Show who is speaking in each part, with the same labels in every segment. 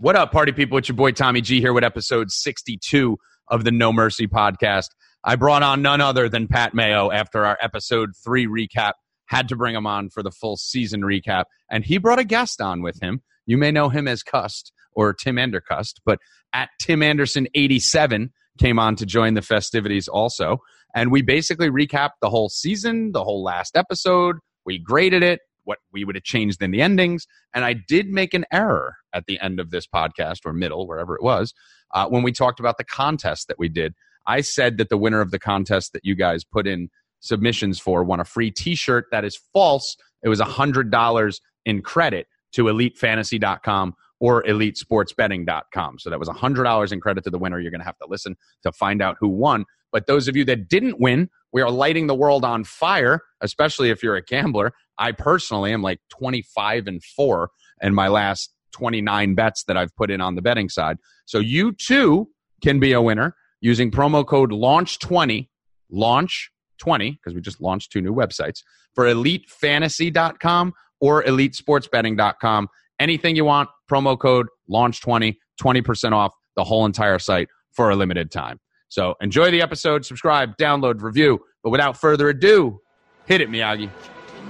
Speaker 1: What up, party people? It's your boy Tommy G here with episode 62 of the No Mercy podcast. I brought on none other than Pat Mayo after our episode three recap. Had to bring him on for the full season recap, and he brought a guest on with him. You may know him as Cust or Tim Andercust, but at Tim Anderson 87 came on to join the festivities also. And we basically recapped the whole season, the whole last episode. We graded it, what we would have changed in the endings. And I did make an error at the end of this podcast or middle, wherever it was, uh, when we talked about the contest that we did. I said that the winner of the contest that you guys put in submissions for won a free t shirt. That is false. It was $100 in credit to elitefantasy.com or elitesportsbetting.com. So that was $100 in credit to the winner. You're going to have to listen to find out who won. But those of you that didn't win, we are lighting the world on fire, especially if you're a gambler. I personally am like 25 and 4 in my last 29 bets that I've put in on the betting side. So you too can be a winner using promo code launch20 launch 20 because we just launched two new websites for elitefantasy.com or elitesportsbetting.com anything you want promo code launch 20 20% off the whole entire site for a limited time so enjoy the episode subscribe download review but without further ado hit it miyagi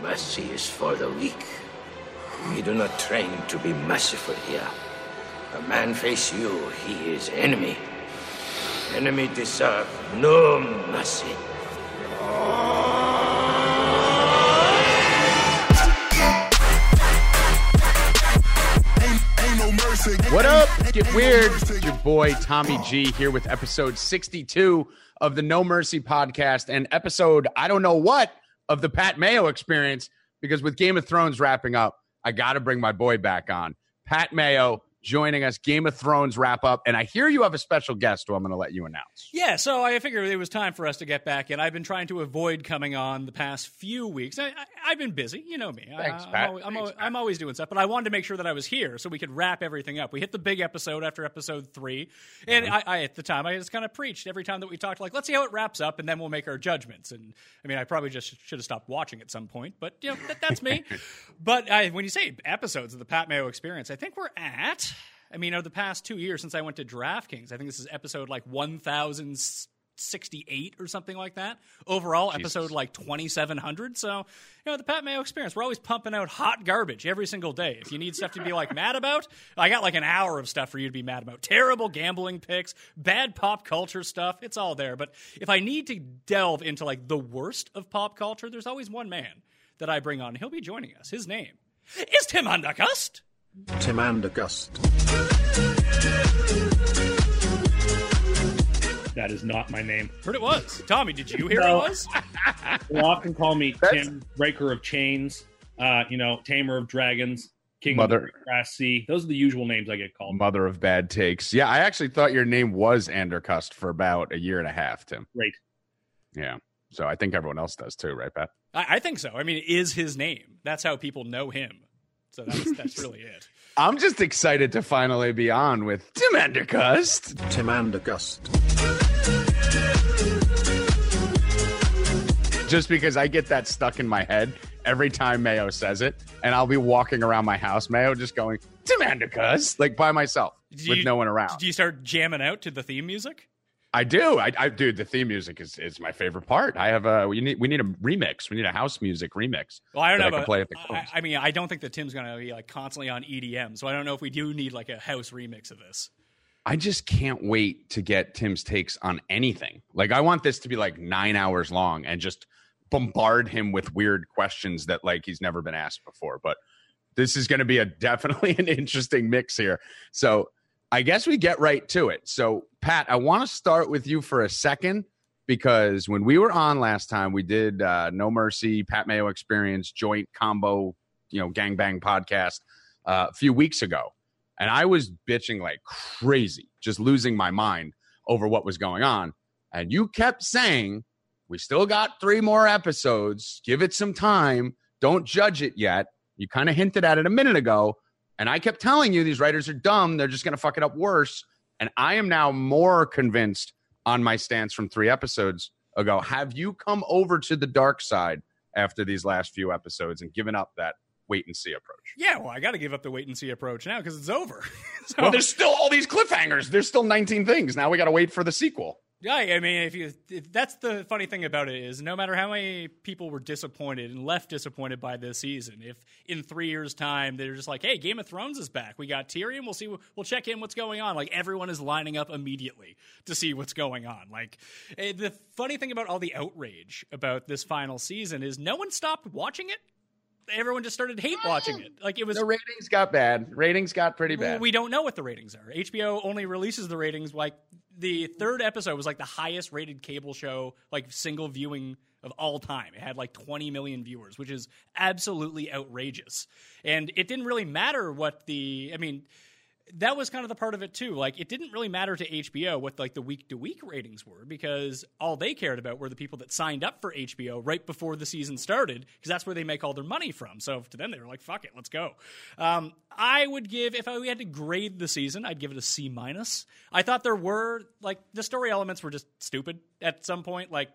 Speaker 2: Mercy is for the weak. We do not train to be merciful here. A man face you, he is enemy. Enemy deserve no mercy.
Speaker 1: What up? Get weird. Your boy Tommy G here with episode 62 of the No Mercy podcast and episode I don't know what of the Pat Mayo experience because with Game of Thrones wrapping up, I got to bring my boy back on. Pat Mayo joining us, Game of Thrones wrap up. And I hear you have a special guest who I'm going to let you announce.
Speaker 3: Yeah, so I figured it was time for us to get back in. I've been trying to avoid coming on the past few weeks. I, have been busy, you know me.
Speaker 1: Thanks,
Speaker 3: I,
Speaker 1: Pat.
Speaker 3: I'm, always, I'm, always,
Speaker 1: Pat.
Speaker 3: I'm always doing stuff, but I wanted to make sure that I was here so we could wrap everything up. We hit the big episode after episode three, and
Speaker 1: Mm-hmm.
Speaker 3: I, I at the time I just kind of preached every time that we talked, like, let's see how it wraps up, and then we'll make our judgments. And I mean, I probably just should have stopped watching at some point, but you know that, that's me. but I, when you say episodes of the Pat Mayo Experience, I think we're at. I mean, over the past two years since I went to DraftKings, I think this is episode like 1068 or something like that. Overall, episode like 2700. So, you know, the Pat Mayo experience, we're always pumping out hot garbage every single day. If you need stuff to be like mad about, I got like an hour of stuff for you to be mad about. Terrible gambling picks, bad pop culture stuff. It's all there. But if I need to delve into like the worst of pop culture, there's always one man that I bring on. He'll be joining us. His name is Tim Undergust.
Speaker 4: Tim Andergust.
Speaker 5: That is not my name.
Speaker 3: Heard it was. Tommy, did you hear
Speaker 5: No.
Speaker 3: it was?
Speaker 5: They often call me
Speaker 1: That's-
Speaker 5: Tim, Breaker of Chains, uh, you know, Tamer of Dragons, King
Speaker 1: Mother-
Speaker 5: of the Grass Sea. Those are the usual names I get called.
Speaker 1: Mother of bad takes. Yeah, I actually thought your name was Andercust for about a year and a half, Tim.
Speaker 5: Great.
Speaker 1: Yeah. So I think everyone else does too, right, Pat?
Speaker 3: I, I think so. I mean, it is his name. That's how people know him. So that's that's really it.
Speaker 1: I'm just excited to finally be on with Tim Andercust.
Speaker 4: Tim Andergust.
Speaker 1: just because I get that stuck in my head every time Mayo says it, and I'll be walking around my house, Mayo just going Tim Andercust, like by myself
Speaker 3: Do
Speaker 1: with
Speaker 3: you-
Speaker 1: no one around.
Speaker 3: Do you start jamming out to the theme music?
Speaker 1: I do. I, I dude, the theme music is, is my favorite part. I have a we need we need a remix. We need a house music remix.
Speaker 3: Well, I don't know.
Speaker 1: I play at the
Speaker 3: I. I mean, I don't think that Tim's going to be like constantly on EDM. So I don't know if we do need like a house remix of this.
Speaker 1: I just can't wait to get Tim's takes on anything. Like I want this to be like nine hours long and just bombard him with weird questions that like he's never been asked before. But this is going to be a definitely an interesting mix here. So I guess we get right to it. So Pat, I want to start with you for a second because when we were on last time, we did uh, No Mercy, Pat Mayo Experience joint combo, you know, gangbang podcast uh, a few weeks ago and I was bitching like crazy, just losing my mind over what was going on. And you kept saying, we still got three more episodes. Give it some time. Don't judge it yet. You kind of hinted at it a minute ago. And I kept telling you these writers are dumb. They're just going to fuck it up worse. And I am now more convinced on my stance from three episodes ago. Have you come over to the dark side after these last few episodes and given up that wait and see approach.
Speaker 3: Yeah, well, I got to give up the wait and see approach now because it's over. so,
Speaker 1: Well, there's still all these cliffhangers. There's still 19 things. Now we got to wait for the sequel.
Speaker 3: Yeah, I mean, if you if that's the funny thing about it is, no matter how many people were disappointed and left disappointed by this season, if in three years' time they're just like, "Hey, Game of Thrones is back. We got Tyrion. We'll see. We'll check in. What's going on?" Like everyone is lining up immediately to see what's going on. Like eh, the funny thing about all the outrage about this final season is, no one stopped watching it. Everyone just started hate watching it. Like it was
Speaker 1: The ratings got bad. Ratings got pretty bad.
Speaker 3: we don't know what the ratings are. HBO only releases the ratings. Like the third episode was like the highest rated cable show, like single viewing of all time. It had like 20 million viewers, which is absolutely outrageous. And it didn't really matter what the. I mean. That was kind of the part of it too. Like it didn't really matter to HBO what like the week to week ratings were because all they cared about were the people that signed up for HBO right before the season started because that's where they make all their money from. So to them they were like, "Fuck it, let's go." Um, I would give if I we had to grade the season, I'd give it a C minus. I thought there were like the story elements were just stupid at some point. Like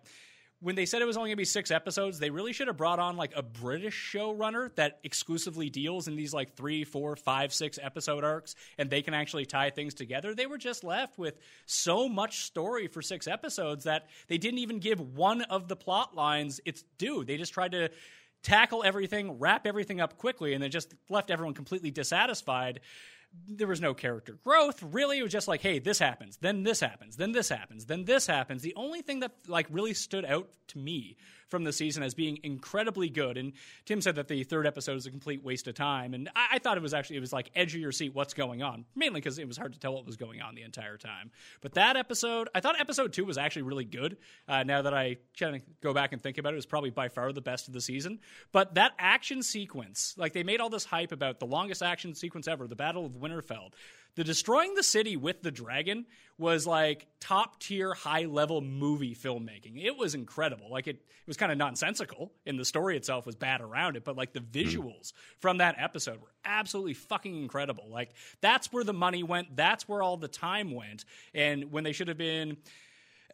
Speaker 3: when they said it was only going to be six episodes, they really should have brought on like a British showrunner that exclusively deals in these like three, four, five, six episode arcs, and they can actually tie things together. They were just left with so much story for six episodes that they didn't even give one of the plot lines its due. They just tried to tackle everything, wrap everything up quickly, and then just left everyone completely dissatisfied there was no character growth. Really it was just like hey this happens then this happens then this happens then this happens. The only thing that like really stood out to me from the season as being incredibly good. And tim said that the third episode is a complete waste of time. And i, I thought it was actually it was like edge of your seat what's going on? Mainly because it was hard to tell what was going on the entire time. But that episode i thought episode two was actually really good. Uh, now that i kind of go back and think about it it was probably by far the best of the season. But that action sequence like they made all this hype about the longest action sequence ever the battle of Winterfell. The destroying the city with the dragon was like top tier, high level movie filmmaking. It was incredible. Like it, it was kind of nonsensical, and the story itself was bad around it. But like the hmm. visuals from that episode were absolutely fucking incredible. Like that's where the money went. That's where all the time went. And when they should have been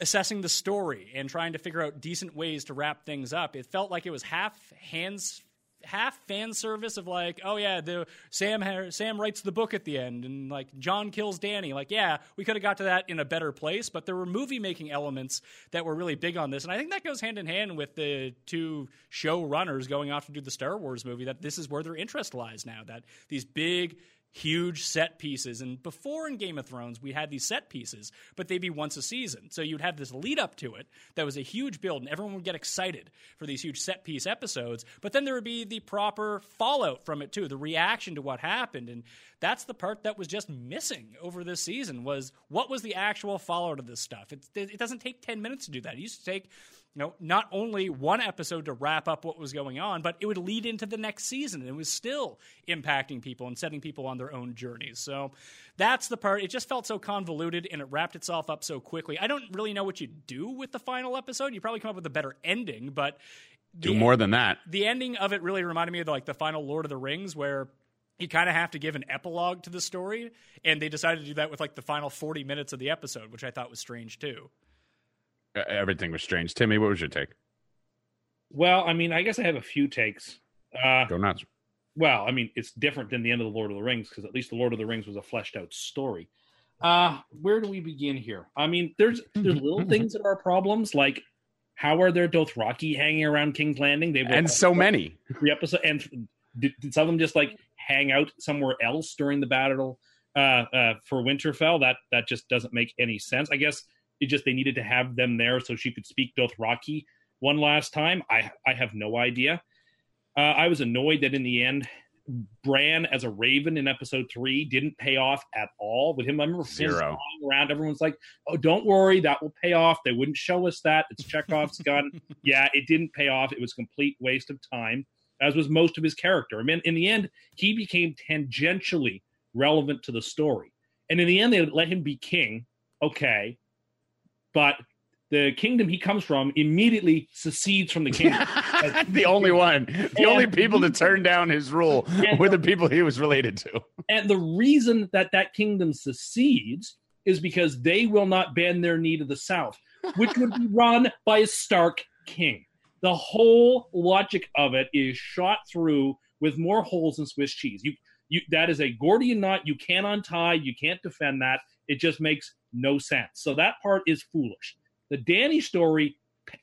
Speaker 3: assessing the story and trying to figure out decent ways to wrap things up, it felt like it was half hands half fan service of like, oh yeah, the Sam Sam writes the book at the end, and like Jon kills Dany. Like, yeah, we could have got to that in a better place, but there were movie making elements that were really big on this, and I think that goes hand in hand with the two showrunners going off to do the Star Wars movie. That this is where their interest lies now. That these big huge set pieces. And before in Game of Thrones, we had these set pieces, but they'd be once a season. So you'd have this lead up to it that was a huge build, and everyone would get excited for these huge set piece episodes. But then there would be the proper fallout from it too, the reaction to what happened. And that's the part that was just missing over this season was what was the actual fallout of this stuff? It, it doesn't take 10 minutes to do that. It used to take you know, not only one episode to wrap up what was going on, but it would lead into the next season. And it was still impacting people and setting people on their own journeys. So that's the part. It just felt so convoluted and it wrapped itself up so quickly. I don't really know what you'd do with the final episode. You probably come up with a better ending, but
Speaker 1: do more than that.
Speaker 3: The ending of it really reminded me of like the final Lord of the Rings, where you kind of have to give an epilogue to the story, and they decided to do that with like the final forty minutes of the episode, which I thought was strange too.
Speaker 1: Everything was strange. Timmy, what was your take?
Speaker 5: Well, I mean, I guess I have a few takes. Uh,
Speaker 1: Go nuts.
Speaker 5: well, I mean, it's different than the end of the Lord of the Rings because at least the Lord of the Rings was a fleshed out story. Uh, where do we begin here? I mean, there's there's little things that are problems, like how are there Dothraki hanging around King's Landing? They
Speaker 1: And so many.
Speaker 5: three episode, and did, did some of them just like hang out somewhere else during the battle uh, uh, for Winterfell? That that just doesn't make any sense. I guess it just they needed to have them there so she could speak Dothraki one last time. I I have no idea. Uh, I was annoyed that in the end, Bran as a Raven in episode three didn't pay off at all. With him, I remember him
Speaker 1: Zero.
Speaker 5: flying around. Everyone's like, "Oh, don't worry, that will pay off." They wouldn't show us that. It's Chekhov's gun. Yeah, it didn't pay off. It was a complete waste of time, as was most of his character. I mean, in the end, he became tangentially relevant to the story. And in the end, they let him be king. Okay, but the kingdom he comes from immediately secedes from the kingdom.
Speaker 1: the only one. The only people to turn down his rule were the people he was related to.
Speaker 5: And the reason that that kingdom secedes is because they will not bend their knee to the south, which would be run by a Stark king. The whole logic of it is shot through with more holes than Swiss cheese. You, you, that is a Gordian knot you can't untie. You can't defend that. It just makes no sense. So that part is foolish. The Dany story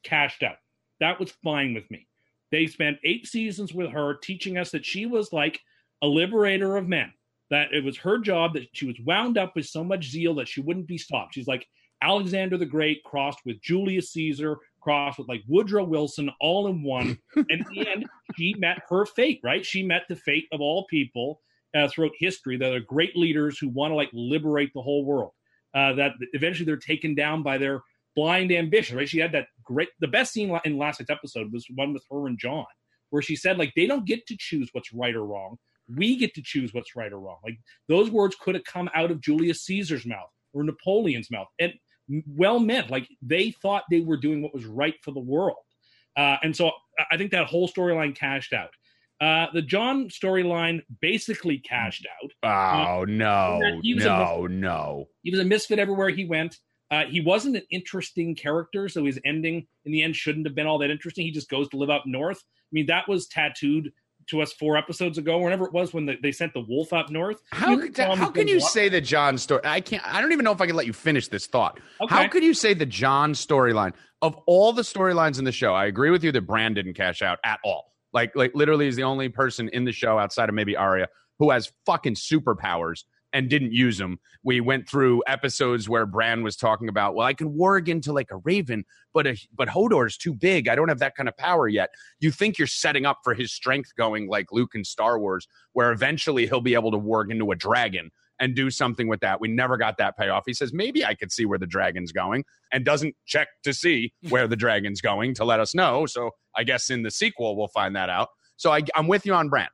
Speaker 5: cashed out. That was fine with me. They spent eight seasons with her teaching us that she was like a liberator of men, that it was her job, that she was wound up with so much zeal that she wouldn't be stopped. She's like Alexander the Great crossed with Julius Caesar, crossed with like Woodrow Wilson, all in one. and in the end, she met her fate, right? She met the fate of all people uh, throughout history that are great leaders who want to like liberate the whole world. Uh, that eventually they're taken down by their blind ambition, right? She had that great, the best scene in last night's episode was one with her and Jon, where she said, like, they don't get to choose what's right or wrong. We get to choose what's right or wrong. Like, those words could have come out of Julius Caesar's mouth or Napoleon's mouth. And well meant. Like, they thought they were doing what was right for the world. Uh, and so I think that whole storyline cashed out. Uh, the Jon storyline basically cashed out.
Speaker 1: Oh uh, no, no, no!
Speaker 5: He was a misfit everywhere he went. Uh, he wasn't an interesting character, so his ending in the end shouldn't have been all that interesting. He just goes to live up north. I mean, that was tattooed to us four episodes ago, whenever it was when the, they sent the wolf up north.
Speaker 1: How, how can you say the Jon story? I can't. I don't even know if I can let you finish this thought. Okay. How could you say the Jon storyline of all the storylines in the show? I agree with you that Bran didn't cash out at all. Like, like literally is the only person in the show outside of maybe Arya who has fucking superpowers and didn't use them. We went through episodes where Bran was talking about, well, I can warg into like a raven, but a, but Hodor's too big. I don't have that kind of power yet. You think you're setting up for his strength going like Luke in Star Wars, where eventually he'll be able to warg into a dragon and do something with that. We never got that payoff. He says maybe I could see where the dragon's going and doesn't check to see where the dragon's going to let us know. So I guess in the sequel we'll find that out. So I, I'm with you on Bran.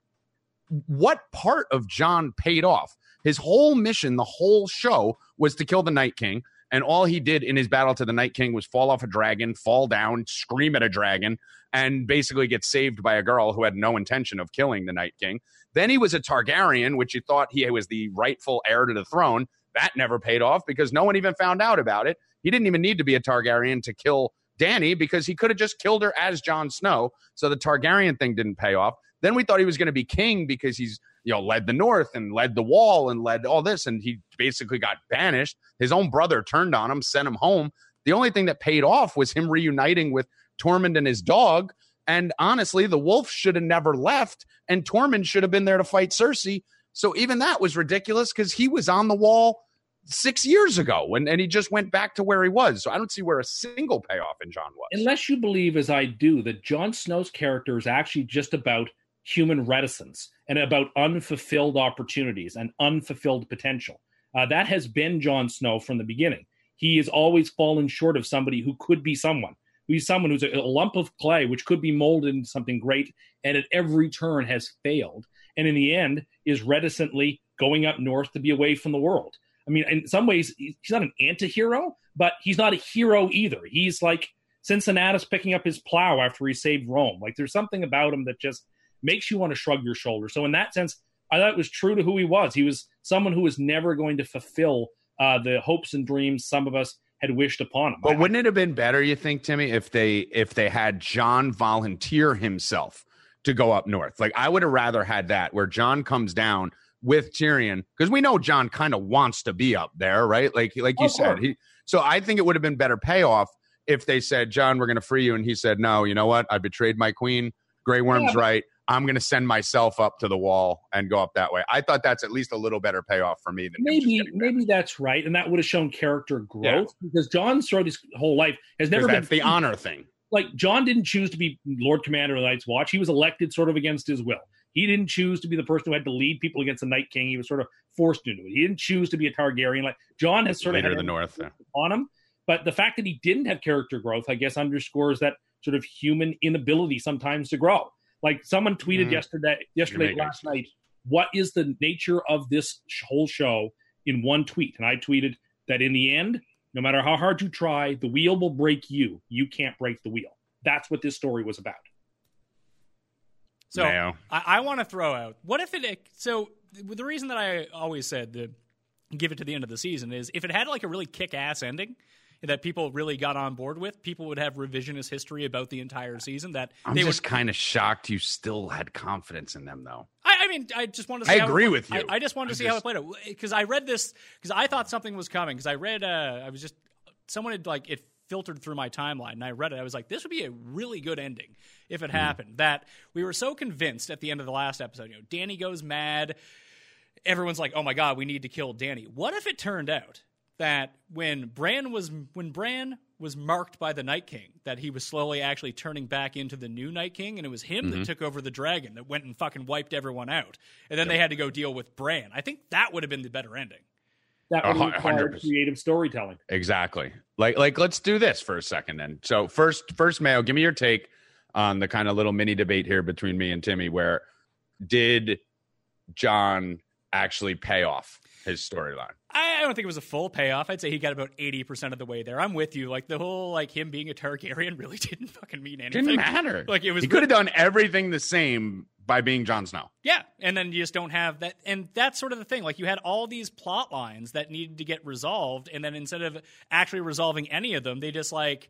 Speaker 1: What part of Jon paid off? His whole mission, the whole show, was to kill the Night King. And all he did in his battle to the Night King was fall off a dragon, fall down, scream at a dragon, and basically get saved by a girl who had no intention of killing the Night King. Then he was a Targaryen, which you thought he was the rightful heir to the throne. That never paid off because no one even found out about it. He didn't even need to be a Targaryen to kill Dany because he could have just killed her as Jon Snow. So the Targaryen thing didn't pay off. Then we thought he was going to be king because he's you know led the North and led the Wall and led all this, and he basically got banished. His own brother turned on him, sent him home. The only thing that paid off was him reuniting with Tormund and his dog. And honestly, the wolf should have never left, and Tormund should have been there to fight Cersei. So even that was ridiculous because he was on the wall six years ago and, and he just went back to where he was. So I don't see where a single payoff in Jon was.
Speaker 5: Unless you believe, as I do, that Jon Snow's character is actually just about human reticence and about unfulfilled opportunities and unfulfilled potential. Uh, that has been Jon Snow from the beginning. He has always fallen short of somebody who could be someone. He's someone who's a, a lump of clay, which could be molded into something great, and at every turn has failed. And in the end, is reticently going up north to be away from the world. I mean, in some ways, he's not an anti hero, but he's not a hero either. He's like Cincinnatus picking up his plow after he saved Rome. Like there's something about him that just makes you want to shrug your shoulders. So in that sense, I thought it was true to who he was. He was someone who was never going to fulfill uh, the hopes and dreams some of us had wished upon him.
Speaker 1: But wouldn't it have been better, you think, Timmy, if they if they had Jon volunteer himself to go up north? Like I would have rather had that, where Jon comes down with Tyrion, because we know Jon kind of wants to be up there, right? Like like you said, he. So I think it would have been better payoff if they said, "Jon, we're going to free you, and he said, No, you know what? I betrayed my queen. Grey Worm's yeah, right. I'm going to send myself up to the wall and go up that way. I thought that's at least a little better payoff for me than
Speaker 5: maybe maybe that's right, and that would have shown character growth yeah. because Jon throughout his whole life has never been
Speaker 1: the honor thing.
Speaker 5: Like Jon didn't choose to be Lord Commander of the Night's Watch; he was elected sort of against his will. He didn't choose to be the person who had to lead people against the Night King. He was sort of forced into it. He didn't choose to be a Targaryen. Like Jon has sort of
Speaker 1: of the North yeah.
Speaker 5: on him, but the fact that he didn't have character growth, I guess, underscores that sort of human inability sometimes to grow. Like someone tweeted mm. yesterday, yesterday last night, what is the nature of this whole show in one tweet? And I tweeted that in the end, no matter how hard you try, the wheel will break you. You can't break the wheel. That's what this story was about.
Speaker 3: So I, I want to throw out what if it? So the reason that I always said to give it to the end of the season is if it had like a really kick ass ending, that people really got on board with, people would have revisionist history about the entire season. That
Speaker 1: I'm
Speaker 3: they
Speaker 1: just
Speaker 3: would.
Speaker 1: kind of shocked you still had confidence in them, though.
Speaker 3: I, I mean, I just wanted to.
Speaker 1: I
Speaker 3: See how
Speaker 1: agree
Speaker 3: it,
Speaker 1: with you.
Speaker 3: I, I just wanted to
Speaker 1: I'm
Speaker 3: see how it played out because I read this because I thought something was coming because I read. Uh, I was just someone had like it filtered through my timeline and I read it. I was like, this would be a really good ending if it happened. That we were so convinced at the end of the last episode. You know, Dany goes mad. Everyone's like, oh my god, we need to kill Dany. What if it turned out that when Bran was when Bran was marked by the Night King, that he was slowly actually turning back into the new Night King, and it was him
Speaker 1: Mm-hmm.
Speaker 3: that took over the dragon that went and fucking wiped everyone out, and then they had to go deal with Bran. I think that would have been the better ending.
Speaker 5: That would
Speaker 1: hu-
Speaker 5: require
Speaker 1: 100%.
Speaker 5: creative storytelling.
Speaker 1: Exactly. Like like let's do this for a second then. So first first Mayo, give me your take on the kind of little mini debate here between me and Timmy where did Jon actually pay off his storyline?
Speaker 3: I, don't think it was a full payoff. I'd say he got about eighty percent of the way there. I'm with you. Like the whole like him being a Targaryen really didn't fucking mean anything.
Speaker 1: Didn't matter.
Speaker 3: Like it was
Speaker 1: He could have done everything the same by being Jon Snow.
Speaker 3: Yeah, and then you just don't have that, and that's sort of the thing. Like you had all these plot lines that needed to get resolved, and then instead of actually resolving any of them, they just like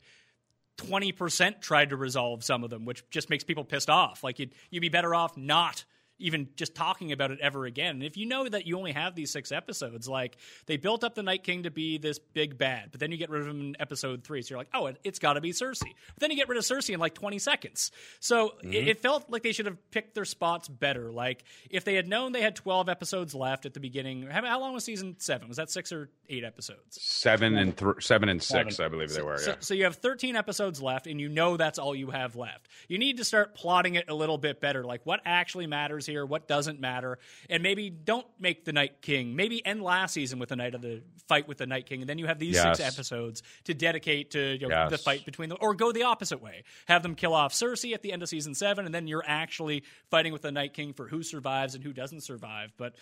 Speaker 3: twenty percent tried to resolve some of them, which just makes people pissed off. Like you'd you'd be better off not even just talking about it ever again. And if you know that you only have these six episodes, like they built up the Night King to be this big bad, but then you get rid of him in episode three, so you're like, oh, it, it's got to be Cersei. But then you get rid of Cersei in like 20 seconds. So it, mm-hmm. it felt like they should have picked their spots better. Like if they had known they had 12 episodes left at the beginning, how, how long was season seven? Was that six or eight episodes?
Speaker 1: Seven and th- seven and six,
Speaker 5: Seven.
Speaker 1: I believe they were.
Speaker 3: So, so you have 13 episodes left, and you know that's all you have left. You need to start plotting it a little bit better. Like, what actually matters here? What doesn't matter? And maybe don't make the Night King. Maybe end last season with the night of the fight with the Night King, and then you have these
Speaker 1: Yes.
Speaker 3: six episodes to dedicate to you know,
Speaker 1: Yes.
Speaker 3: the fight between them. Or go the opposite way. Have them kill off Cersei at the end of season seven, and then you're actually fighting with the Night King for who survives and who doesn't survive. But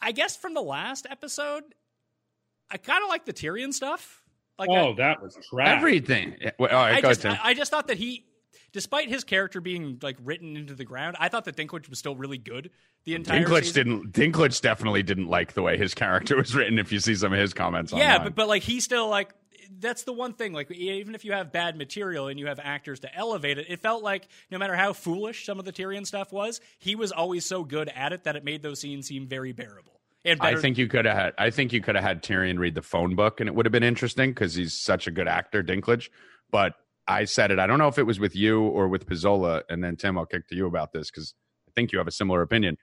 Speaker 3: I guess from the last episode, I kind of like the Tyrion stuff. Like, oh, I-
Speaker 5: Oh, that was trash.
Speaker 1: Everything. Yeah, well, all right,
Speaker 3: I just, I, I just thought that he, despite his character being like written into the ground, I thought that Dinklage was still really good the entire
Speaker 1: Dinklage
Speaker 3: season.
Speaker 1: didn't. Dinklage definitely didn't like the way his character was written. If you see some of his comments,
Speaker 3: Yeah,
Speaker 1: online.
Speaker 3: but but like he's still like that's the one thing. Like even if you have bad material and you have actors to elevate it, it felt like no matter how foolish some of the Tyrion stuff was, he was always so good at it that it made those scenes seem very bearable. And
Speaker 1: I think you could have had. I think you could have had Tyrion read the phone book, and it would have been interesting because he's such a good actor, Dinklage. But I said it. I don't know if it was with you or with Pizzola, and then Tim, I'll kick to you about this because I think you have a similar opinion.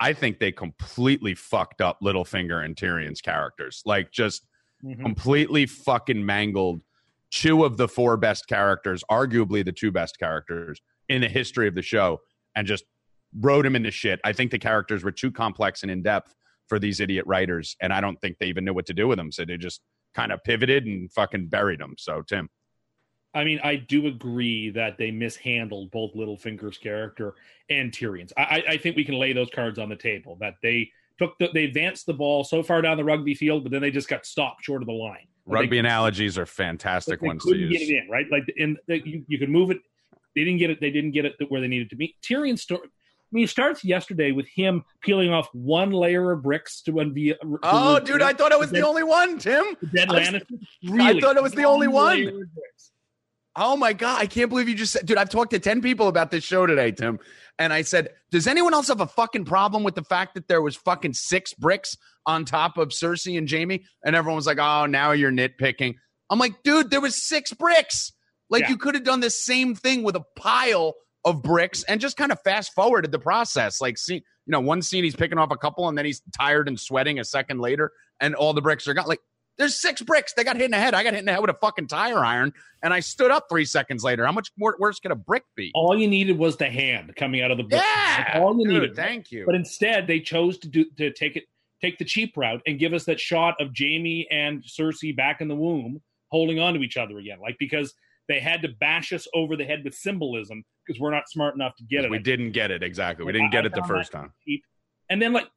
Speaker 1: I think they completely fucked up Littlefinger and Tyrion's characters. Like just
Speaker 5: Mhm.
Speaker 1: completely fucking mangled two of the four best characters, arguably the two best characters in the history of the show, and just wrote him into shit. I think the characters were too complex and in depth for these idiot writers, and I don't think they even knew what to do with them. So they just kind of pivoted and fucking buried them. So Tim,
Speaker 5: I mean, I do agree that they mishandled both Littlefinger's character and Tyrion's. I, I, I think we can lay those cards on the table that they took the, they advanced the ball so far down the rugby field, but then they just got stopped short of the line.
Speaker 1: Rugby
Speaker 5: they,
Speaker 1: analogies are fantastic ones to use.
Speaker 5: get it in, right? Like, and they, you, you could move it. They didn't get it. They didn't get it where they needed to be. Tyrion's story. I mean, it starts yesterday with him peeling off one layer of bricks to unveil.
Speaker 1: Oh, dude, I thought I was the
Speaker 5: Dead-
Speaker 1: only one, Tim.
Speaker 5: Dead
Speaker 1: I
Speaker 5: Lannister. Really?
Speaker 1: thought it was the only one.
Speaker 5: Layer of bricks.
Speaker 1: Oh my god, I can't believe you just said, dude. I've talked to ten people about this show today, Tim, and I said, does anyone else have a fucking problem with the fact that there was fucking six bricks on top of Cersei and Jaime? And everyone was like, oh, now you're nitpicking. I'm like, dude, there was six bricks. Like
Speaker 5: Yeah.
Speaker 1: you could have done the same thing with a pile of bricks and just kind of fast forwarded the process. Like, see, you know, one scene he's picking off a couple, and then he's tired and sweating a second later, and all the bricks are gone. Like. There's six bricks. They got hit in the head. I got hit in the head with a fucking tire iron, and I stood up three seconds later. How much more worse could a brick be?
Speaker 5: All you needed was the hand coming out of the brick.
Speaker 1: yeah,
Speaker 5: all you
Speaker 1: Dude,
Speaker 5: needed.
Speaker 1: Thank you.
Speaker 5: But instead, they chose to do to take it take the cheap route and give us that shot of Jaime and Cersei back in the womb holding on to each other again, like because they had to bash us over the head with symbolism because we're not smart enough to get it.
Speaker 1: we didn't get it exactly. We didn't get
Speaker 5: I
Speaker 1: it the first time.
Speaker 5: cheap. And then like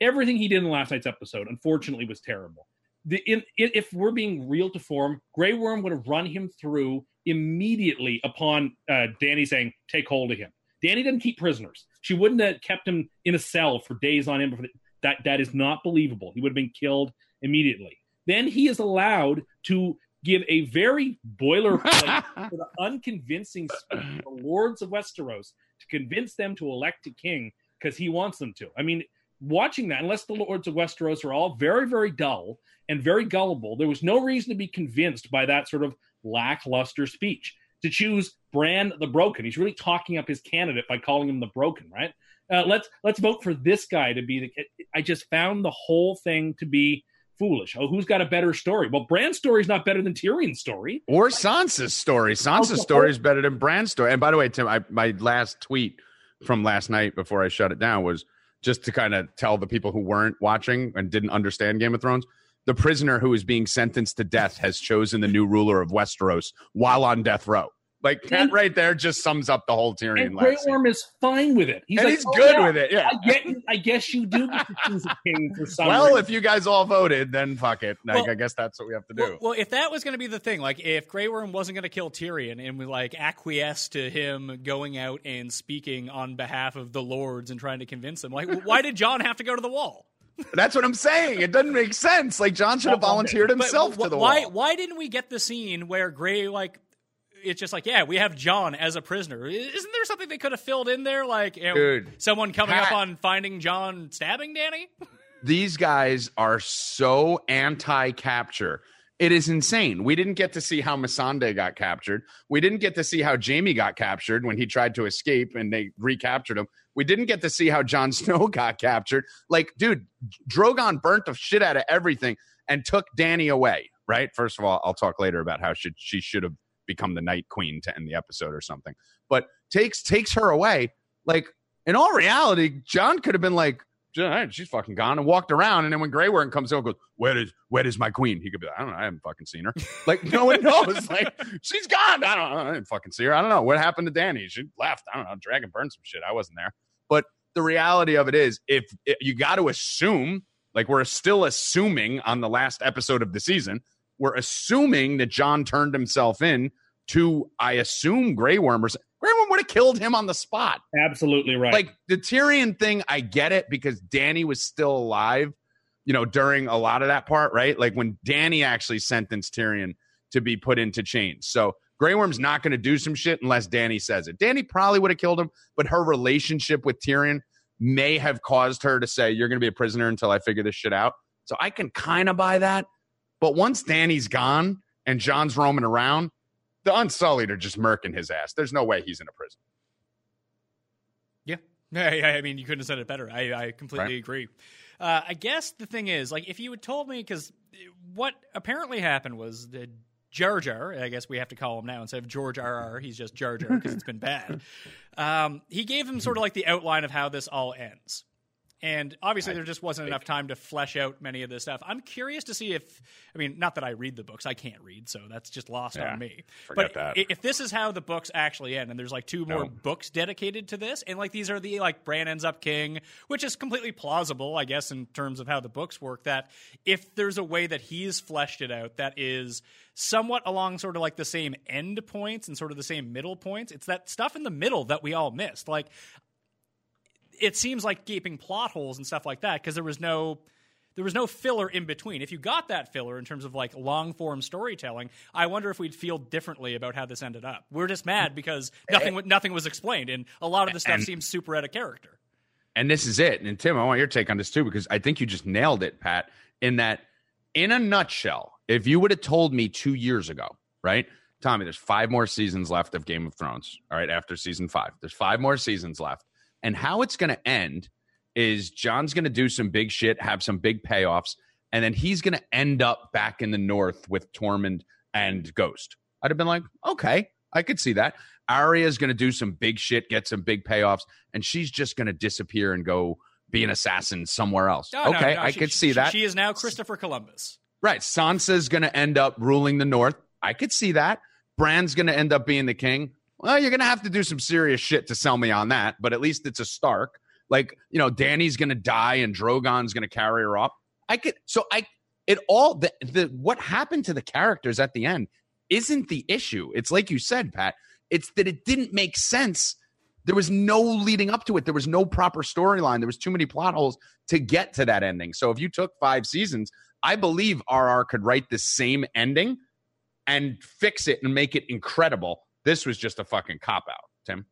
Speaker 5: everything he did in last night's episode, unfortunately, was terrible. The, in, if we're being real to form, Grey Worm would have run him through immediately upon uh, Dany saying, "Take hold of him." Dany didn't keep prisoners. She wouldn't have kept him in a cell for days on end. That that is not believable. He would have been killed immediately. Then he is allowed to give a very boilerplate, sort of unconvincing speech to the lords of Westeros to convince them to elect a king because he wants them to. I mean, watching that, unless the lords of Westeros are all very, very dull and very gullible, there was no reason to be convinced by that sort of lackluster speech. To choose Bran the Broken, he's really talking up his candidate by calling him the Broken, right? Uh, let's let's vote for this guy to be the. I just found the whole thing to be foolish. Oh, who's got a better story? Well, Bran's story is not better than Tyrion's story,
Speaker 1: or Sansa's story. Sansa's story is better than Bran's story. And by the way, Tim, I, my last tweet from last night before I shut it down was just to kind of tell the people who weren't watching and didn't understand Game of Thrones. The prisoner who is being sentenced to death has chosen the new ruler of Westeros while on death row. Like that and, right there just sums up the whole Tyrion.
Speaker 5: And Grey Worm is fine with it.
Speaker 1: He's and like, he's oh, good yeah, with it. Yeah,
Speaker 5: I, get, I guess you do get to choose a king for some.
Speaker 1: Well,
Speaker 5: reason.
Speaker 1: if you guys all voted, then fuck it. Like, well, I guess that's what we have to do.
Speaker 3: Well, well if that was going to be the thing, like if Grey Worm wasn't going to kill Tyrion and we like acquiesce to him going out and speaking on behalf of the lords and trying to convince them, like why did Jon have to go to the wall?
Speaker 1: That's what I'm saying. It doesn't make sense. Like Jon should have volunteered himself
Speaker 3: but,
Speaker 1: to the
Speaker 3: why,
Speaker 1: wall.
Speaker 3: Why didn't we get the scene where Grey like it's just like, yeah, we have Jon as a prisoner. Isn't there something they could have filled in there, like you know,
Speaker 1: Dude,
Speaker 3: someone coming Pat, up on finding Jon stabbing Dany?
Speaker 1: These guys are so anti-capture. It is insane. We didn't get to see how Missandei got captured. We didn't get to see how Jaime got captured when he tried to escape and they recaptured him. We didn't get to see how Jon Snow got captured. Like, dude, Drogon burnt the shit out of everything and took Dany away. Right. First of all, I'll talk later about how should she should have become the Night Queen to end the episode or something. But takes takes her away. Like in all reality, Jon could have been like, she's fucking gone and walked around. And then when Grey Worm comes out, goes, where is where is my queen? He could be like, I don't know, I haven't fucking seen her. Like no one knows. like she's gone. I don't know. I didn't fucking see her. I don't know what happened to Dany. She left. I don't know. Dragon burned some shit. I wasn't there. But the reality of it is, if, if you got to assume, like we're still assuming on the last episode of the season, we're assuming that Jon turned himself in to, I assume, Grey Worm or Grey Worm would have killed him on the spot.
Speaker 5: Absolutely right.
Speaker 1: Like the Tyrion thing, I get it because Dany was still alive, you know, during a lot of that part, right? Like when Dany actually sentenced Tyrion to be put into chains. So Grey Worm's not going to do some shit unless Dany says it. Dany probably would have killed him, but her relationship with Tyrion may have caused her to say, You're going to be a prisoner until I figure this shit out. So I can kind of buy that. But once Dany's gone and Jon's roaming around, the Unsullied are just murking his ass. There's no way he's in a prison.
Speaker 3: Yeah. Yeah, I mean, you couldn't have said it better. I, I completely right. agree. Uh, I guess the thing is, like, if you had told me, because what apparently happened was that Jar Jar, I guess we have to call him now instead of George R R. He's just Jar Jar because it's been bad. Um, he gave him sort of like the outline of how this all ends. And obviously, there just wasn't enough time to flesh out many of this stuff. I'm curious to see if, I mean, not that I read the books, I can't read, so that's just lost
Speaker 1: yeah,
Speaker 3: on me.
Speaker 1: Forget
Speaker 3: but
Speaker 1: that.
Speaker 3: if this is how the books actually end, and there's like two more no. books dedicated to this, and like these are the like Bran ends up king, which is completely plausible, I guess, in terms of how the books work. That if there's a way that he's fleshed it out that is somewhat along sort of like the same end points and sort of the same middle points. It's that stuff in the middle that we all missed. Like it seems like gaping plot holes and stuff like that because there was no there was no filler in between. If you got that filler in terms of like long form storytelling, I wonder if we'd feel differently about how this ended up. We're just mad mm. because nothing eh. nothing was explained, and a lot of the stuff and, seems super out of character.
Speaker 1: And this is it. And Tim, I want your take on this too because I think you just nailed it, Pat. In that, in a nutshell, if you would have told me two years ago, right, Tommy, there's five more seasons left of Game of Thrones. All right, after season five, there's five more seasons left and how it's going to end is Jon's going to do some big shit, have some big payoffs, and then he's going to end up back in the north with Tormund and Ghost. I'd have been like, okay, I could see that. Arya is going to do some big shit, get some big payoffs, and she's just going to disappear and go be an assassin somewhere else.
Speaker 3: No,
Speaker 1: okay,
Speaker 3: no, no.
Speaker 1: I
Speaker 3: she,
Speaker 1: could see
Speaker 3: she,
Speaker 1: that.
Speaker 3: She is now Christopher Columbus.
Speaker 1: Right. Sansa's going to end up ruling the north. I could see that. Bran's going to end up being the king. Well, you're gonna have to do some serious shit to sell me on that, but at least it's a Stark. Like, you know, Dany's gonna die and Drogon's gonna carry her up. I could so I it all the, the what happened to the characters at the end isn't the issue. It's like you said, Pat. It's that it didn't make sense. There was no leading up to it. There was no proper storyline. There was too many plot holes to get to that ending. So if you took five seasons, I believe RR could write the same ending and fix it and make it incredible. This was just a fucking cop out, Tim.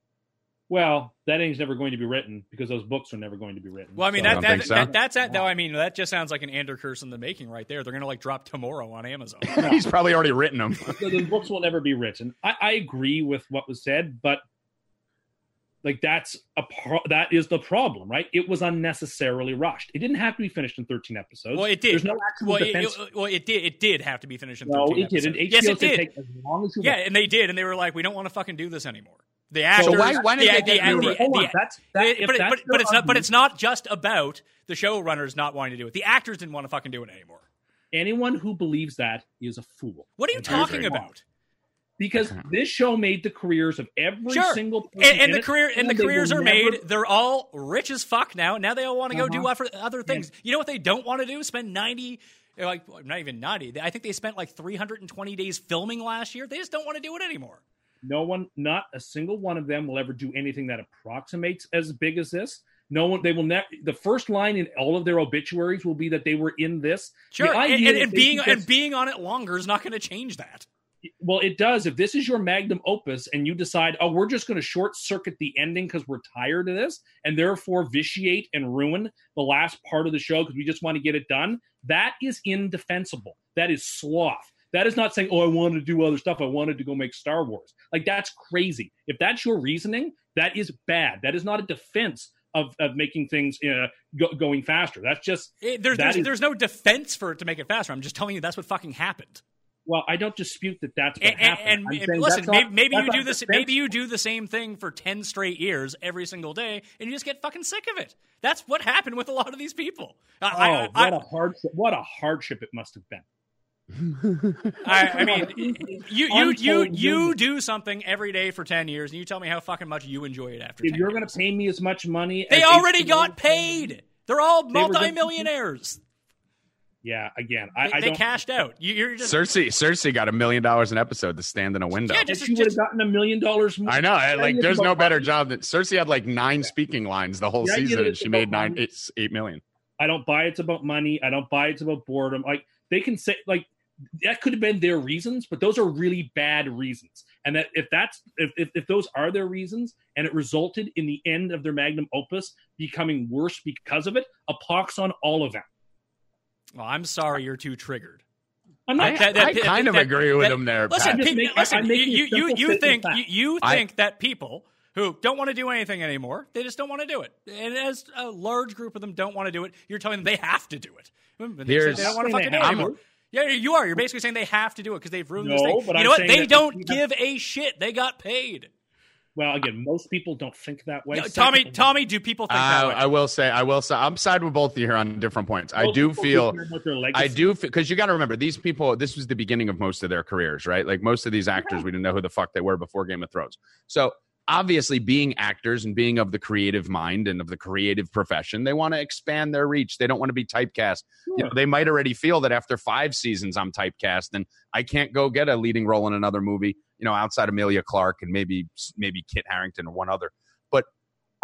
Speaker 5: Well, that ain't never going to be written because those books are never going to be written.
Speaker 3: Well, I mean
Speaker 5: So-
Speaker 3: that,
Speaker 1: don't
Speaker 3: that,
Speaker 1: think so?
Speaker 3: that that's that, though. I mean that just sounds like an Ender curse in the making right there. They're gonna like drop tomorrow on Amazon.
Speaker 1: He's probably already written them.
Speaker 5: the, the books will never be written. I, I agree with what was said, but like that's a pro- that is the problem, right? It was unnecessarily rushed. It didn't have to be finished in 13 episodes.
Speaker 3: Well, it did.
Speaker 5: There's no actual
Speaker 3: well, it,
Speaker 5: defense.
Speaker 3: it- well, it did. It did have to be finished in
Speaker 5: no,
Speaker 3: 13
Speaker 5: it didn't. HBO
Speaker 3: Yes, it did.
Speaker 5: take as long as you
Speaker 3: Yeah,
Speaker 5: want.
Speaker 3: and they did, and they were like, "We don't want to fucking do this anymore." The actors,
Speaker 1: So why- why did
Speaker 3: the,
Speaker 1: they
Speaker 3: the,
Speaker 1: get
Speaker 3: the,
Speaker 1: it?
Speaker 5: Hold on,
Speaker 3: the-
Speaker 5: that's that,
Speaker 3: but,
Speaker 5: that's
Speaker 3: but, but it's not. But it's not just about the showrunners not wanting to do it. The actors didn't want to fucking do it anymore.
Speaker 5: anyone who believes that is a fool.
Speaker 3: What are you
Speaker 5: And
Speaker 3: talking about?
Speaker 5: Because this show made the careers of every
Speaker 3: Sure.
Speaker 5: single person
Speaker 3: And, and
Speaker 5: in
Speaker 3: the career and the careers are
Speaker 5: never-
Speaker 3: made. They're all rich as fuck now. Now they all want to go do
Speaker 5: Uh-huh.
Speaker 3: other, other things. You know what they don't want to do? Spend ninety, like not even ninety. I think they spent like three hundred and twenty days filming last year. They just don't want to do it anymore.
Speaker 5: No one, not a single one of them will ever do anything that approximates as big as this. No one, they will never. The first line in all of their obituaries will be that they were in this.
Speaker 3: Sure, and, and, and being
Speaker 5: think
Speaker 3: and being on it longer is not going to change that.
Speaker 5: Well, it does. If this is your magnum opus and you decide, oh, we're just going to short circuit the ending because we're tired of this, and therefore vitiate and ruin the last part of the show because we just want to get it done, that is indefensible. That is sloth. That is not saying, oh, I wanted to do other stuff. I wanted to go make Star Wars. Like, that's crazy. If that's your reasoning, that is bad. That is not a defense of, of making things uh, go, going faster. That's just,
Speaker 3: It- there's
Speaker 5: That
Speaker 3: there's,
Speaker 5: is-
Speaker 3: there's no defense for it to make it faster. I'm just telling you that's what fucking happened.
Speaker 5: Well, I don't dispute that that's what
Speaker 3: And,
Speaker 5: happened.
Speaker 3: and,
Speaker 5: I'm
Speaker 3: and listen,
Speaker 5: that's
Speaker 3: maybe,
Speaker 5: not-
Speaker 3: maybe you do this. Maybe you do the same thing for ten straight years every single day, and you just get fucking sick of it. That's what happened with a lot of these people.
Speaker 5: Oh,
Speaker 3: I, I,
Speaker 5: what
Speaker 3: I,
Speaker 5: a hardship! What a hardship it must have been.
Speaker 3: I, I mean, you you you you do something every day for ten years, and you tell me how fucking much you enjoy it after.
Speaker 5: If
Speaker 3: 10
Speaker 5: you're going to pay me as much money,
Speaker 3: they
Speaker 5: as
Speaker 3: already
Speaker 5: HBO
Speaker 3: got paid. They're all
Speaker 5: They
Speaker 3: multimillionaires.
Speaker 5: Yeah, again, I,
Speaker 3: They,
Speaker 5: I
Speaker 3: they cashed out. You, you're just
Speaker 1: Cersei, Cersei got a million dollars an episode to stand in a window.
Speaker 3: Yeah, just-
Speaker 5: she would have gotten a million dollars more.
Speaker 1: I know. Like, there's no better
Speaker 5: money.
Speaker 1: job than Cersei had like nine speaking lines the whole
Speaker 5: The idea
Speaker 1: season, and she made
Speaker 5: about
Speaker 1: nine,
Speaker 5: money-
Speaker 1: eight, eight million.
Speaker 5: I don't buy it's about money. I don't buy it's about boredom. Like they can say like that could have been their reasons, but those are really bad reasons. And that if that's if, if, if those are their reasons and it resulted in the end of their magnum opus becoming worse because of it, a pox on all of them.
Speaker 3: Well, I'm sorry, you're too triggered.
Speaker 5: I'm not
Speaker 1: I,
Speaker 3: that- that-
Speaker 1: I kind of
Speaker 3: that-
Speaker 1: agree with
Speaker 3: that-
Speaker 1: him there.
Speaker 3: Listen,
Speaker 1: Pat.
Speaker 5: just make-
Speaker 3: listen.
Speaker 5: I'm
Speaker 3: you you you think
Speaker 5: of
Speaker 3: you,
Speaker 5: fact.
Speaker 3: you
Speaker 1: I-
Speaker 3: think that people who don't want to do anything anymore, they just don't want to do it. And as a large group of them don't want to do it, you're telling them they have to do it. They
Speaker 1: Here's-
Speaker 3: they don't want to fucking do it anymore. Yeah, you are. You're basically saying they have to do it because they've ruined this
Speaker 5: No,
Speaker 3: thing.
Speaker 5: but
Speaker 3: you
Speaker 5: I'm
Speaker 3: know what? They don't
Speaker 5: if
Speaker 3: give a shit. They got paid.
Speaker 5: Well again, most people don't think that way.
Speaker 3: No, Tommy,
Speaker 5: Secondly,
Speaker 3: Tommy, do people think that
Speaker 1: Uh,
Speaker 3: way?
Speaker 1: I will say, I will say, I'm side with both of you here on different points. I do feel,
Speaker 5: care about their
Speaker 1: I do because you got to remember these people. This was the beginning of most of their careers, right? Like most of these actors, we didn't know who the fuck they were before Game of Thrones. So obviously, being actors and being of the creative mind and of the creative profession, they want to expand their reach. They don't want to be typecast. You know, they might already feel that after five seasons, I'm typecast and I can't go get a leading role in another movie. You know, outside Emilia Clarke and maybe maybe Kit Harington or one other. But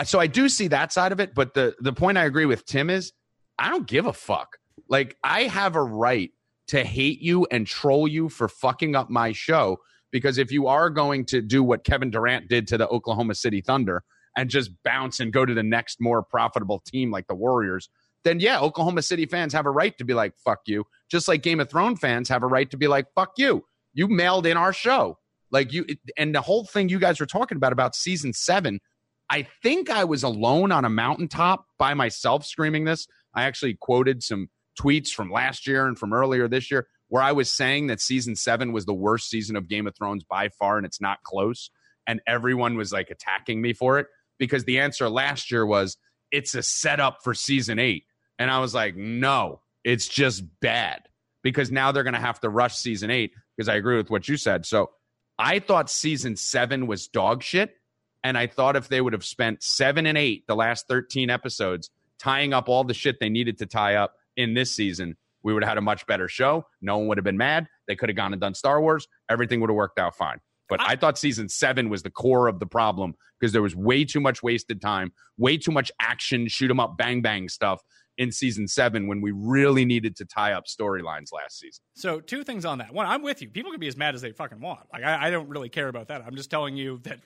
Speaker 1: so I do see that side of it. But the the point I agree with Tim is I don't give a fuck. Like I have a right to hate you and troll you for fucking up my show because if you are going to do what Kevin Durant did to the Oklahoma City Thunder and just bounce and go to the next more profitable team like the Warriors, then yeah, Oklahoma City fans have a right to be like fuck you, just like Game of Thrones fans have a right to be like fuck you. You mailed in our show. Like you and the whole thing you guys were talking about about season 7 I think I was alone on a mountaintop by myself screaming this. I actually quoted some tweets from last year and from earlier this year where I was saying that season seven was the worst season of Game of Thrones by far and it's not close. And everyone was like attacking me for it because the answer last year was it's a setup for season eight. And I was like, no, it's just bad because now they're going to have to rush season eight because I agree with what you said. So I thought season seven was dog shit. And I thought if they would have spent seven and eight, the last 13 episodes, tying up all the shit they needed to tie up in this season, we would have had a much better show. No one would have been mad. They could have gone and done Star Wars. Everything would have worked out fine. But I, thought season seven was the core of the problem because there was way too much wasted time, way too much action, shoot 'em up, bang bang stuff. In season seven when we really needed to tie up storylines last season.
Speaker 3: So two things on that. One, I'm with you. People can be as mad as they fucking want. Like I, I don't really care about that. I'm just telling you that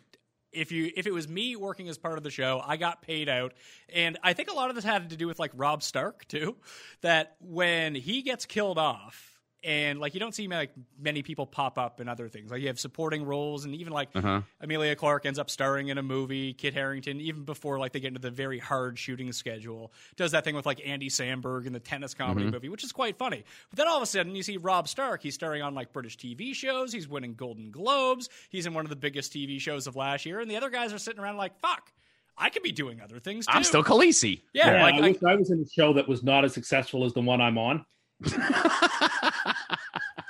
Speaker 3: if you if it was me working as part of the show, I got paid out, and I think a lot of this had to do with like Rob Stark too. That when he gets killed off, and like you don't see like many people pop up in other things. Like you have supporting roles, and even like
Speaker 1: Uh-huh.
Speaker 3: Emilia Clarke ends up starring in a movie. Kit Harington, even before like they get into the very hard shooting schedule, does that thing with like Andy Samberg in the tennis comedy
Speaker 1: Mm-hmm.
Speaker 3: movie, which is quite funny. But then all of a sudden you see Rob Stark. He's starring on like British TV shows. He's winning Golden Globes. He's in one of the biggest TV shows of last year, and the other guys are sitting around like, "Fuck, I could be doing other things too."
Speaker 1: I'm still Khaleesi.
Speaker 3: yeah,
Speaker 5: Yeah,
Speaker 3: like
Speaker 5: I
Speaker 3: I-
Speaker 5: wish I was in a show that was not as successful as the one I'm on.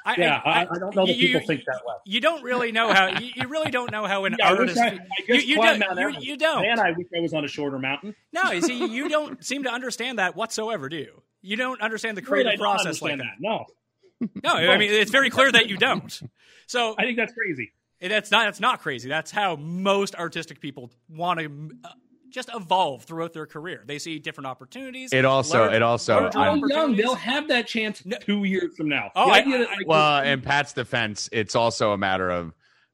Speaker 3: I,
Speaker 5: Yeah, I, I don't know that
Speaker 3: you-
Speaker 5: people think that way.
Speaker 3: You don't really know how. You, you really don't know how an
Speaker 5: Yeah,
Speaker 3: artist.
Speaker 5: I, I
Speaker 3: you, you don't. You, you don't.
Speaker 5: Man, I wish I was on a shorter mountain.
Speaker 3: no, you see, you don't seem to understand that whatsoever, do you? You don't understand the
Speaker 5: I
Speaker 3: creative
Speaker 5: don't
Speaker 3: process like
Speaker 5: understand
Speaker 3: that.
Speaker 5: No,
Speaker 3: No, I mean it's very clear that you don't. So
Speaker 5: I think that's crazy.
Speaker 3: that's not that's not crazy. That's how most artistic people want to uh, just evolve throughout their career. They see different opportunities.
Speaker 1: It also-
Speaker 3: large-
Speaker 1: it also-
Speaker 3: larger
Speaker 1: I'm-
Speaker 5: young they'll have that chance
Speaker 3: No.
Speaker 5: two years from now.
Speaker 3: Oh,
Speaker 5: The
Speaker 3: I-
Speaker 5: that, like,
Speaker 1: Well, in Pat's defense, it's also a matter of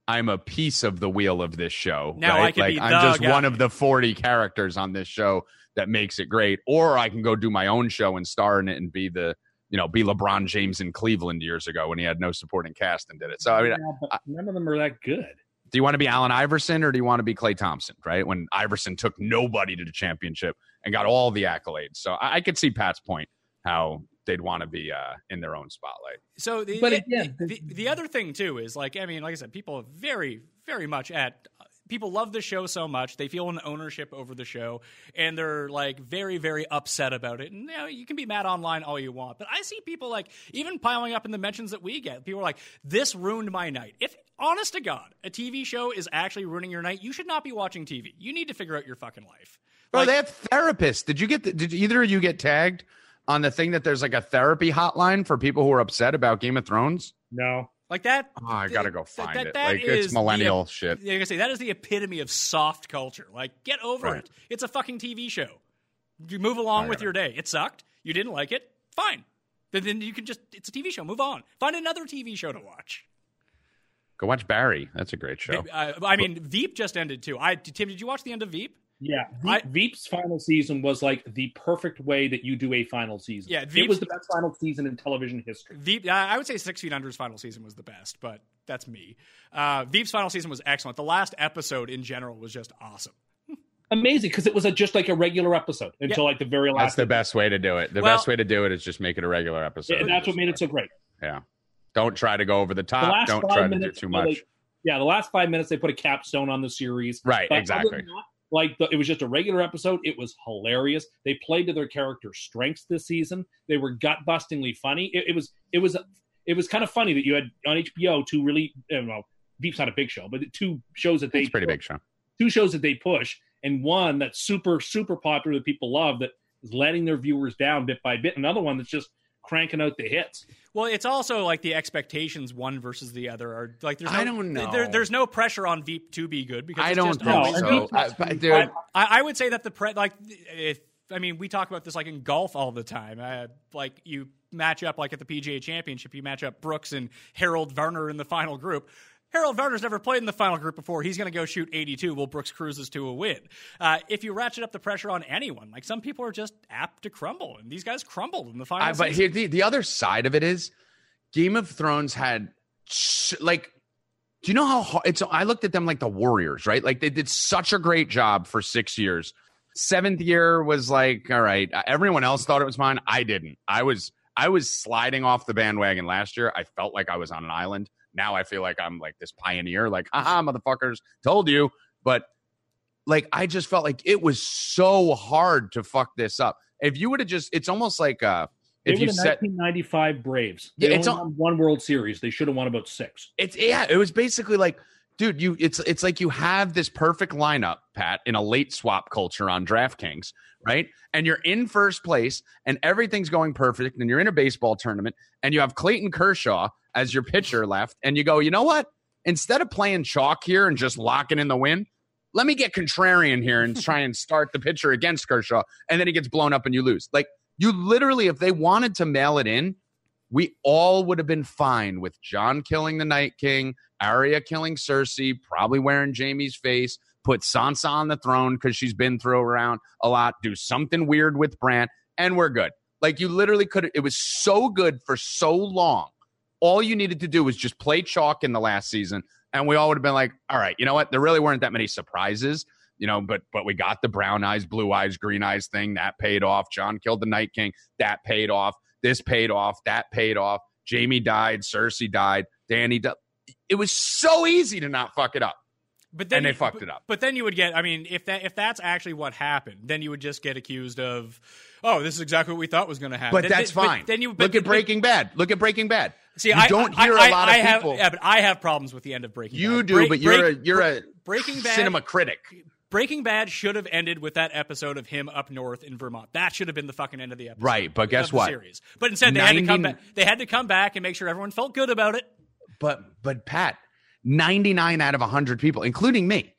Speaker 1: I'm a piece of the wheel of this show.
Speaker 3: Now
Speaker 1: right?
Speaker 3: I could
Speaker 1: like
Speaker 3: be
Speaker 1: I'm just
Speaker 3: guy.
Speaker 1: one of the 40 characters on this show that makes it great. Or I can go do my own show and star in it and be the you know be LeBron James in Cleveland years ago when he had no supporting cast and did it. So I mean,
Speaker 5: yeah, but none of them are that good.
Speaker 1: Do you want to be Allen Iverson or do you want to be Klay Thompson? Right when Iverson took nobody to the championship and got all the accolades. So I, I could see Pat's point how they'd want to be uh, in their own spotlight.
Speaker 3: So the,
Speaker 5: But
Speaker 3: the-
Speaker 5: again,
Speaker 3: the, the, the other thing too is like I mean, like I said, people are very, very much at people love the show so much they feel an ownership over the show, and they're like very, very upset about it. And you know, you can be mad online all you want, but I see people like even piling up in the mentions that we get. People are like, "This ruined my night." If honest to God, a TV show is actually ruining your night, you should not be watching TV. You need to figure out your fucking life.
Speaker 1: Bro,
Speaker 3: Like-
Speaker 1: they have therapists. Did you get? The, did either of you get tagged on the thing that there's like a therapy hotline for people who are upset about Game of Thrones?
Speaker 5: No.
Speaker 3: Like that.
Speaker 1: Oh, I gotta go find
Speaker 3: that-
Speaker 1: it.
Speaker 3: that
Speaker 1: Like it's millennial
Speaker 3: the-
Speaker 1: shit.
Speaker 3: Yeah, like I say, that is the epitome of soft culture. Like, get over
Speaker 1: Right.
Speaker 3: it. It's a fucking TV show. You move along with your day. It sucked. You didn't like it. Fine. Then, then you can just, it's a TV show. Move on. Find another TV show to watch.
Speaker 1: Go watch Barry. That's a great show.
Speaker 3: Uh, I mean, Veep just ended too. I Tim, did you watch the end of Veep?
Speaker 5: Yeah,
Speaker 3: I-
Speaker 5: Veep's final season was like the perfect way that you do a final season.
Speaker 3: Yeah,
Speaker 5: it was the best final season in television history.
Speaker 3: Veep, I would say Six Feet Under's final season was the best, but that's me. Uh, Veep's final season was excellent. The last episode in general was just awesome.
Speaker 5: Amazing because it was a, just like a regular episode until like the very last.
Speaker 1: That's the best way to do it. The
Speaker 3: Well-
Speaker 1: best way to do it is just make it a regular episode.
Speaker 5: Yeah, that's what made it so great.
Speaker 1: Yeah. Don't try to go over the
Speaker 5: The
Speaker 1: top.
Speaker 5: last
Speaker 1: Don't
Speaker 5: five
Speaker 1: try to do
Speaker 5: minutes,
Speaker 1: too much.
Speaker 5: they- yeah, the last five minutes they put a capstone on the series.
Speaker 1: Right,
Speaker 5: But other
Speaker 1: exactly.
Speaker 5: than that, like the, it was just a regular episode. It was hilarious. They played to their character strengths this season. They were gut bustingly funny. It, it was it was it was kind of funny that you had on HBO two really eh, don't know Veep's not a big show, but two shows that they
Speaker 1: It's pretty big show.
Speaker 5: two shows that they push, and one that's super super popular that people love that is letting their viewers down bit by bit. Another one that's just cranking out the hits.
Speaker 3: Well, it's also like the expectations one versus the other are like there's no,
Speaker 1: I don't know.
Speaker 3: There, there's no pressure on Veep to be good because
Speaker 1: I
Speaker 3: it's
Speaker 1: don't
Speaker 3: just
Speaker 1: think
Speaker 3: always
Speaker 1: so. I, but, dude,
Speaker 5: I-
Speaker 3: I, I would say that the pre like if I mean we talk about this like in golf all the time. Uh, like you match up like at the PGA Championship, you match up Brooks and Harold Varner in the final group. Harold Varner's never played in the final group before. He's going to go shoot 82 while Brooks cruises to a win. Uh, if you ratchet up the pressure on anyone, like some people are just apt to crumble, and these guys crumbled in the final.
Speaker 1: I, but here, the, the other side of it is Game of Thrones had like, do you know how hard it's? I looked at them like the Warriors, right? Like they did such a great job for six years. Seventh year was like, all right. Everyone else thought it was fine. I didn't. I was I was sliding off the bandwagon last year. I felt like I was on an island. Now I feel like I'm like this pioneer. Like, haha, motherfuckers, told you. But like, I just felt like it was so hard to fuck this up. If you would have just, it's almost like uh, if you
Speaker 5: the
Speaker 1: set
Speaker 5: 1995 Braves.
Speaker 1: Yeah,
Speaker 5: They
Speaker 1: it's
Speaker 5: only
Speaker 1: all-
Speaker 5: won one World Series. They should have won about six.
Speaker 1: It's yeah, it was basically like, dude, you it's it's like you have this perfect lineup, Pat, in a late swap culture on DraftKings, right? And you're in first place and everything's going perfect, and you're in a baseball tournament, and you have Clayton Kershaw as your pitcher left, and you go, you know what? Instead of playing chalk here and just locking in the win, let me get contrarian here and try and start the pitcher against Kershaw, and then he gets blown up and you lose. Like You literally, if they wanted to mail it in, we all would have been fine with Jon killing the Night King, Arya killing Cersei, probably wearing Jaime's face, put Sansa on the throne because she's been thrown around a lot, do something weird with Bran, and we're good. Like you literally could it was so good for so long. All you needed to do was just play chalk in the last season, and we all would have been like, all right, you know what? There really weren't that many surprises you know, but but we got the brown eyes, blue eyes, green eyes thing that paid off. Jon killed the Night King, that paid off. This paid off, that paid off. Jaime died, Cersei died, Dany died. It was so easy to not fuck it up.
Speaker 3: But then
Speaker 1: and they
Speaker 3: you-
Speaker 1: fucked
Speaker 3: but-
Speaker 1: it up.
Speaker 3: But then you would get, I mean, if that if that's actually what happened, then you would just get accused of, oh, this is exactly what we thought was going to happen.
Speaker 1: But
Speaker 3: Then-
Speaker 1: that's
Speaker 3: but
Speaker 1: fine.
Speaker 3: then you
Speaker 1: look
Speaker 3: but-
Speaker 1: at
Speaker 3: but-
Speaker 1: Breaking Bad. Look at Breaking Bad.
Speaker 3: See,
Speaker 1: you
Speaker 3: I
Speaker 1: don't hear
Speaker 3: I-
Speaker 1: a lot
Speaker 3: I
Speaker 1: of
Speaker 3: have,
Speaker 1: people.
Speaker 3: Yeah, but I have problems with the end of Breaking bad.
Speaker 1: you
Speaker 3: Bad.
Speaker 1: do,
Speaker 3: Break-
Speaker 1: but you're
Speaker 3: break-
Speaker 1: a you're a
Speaker 3: Breaking Bad
Speaker 1: cinema critic.
Speaker 3: Breaking Bad should have ended with that episode of him up north in Vermont. That should have been the fucking end of the episode.
Speaker 1: Right, but guess what?
Speaker 3: Series. But instead, they had to come back. They had to come back and make sure everyone felt good about it.
Speaker 1: But but Pat, 99 out of 100 people, including me,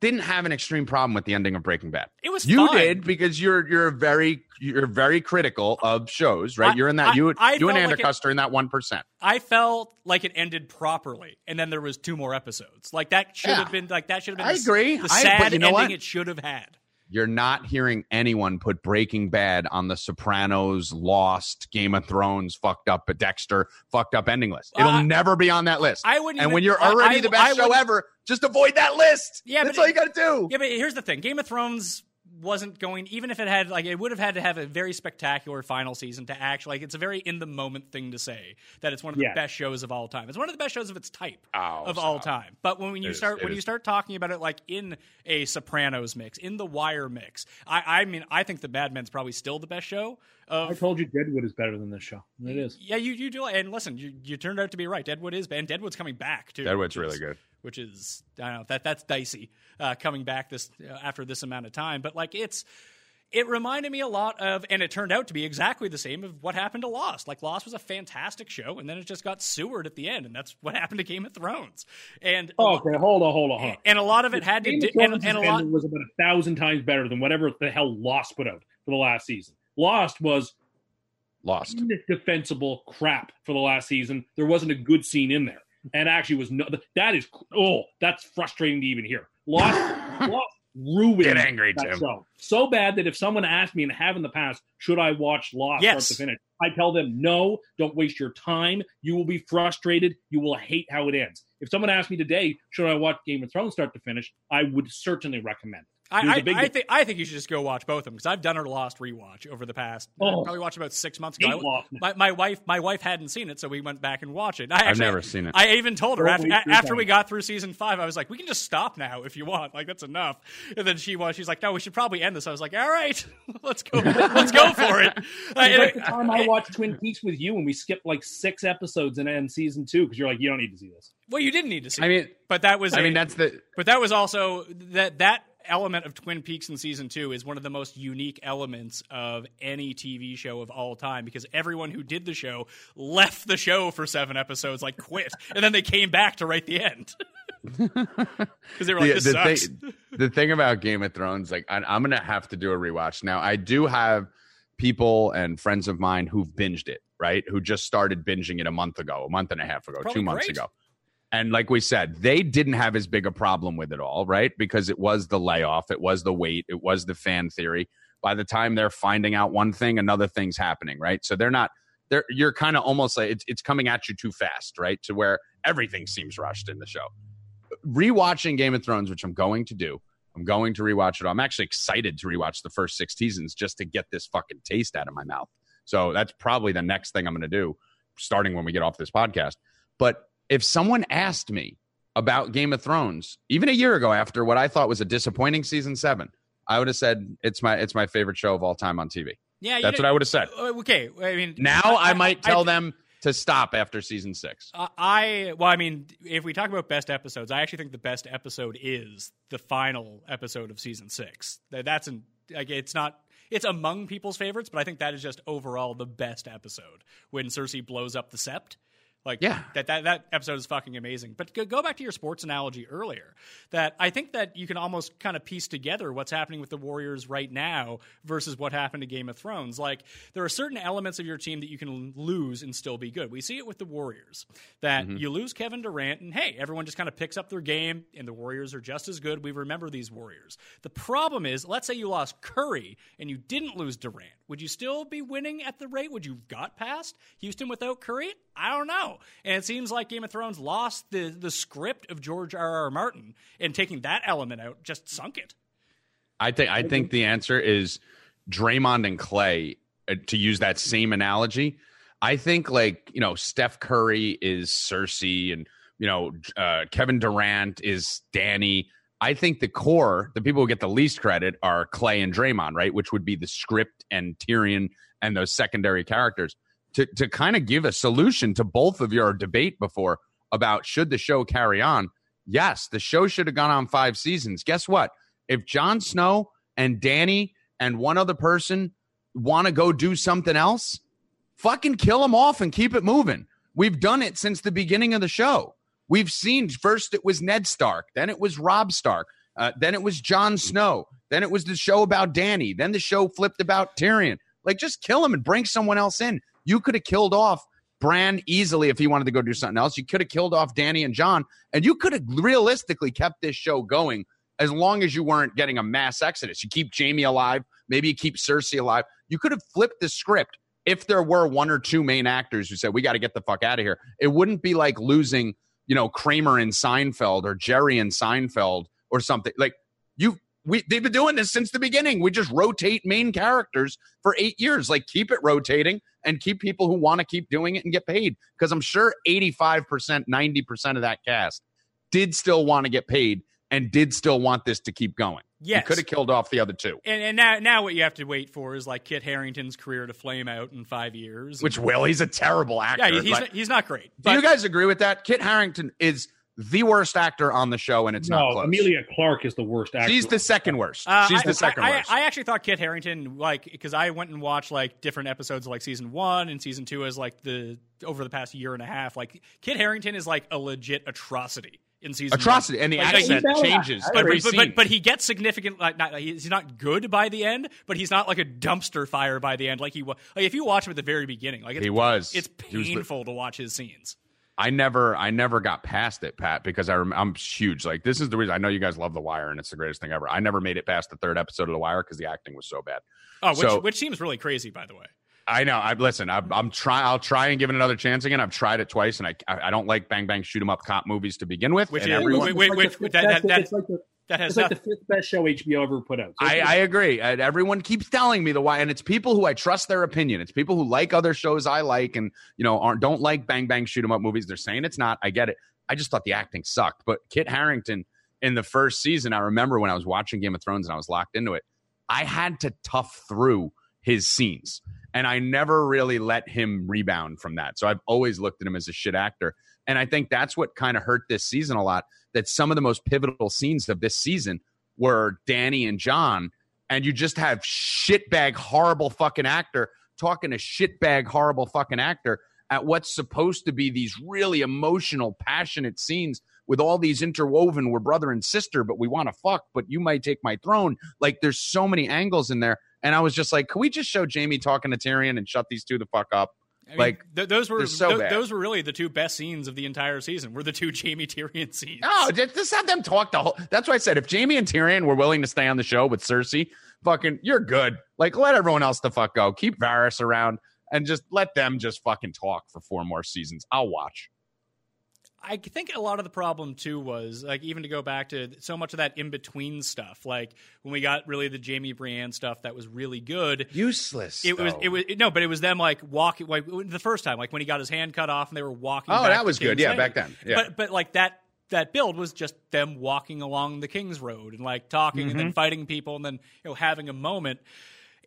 Speaker 1: didn't have an extreme problem with the ending of Breaking Bad.
Speaker 3: It was
Speaker 1: You
Speaker 3: fine.
Speaker 1: did because you're you're very you're very critical of shows, right?
Speaker 3: I-
Speaker 1: you're in that
Speaker 3: I-
Speaker 1: you
Speaker 3: I
Speaker 1: you and
Speaker 3: felt like
Speaker 1: are in that one percent.
Speaker 3: I felt like it ended properly, and then there was two more episodes. Like that should
Speaker 1: Yeah.
Speaker 3: have been like that should have been.
Speaker 1: I
Speaker 3: the,
Speaker 1: agree.
Speaker 3: The sad
Speaker 1: you know
Speaker 3: ending
Speaker 1: what?
Speaker 3: it should have had.
Speaker 1: You're not hearing anyone put Breaking Bad on the Sopranos, Lost, Game of Thrones, fucked up, but Dexter, fucked up ending list. It'll
Speaker 3: Uh,
Speaker 1: never be on that list.
Speaker 3: I wouldn't.
Speaker 1: and
Speaker 3: even-
Speaker 1: when you're already
Speaker 3: I-
Speaker 1: the
Speaker 3: I
Speaker 1: best show
Speaker 3: would-
Speaker 1: ever, just avoid that list.
Speaker 3: Yeah,
Speaker 1: that's all you got to do.
Speaker 3: Yeah, but here's the thing: Game of Thrones wasn't going. Even if it had, like, it would have had to have a very spectacular final season to actually. Like, it's a very in the moment thing to say that it's one of the
Speaker 5: Yeah.
Speaker 3: best shows of all time. It's one of the best shows of its type
Speaker 1: Oh,
Speaker 3: of all time. But when, when you
Speaker 1: It is-
Speaker 3: start
Speaker 1: it
Speaker 3: when you start talking about it like in a Sopranos mix, in the Wire mix, I, I mean, I think the Mad Men's probably still the best show. Of,
Speaker 5: I told you Deadwood is better than this show. It is.
Speaker 3: Yeah, you you do. And listen, you, you turned out to be right. Deadwood is, and Deadwood's coming back too.
Speaker 1: Deadwood's really good.
Speaker 3: Which is, I don't know that that's dicey uh, coming back this uh, after this amount of time. But like it's. It reminded me a lot of, and it turned out to be exactly the same of what happened to Lost. Like Lost was a fantastic show, and then it just got sewered at the end, and that's what happened to Game of Thrones. And
Speaker 5: Oh, okay, hold on, hold on, hold on.
Speaker 3: and a lot of it had to
Speaker 5: Game
Speaker 3: do,
Speaker 5: of Thrones
Speaker 3: and, and a lot.
Speaker 5: was about a thousand times better than whatever the hell Lost put out for the last season. Lost was
Speaker 1: Lost.
Speaker 5: indefensible crap for the last season. There wasn't a good scene in there, and actually was no. That is oh, that's frustrating to even hear. Lost, Lost ruined
Speaker 1: Get angry,
Speaker 5: that
Speaker 1: Tim.
Speaker 5: show so bad that if someone asked me and have in the past, should I watch Lost
Speaker 3: Yes.
Speaker 5: start to finish? I tell them no. Don't waste your time. You will be frustrated. You will hate how it ends. If someone asked me today, should I watch Game of Thrones start to finish? I would certainly recommend. it. There's
Speaker 3: I,
Speaker 5: a big
Speaker 3: I, I think I think you should just go watch both of them because I've done a Lost rewatch over the past. I
Speaker 5: Oh.
Speaker 3: probably watched about six months ago. I- my, my wife my wife hadn't seen it, so we went back and watched it. I actually,
Speaker 1: never seen it.
Speaker 3: I even told her after, after we got through season five, I was like, "We can just stop now if you want. Like that's enough." And then she was, she's like, "No, we should probably end this." I was like, "All right, let's go, let's go for it." Uh,
Speaker 5: It's like the time I watched Twin Peaks with you, and we skipped like six episodes and end season two because you're like, you don't need to see this.
Speaker 3: well, you didn't need to see.
Speaker 1: I
Speaker 3: it,
Speaker 1: mean,
Speaker 3: but that was
Speaker 1: I
Speaker 3: a-
Speaker 1: mean that's the
Speaker 3: But that was also that that element of Twin Peaks in season two is one of the most unique elements of any TV show of all time because everyone who did the show left the show for seven episodes, like quit, and then they came back to write the end because they were like, "This sucks."
Speaker 1: thing, the thing about Game of Thrones, like I, I'm gonna have to do a rewatch now. I do have people and friends of mine who've binged it, right? Who just started binging it a month ago, a month and a half ago,
Speaker 3: Probably
Speaker 1: two months
Speaker 3: great.
Speaker 1: ago. And like we said, they didn't have as big a problem with it all, right? Because it was the layoff, it was the wait, it was the fan theory. By the time they're finding out one thing, another thing's happening, right? So they're not. They're, you're kind of almost like it's, it's coming at you too fast, right? To where everything seems rushed in the show rewatching Game of Thrones, which I'm going to do. I'm going to rewatch it. I'm actually excited to rewatch the first six seasons just to get this fucking taste out of my mouth. So that's probably the next thing I'm going to do, starting when we get off this podcast. But if someone asked me about Game of Thrones, even a year ago, after what I thought was a disappointing season seven, I would have said it's my it's my favorite show of all time on TV.
Speaker 3: yeah,
Speaker 1: That's what I would have said.
Speaker 3: uh, Okay, I mean,
Speaker 1: Now I, might tell them to stop after season six.
Speaker 3: Uh, I well, I mean, if we talk about best episodes, I actually think the best episode is the final episode of season six. That's an like it's not it's among people's favorites, but I think that is just overall the best episode when Cersei blows up the sept. Like
Speaker 1: Yeah.
Speaker 3: that, that that episode is fucking amazing. But go, go back to your sports analogy earlier. That I think that you can almost kind of piece together what's happening with the Warriors right now versus what happened to Game of Thrones. Like there are certain elements of your team that you can lose and still be good. We see it with the Warriors that mm-hmm. you lose Kevin Durant and hey, everyone just kind of picks up their game and the Warriors are just as good. We remember these Warriors. The problem is, let's say you lost Curry and you didn't lose Durant. Would you still be winning at the rate? Would you have got past Houston without Curry? I don't know. And it seems like Game of Thrones lost the the script of George R. R. Martin and taking that element out just sunk it.
Speaker 1: I think I think the answer is Draymond and Klay. uh, To use that same analogy, I think like you know Steph Curry is Cersei, and you know uh, Kevin Durant is Dany. I think the core, the people who get the least credit, are Klay and Draymond, right? Which would be the script and Tyrion and those secondary characters. To to kind of give a solution to both of your debate before about should the show carry on. Yes, the show should have gone on five seasons. Guess what? If Jon Snow and Dany and one other person want to go do something else, fucking kill them off and keep it moving. We've done it since the beginning of the show. We've seen first it was Ned Stark, then it was Robb Stark, uh, then it was Jon Snow, then it was the show about Dany, then the show flipped about Tyrion. Like, just kill him and bring someone else in. You could have killed off Bran easily if he wanted to go do something else. You could have killed off Dany and Jon, and you could have realistically kept this show going as long as you weren't getting a mass exodus. You keep Jaime alive, maybe you keep Cersei alive. You could have flipped the script if there were one or two main actors who said, We got to get the fuck out of here. It wouldn't be like losing, you know, Kramer in Seinfeld or Jerry in Seinfeld or something. Like, you. We, they've been doing this since the beginning. We just rotate main characters for eight years. Like, keep it rotating and keep people who want to keep doing it and get paid. Because I'm sure 85%, 90% of that cast did still want to get paid and did still want this to keep going.
Speaker 3: Yes.
Speaker 1: You could have killed off the other two,
Speaker 3: And, and now, now what you have to wait for is like Kit Harington's career to flame out in five years.
Speaker 1: which will. He's a terrible actor.
Speaker 3: yeah, he's,
Speaker 1: Like,
Speaker 3: not, he's not great.
Speaker 1: do
Speaker 3: But
Speaker 1: you guys agree with that? Kit Harington is the worst actor on the show, and it's not
Speaker 5: No,
Speaker 1: close.
Speaker 5: Emilia Clarke is the worst actor.
Speaker 1: She's the second worst.
Speaker 3: Uh,
Speaker 1: She's
Speaker 3: I-
Speaker 1: the second
Speaker 3: I,
Speaker 1: worst.
Speaker 3: I, I actually thought Kit Harington, like, because I went and watched like different episodes of like season one and season two as like the over the past year and a half. Like, Kit Harington is like a legit atrocity in season
Speaker 1: Atrocity,
Speaker 3: one.
Speaker 1: and the
Speaker 3: Like,
Speaker 1: accent
Speaker 5: he's-
Speaker 1: changes
Speaker 3: But, but, but, but, but he gets significant. Like, not, he's not good by the end, but he's not like a dumpster fire by the end. Like he was. Like if you watch him at the very beginning, like it's,
Speaker 1: He was.
Speaker 3: It's
Speaker 1: He was
Speaker 3: painful to watch his scenes.
Speaker 1: I never, I never got past it, Pat, because I rem- I'm huge. Like this is the reason I know you guys love The Wire, and it's the greatest thing ever. I never made it past the third episode of The Wire because the acting was so bad.
Speaker 3: Oh, which
Speaker 1: So-
Speaker 3: which seems really crazy, by the way.
Speaker 1: I know. I listen. I'm, I'm trying. I'll try and give it another chance again. I've tried it twice, and I I I don't like bang bang shoot 'em up cop movies to begin with.
Speaker 3: Which
Speaker 1: and
Speaker 3: is-
Speaker 1: everyone,
Speaker 3: wait, wait,
Speaker 5: It's
Speaker 3: wait,
Speaker 5: like the
Speaker 3: that-
Speaker 5: fifth
Speaker 3: that-
Speaker 5: best-
Speaker 3: that-
Speaker 5: it's like the,
Speaker 3: That has
Speaker 5: it's like the fifth best show HBO ever put out. So
Speaker 1: I, I agree. And everyone keeps telling me the why, and it's people who I trust their opinion. It's people who like other shows I like, and you know aren't don't like bang bang shoot 'em up movies. They're saying it's not. I get it. I just thought the acting sucked. But Kit Harington in the first season, I remember when I was watching Game of Thrones and I was locked into it. I had to tough through his scenes, and I never really let him rebound from that. So I've always looked at him as a shit actor, and I think that's what kind of hurt this season a lot. That some of the most pivotal scenes of this season were Dany and Jon, and you just have shitbag horrible fucking actor talking to shitbag horrible fucking actor at what's supposed to be these really emotional, passionate scenes with all these interwoven. We're brother and sister, but we want to fuck, but you might take my throne. Like there's so many angles in there. And I was just like, can we just show Jaime talking to Tyrion and shut these two the fuck up?
Speaker 3: I mean,
Speaker 1: like,
Speaker 3: th- those were
Speaker 1: so bad.
Speaker 3: those were really the two best scenes of the entire season. Were the two Jaime Tyrion scenes?
Speaker 1: No, just, just have them talk the whole. That's why I said if Jaime and Tyrion were willing to stay on the show with Cersei, fucking, you're good. Like, let everyone else the fuck go. Keep Varys around and just let them just fucking talk for four more seasons. I'll watch.
Speaker 3: I think a lot of the problem too was like even to go back to so much of that in between stuff. Like when we got really the Jaime Brienne stuff that was really good.
Speaker 1: Useless.
Speaker 3: It was it was no, but it was them like walking like the first time, like when he got his hand cut off and they were walking.
Speaker 1: Oh, that was good.
Speaker 3: King's
Speaker 1: Yeah, back then. Yeah.
Speaker 3: But but like that that build was just them walking along the King's Road and like talking and
Speaker 1: Mm-hmm.
Speaker 3: then fighting people and then you know having a moment.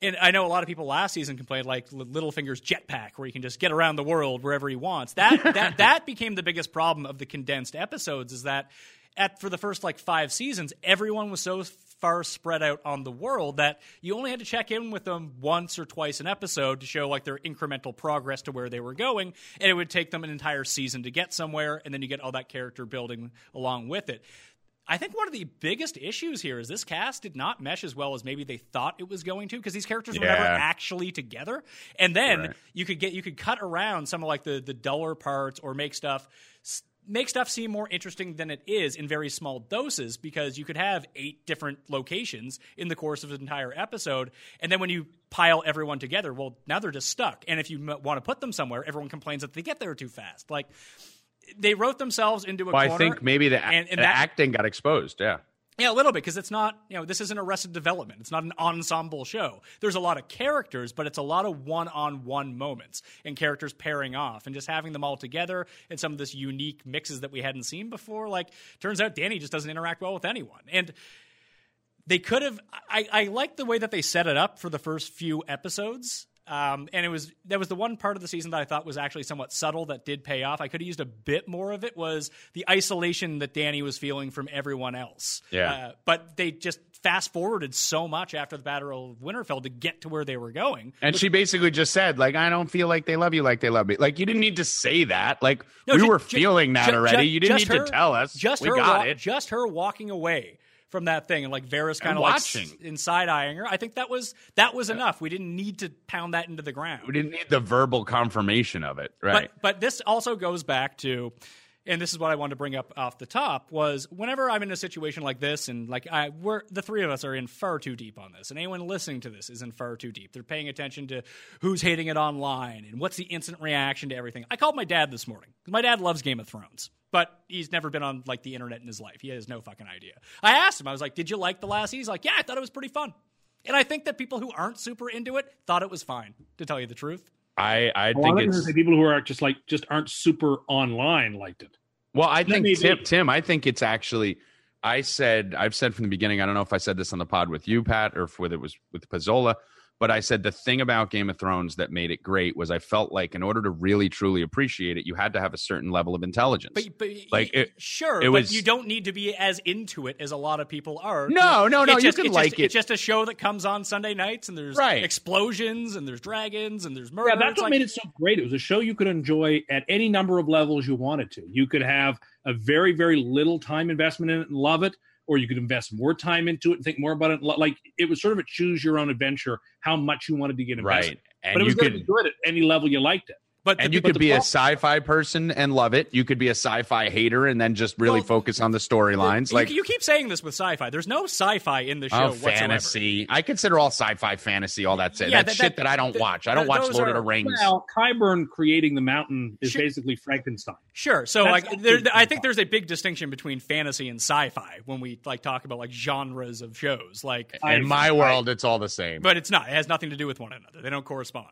Speaker 3: And I know a lot of people last season complained like Littlefinger's jetpack, where he can just get around the world wherever he wants. That that that became the biggest problem of the condensed episodes. Is that at for the first like five seasons, everyone was so far spread out on the world that you only had to check in with them once or twice an episode to show like their incremental progress to where they were going, and it would take them an entire season to get somewhere, and then you get all that character building along with it. I think one of the biggest issues here is this cast did not mesh as well as maybe they thought it was going to because these characters were never actually together. And then
Speaker 1: Right.
Speaker 3: you could get you could cut around some of like the the duller parts or make stuff make stuff seem more interesting than it is in very small doses because you could have eight different locations in the course of an entire episode and then when you pile everyone together well now they're just stuck and if you want to put them somewhere everyone complains that they get there too fast like they wrote themselves into a
Speaker 1: Well, I think maybe the,
Speaker 3: and, and
Speaker 1: the
Speaker 3: that,
Speaker 1: acting got exposed. Yeah.
Speaker 3: yeah, a little bit because it's not, you know, this isn't Arrested Development. It's not an ensemble show. There's a lot of characters, but it's a lot of one-on-one moments and characters pairing off and just having them all together and some of this unique mixes that we hadn't seen before. Like, turns out Dany just doesn't interact well with anyone, and they could have. I, I like the way that they set it up for the first few episodes. Um, and it was that was the one part of the season that I thought was actually somewhat subtle that did pay off. I could have used a bit more of it was the isolation that Dany was feeling from everyone else.
Speaker 1: Yeah.
Speaker 3: Uh, but they just fast forwarded so much after the Battle of Winterfell to get to where they were going.
Speaker 1: And she basically just said, like, I don't feel like they love you like they love me. Like, you didn't need to say that. Like,
Speaker 3: No,
Speaker 1: we were feeling that already. you didn't need
Speaker 3: her-
Speaker 1: to tell us.
Speaker 3: Just
Speaker 1: we
Speaker 3: her,
Speaker 1: got
Speaker 3: wa-
Speaker 1: it.
Speaker 3: just her walking away from that thing and like Varys kind of like
Speaker 1: watching.
Speaker 3: and eyeing her. I think that was that was enough. We didn't need to pound that into the ground.
Speaker 1: We didn't need the verbal confirmation of it. Right.
Speaker 3: But but this also goes back to and this is what I wanted to bring up off the top was whenever I'm in a situation like this and like I we're the three of us are in far too deep on this and anyone listening to this is in far too deep. They're paying attention to who's hating it online and what's the instant reaction to everything. I called my dad this morning. 'cause My dad loves Game of Thrones. But he's never been on like the internet in his life. He has no fucking idea. I asked him, I was like, Did you like the last season? He's like, Yeah, I thought it was pretty fun. And I think that people who aren't super into it thought it was fine, to tell you the truth.
Speaker 1: I, I
Speaker 5: A
Speaker 1: think it's.
Speaker 5: people who are just like just aren't super online liked it.
Speaker 1: Well, I
Speaker 5: That
Speaker 1: think Tim,
Speaker 5: be.
Speaker 1: Tim, I think it's actually. I said I've said from the beginning. I don't know if I said this on the pod with you, Pat, or if whether it was with Pizzola, but I said the thing about Game of Thrones that made it great was I felt like in order to really truly appreciate it, you had to have a certain level of intelligence.
Speaker 3: But, but
Speaker 1: Like, it-
Speaker 3: sure,
Speaker 1: it
Speaker 3: but
Speaker 1: was-
Speaker 3: you don't need to be as into it as a lot of people are.
Speaker 1: No, no, no,
Speaker 3: It's
Speaker 1: you
Speaker 3: just,
Speaker 1: can
Speaker 3: it's
Speaker 1: like
Speaker 3: just,
Speaker 1: it.
Speaker 3: It's just a show that comes on Sunday nights, and there's
Speaker 1: Right.
Speaker 3: explosions, and there's dragons, and there's murder.
Speaker 5: Yeah, that's
Speaker 3: It's
Speaker 5: what
Speaker 3: like-
Speaker 5: made it so great. It was a show you could enjoy at any number of levels you wanted to. You could have a very, very little time investment in it and love it, or you could invest more time into it and think more about it. Like it was sort of a choose your own adventure, how much you wanted to get invested.
Speaker 1: right, and
Speaker 5: But it
Speaker 1: you
Speaker 5: was
Speaker 1: could
Speaker 5: good at any level you liked it.
Speaker 3: But the
Speaker 1: and you
Speaker 3: people-
Speaker 1: could be a sci-fi person and love it. You could be a sci-fi hater and then just really
Speaker 3: Well,
Speaker 1: focus on the storylines. Like
Speaker 3: you keep saying this with sci-fi. There's no sci-fi in the show
Speaker 1: oh,
Speaker 3: whatsoever.
Speaker 1: fantasy. I consider all sci-fi fantasy. All that shit.
Speaker 3: Yeah,
Speaker 1: That's
Speaker 3: that-
Speaker 1: shit
Speaker 3: that-
Speaker 1: that I don't
Speaker 3: that-
Speaker 1: watch. I don't watch
Speaker 3: those
Speaker 1: Lord of the Rings.
Speaker 5: Well, Qyburn creating the mountain is
Speaker 3: Sure.
Speaker 5: basically Frankenstein.
Speaker 3: Sure. So
Speaker 5: That's
Speaker 3: like there, I think there's a big distinction between fantasy and sci-fi when we like talk about like genres of shows. Like
Speaker 5: I-
Speaker 1: In my world, it's all the same.
Speaker 3: but it's not. It has nothing to do with one another. They don't correspond.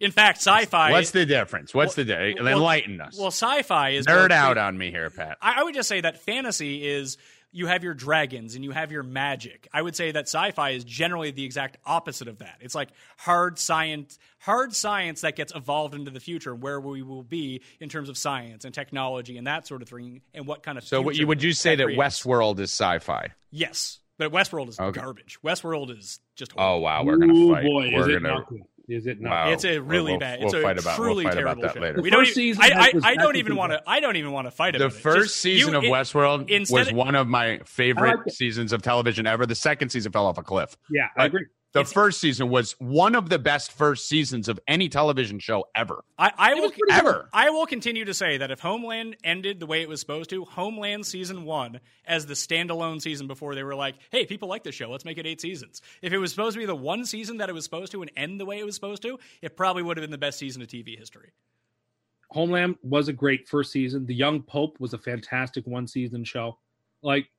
Speaker 3: In fact, sci-fi
Speaker 1: What's the difference? What's the di-
Speaker 3: well-
Speaker 1: enlighten us?
Speaker 3: Well, sci-fi is
Speaker 1: Nerd out on me here, Pat.
Speaker 3: I, I would just say that fantasy is you have your dragons and you have your magic. I would say that sci-fi is generally the exact opposite of that. It's like hard science, hard science that gets evolved into the future, where we will be in terms of science and technology and that sort of thing, and what kind of.
Speaker 1: So, what you would you say that
Speaker 3: creates.
Speaker 1: Westworld is sci-fi?
Speaker 3: Yes, but Westworld is
Speaker 1: Okay.
Speaker 3: garbage. Westworld is just.
Speaker 1: Oh wow, we're gonna
Speaker 5: Ooh,
Speaker 1: fight.
Speaker 5: boy,
Speaker 1: we're
Speaker 5: is
Speaker 1: gonna.
Speaker 5: not good. Is it not?
Speaker 1: Wow.
Speaker 3: It's a really
Speaker 1: we'll-
Speaker 3: bad.
Speaker 1: we'll
Speaker 3: a
Speaker 1: fight about- we'll
Speaker 3: truly
Speaker 1: fight about that
Speaker 3: show.
Speaker 1: later.
Speaker 3: We don't.
Speaker 5: first
Speaker 3: Even,
Speaker 5: season
Speaker 3: I,
Speaker 5: has
Speaker 3: I, I don't even want to. I don't even want to fight
Speaker 1: The
Speaker 3: about it.
Speaker 1: first
Speaker 3: Just-
Speaker 1: season
Speaker 3: you-
Speaker 1: of
Speaker 3: it-
Speaker 1: Westworld was
Speaker 3: of-
Speaker 1: one of my favorite
Speaker 5: like
Speaker 1: seasons of television ever. The second season fell off a cliff.
Speaker 5: Yeah, I
Speaker 1: But
Speaker 5: agree.
Speaker 1: The first season was one of the best first seasons of any television show ever.
Speaker 3: I, I will
Speaker 5: was pretty
Speaker 1: Ever.
Speaker 3: I will continue to say that if Homeland ended the way it was supposed to, Homeland season one as the standalone season before they were like, hey, people like this show, let's make it eight seasons. If it was supposed to be the one season that it was supposed to and end the way it was supposed to, it probably would have been the best season of TV history.
Speaker 5: Homeland was a great first season. The Young Pope was a fantastic one season show. Like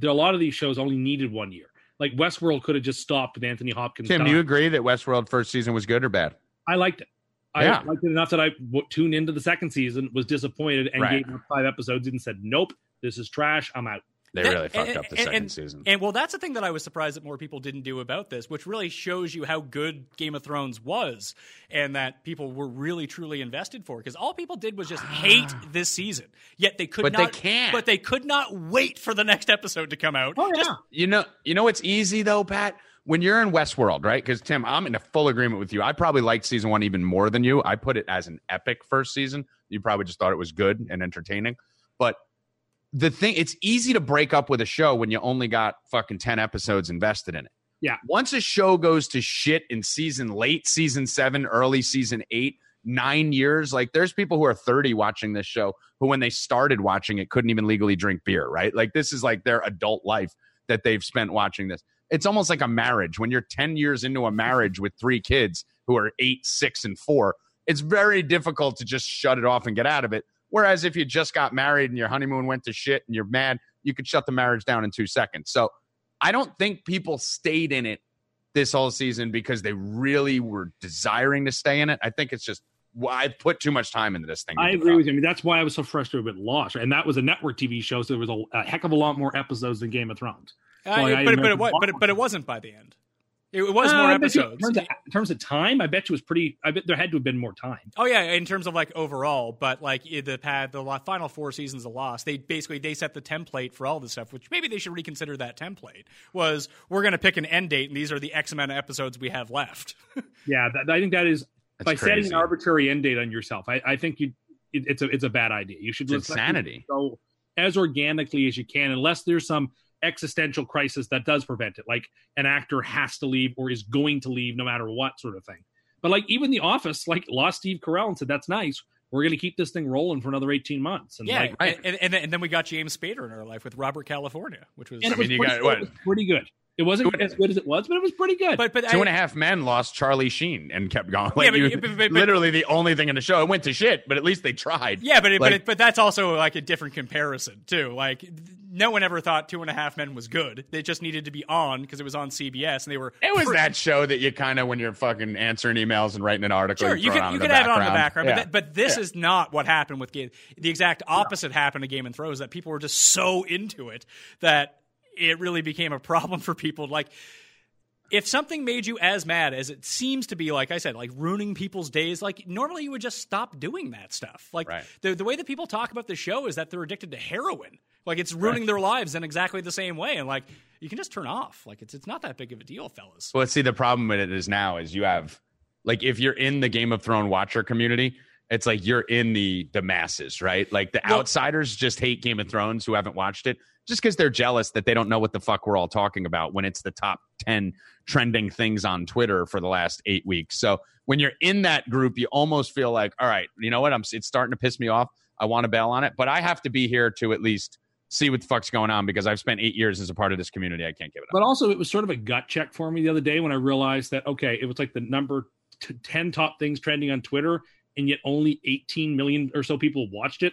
Speaker 5: a lot of these shows only needed one year. Like Westworld could have just stopped with Anthony Hopkins.
Speaker 1: Tim, do you agree that Westworld first season was good or bad?
Speaker 5: I liked it. I
Speaker 1: Yeah.
Speaker 5: liked it enough that I w- tuned into the second season, was disappointed, and
Speaker 1: Right.
Speaker 5: gave up five episodes and said, "Nope, this is trash. I'm out."
Speaker 1: They
Speaker 3: That-
Speaker 1: really fucked
Speaker 3: and-
Speaker 1: up the
Speaker 3: and-
Speaker 1: second
Speaker 3: and-
Speaker 1: season.
Speaker 3: And well, that's the thing that I was surprised that more people didn't do about this, which really shows you how good Game of Thrones was, and that people were really truly invested for. Because all people did was just ah. hate this season. Yet they could
Speaker 1: But they
Speaker 3: not.
Speaker 1: can't.
Speaker 3: But they could not wait for the next episode to come out.
Speaker 5: Oh yeah.
Speaker 3: Just-
Speaker 1: You know, you know what's easy though, Pat. When you're in Westworld, right? Because Tim, I'm in a full agreement with you. I probably liked season one even more than you. I put it as an epic first season. You probably just thought it was good and entertaining. But the thing, it's easy to break up with a show when you only got fucking ten episodes invested in it.
Speaker 5: Yeah.
Speaker 1: Once a show goes to shit in season late season seven, early season eight, nine years, like there's people who are 30 watching this show who, when they started watching it, couldn't even legally drink beer, right? Like this is like their adult life that they've spent watching this. It's almost like a marriage. When you're 10 years into a marriage with three kids who are eight, six, and four, it's very difficult to just shut it off and get out of it. Whereas if you just got married and your honeymoon went to shit and you're mad, you could shut the marriage down in two seconds. So I don't think people stayed in it this whole season because they really were desiring to stay in it. I think it's just well, I put too much time into this thing.
Speaker 5: I agree
Speaker 1: up.
Speaker 5: with you. I mean, that's why I was so frustrated with Lost, and that was a network TV show, so there was a, a heck of a lot more episodes than Game of Thrones.
Speaker 3: Uh,
Speaker 5: Well, I
Speaker 3: but, but, it, but, it, but it wasn't by the end. It, it was
Speaker 5: Uh,
Speaker 3: more
Speaker 5: I bet you-
Speaker 3: episodes.
Speaker 5: In terms, of, in terms of time, I bet you it was pretty. I bet there had to have been more time.
Speaker 3: Oh yeah, in terms of like overall, but like i- the pad, the final four seasons of Lost, they basically they set the template for all this stuff. Which maybe they should reconsider that template. Was we're going to pick an end date, and these are the X amount of episodes we have left.
Speaker 5: Yeah, that, I think that is
Speaker 1: That's
Speaker 5: by setting an arbitrary end date on yourself. I, I think you it, it's a it's a bad idea. You should
Speaker 1: It's
Speaker 5: let the
Speaker 1: insanity.
Speaker 5: show as organically as you can, unless there's some existential crisis that does prevent it, like an actor has to leave or is going to leave no matter what, sort of thing. But like even The Office, like lost Steve Carell and said that's nice. We're going to keep this thing rolling for another 18 months. And
Speaker 3: yeah,
Speaker 5: like,
Speaker 1: Right.
Speaker 3: and, and, then, and then we got James Spader in our life with Robert California, which was
Speaker 1: I
Speaker 5: was,
Speaker 1: mean, you
Speaker 5: pretty,
Speaker 1: got- what?
Speaker 5: was pretty good. It wasn't
Speaker 1: Two
Speaker 5: as good as it was, but it was pretty good.
Speaker 3: but but
Speaker 1: Two
Speaker 3: I,
Speaker 1: and a half men lost Charlie Sheen and kept going. Like
Speaker 3: Yeah, but-
Speaker 1: you-
Speaker 3: but- but- but-
Speaker 1: literally the only thing in the show. It went to shit, but at least they tried.
Speaker 3: Yeah, but
Speaker 1: Like-
Speaker 3: but it, but that's also like a different comparison too. Like no one ever thought Two and a Half Men was good. They just needed to be on because it was on CBS, and they were.
Speaker 1: It was
Speaker 3: pre-
Speaker 1: that show that you kind of when you're fucking answering emails and writing an article.
Speaker 3: Sure, you
Speaker 1: throw it
Speaker 3: could you
Speaker 1: in
Speaker 3: could
Speaker 1: the
Speaker 3: have it on in the background,
Speaker 1: Yeah.
Speaker 3: but, th- but this is not what happened with Game. The exact opposite happened to Game and Thrones. That people were just so into it that it really became a problem for people. Like, if something made you as mad as it seems to be, like I said, like ruining people's days, like normally you would just stop doing that stuff. Like
Speaker 1: Right.
Speaker 3: the the way that people talk about the show is that they're addicted to heroin. Like it's ruining their lives in exactly the same way, and like you can just turn off. Like it's it's not that big of a deal, fellas.
Speaker 1: Well, let's see, the problem with it is now is you have like if you're in the Game of Thrones watcher community, it's like you're in the the masses, right? Like the
Speaker 3: Well-
Speaker 1: outsiders just hate Game of Thrones who haven't watched it just because they're jealous that they don't know what the fuck we're all talking about when it's the top 10 trending things on Twitter for the last eight weeks. So when you're in that group, you almost feel like, all right, you know what? I'm it's starting to piss me off. I want to bail on it, but I have to be here to at least see what the fuck's going on because I've spent eight years as a part of this community. I can't give it up.
Speaker 5: But also, it was sort of a gut check for me the other day when I realized that okay, it was like the number t- ten top things trending on Twitter, and yet only 18 million or so people watched it.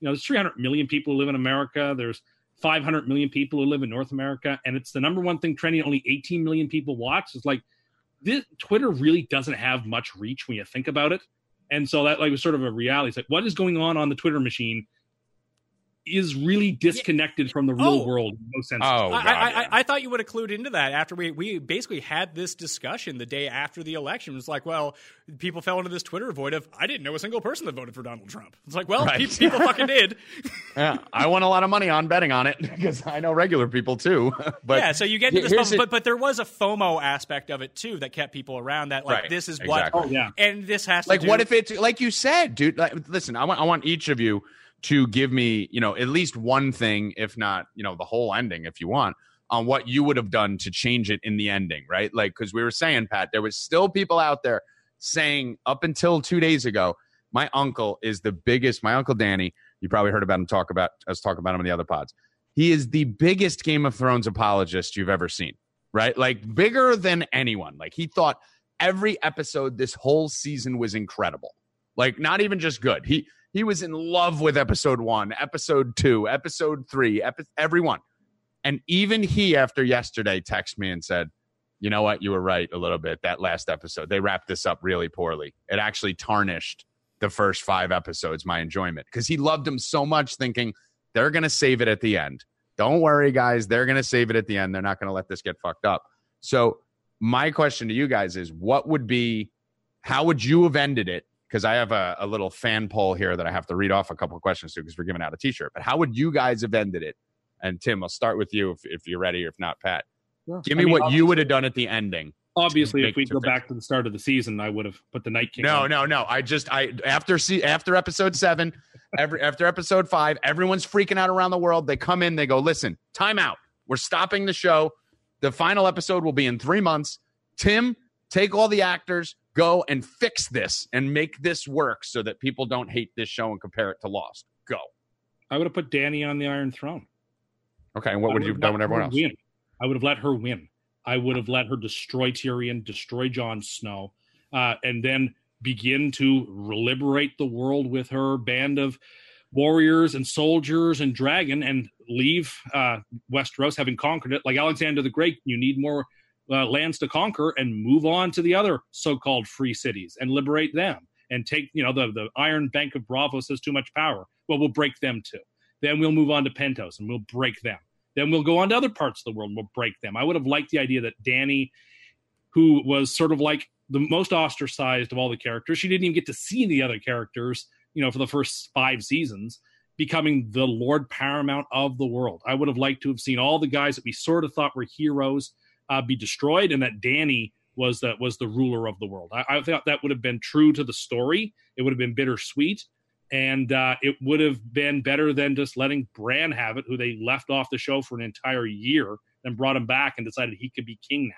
Speaker 5: You know, there's 300 million people who live in America. There's 500 million people who live in North America, and it's the number one thing trending. Only 18 million people watch. It's like this Twitter really doesn't have much reach when you think about it, and so that like was sort of a reality. It's like what is going on on the Twitter machine is really disconnected from the real
Speaker 3: Oh.
Speaker 5: world. in No sense.
Speaker 1: Oh,
Speaker 3: I,
Speaker 1: God,
Speaker 3: I,
Speaker 1: yeah.
Speaker 3: I, I thought you would have clued into that after we we basically had this discussion the day after the election. It was like, well, people fell into this Twitter void of I didn't know a single person that voted for Donald Trump. It's like, well,
Speaker 1: Right.
Speaker 3: pe- people fucking did.
Speaker 1: yeah, I won a lot of money on betting on it because I know regular people too. but
Speaker 3: yeah, so you get into this,
Speaker 1: here's
Speaker 3: but,
Speaker 1: it-
Speaker 3: but but there was a FOMO aspect of it too that kept people around. That like
Speaker 1: Right,
Speaker 3: this is
Speaker 1: exactly.
Speaker 3: what,
Speaker 5: Oh yeah.
Speaker 3: and this has to
Speaker 1: like
Speaker 3: do-
Speaker 1: what if it's like you said dude like, listen I want, I want each of you to give me you know at least one thing if not you know the whole ending if you want on what you would have done to change it in the ending right? Like because we were saying pat there was still people out there saying up until two days ago my uncle is the biggest my uncle danny you probably heard about him talk about us talk about him in the other pods. He is the biggest game of thrones apologist you've ever seen right? Like bigger than anyone. Like he thought every episode this whole season was incredible. Like not even just good. He he was in love with episode one episode two episode three epi- everyone and even he after yesterday texted me and said you know what you were right a little bit that last episode they wrapped this up really poorly it actually tarnished the first five episodes my enjoyment because he loved them so much thinking they're going to save it at the end Don't worry, guys. They're going to save it at the end. They're not going to let this get fucked up. So, my question to you guys is what would be, how would you have ended it? Because I have a, a, little fan poll here that I have to read off a couple of questions to because we're giving out a t shirt. But how would you guys have ended it? And Tim, I'll start with you if, if you're ready, or if not, Pat. Yeah. Give me I mean, what you would have done at the ending.
Speaker 5: Obviously, if we go back to the start of the season, I would have put the Night King.
Speaker 1: No, on. no, no. I just I after see after episode seven, every after episode five, everyone's freaking out around the world. They come in, they go, listen, time out. We're stopping the show. The final episode will be in three months. Tim, take all the actors, go and fix this and make this work so that people don't hate this show and compare it to Lost. Go.
Speaker 5: I would have put Dany on the Iron Throne.
Speaker 1: Okay, and what would you have done with everyone else?
Speaker 5: Win. I would have let her win. I would have let her destroy Tyrion, destroy Jon Snow, uh, and then begin to liberate the world with her band of warriors and soldiers and dragon and leave uh, Westeros having conquered it. Like Alexander the Great, you need more uh, lands to conquer and move on to the other so-called free cities and liberate them and take, you know, the, the Iron Bank of Braavos has too much power. Well, we'll break them too. Then we'll move on to Pentos and we'll break them. Then we'll go on to other parts of the world and we'll break them. I would have liked the idea that Dany who was sort of like the most ostracized of all the characters, she didn't even get to see the other characters, you know, for the first five seasons, becoming the Lord Paramount of the world. I would have liked to have seen all the guys that we sort of thought were heroes uh, be destroyed, and that Dany was the was the ruler of the world. I, I thought that would have been true to the story. It would have been bittersweet and uh, it would have been better than just letting Bran have it, who they left off the show for an entire year, and brought him back and decided he could be king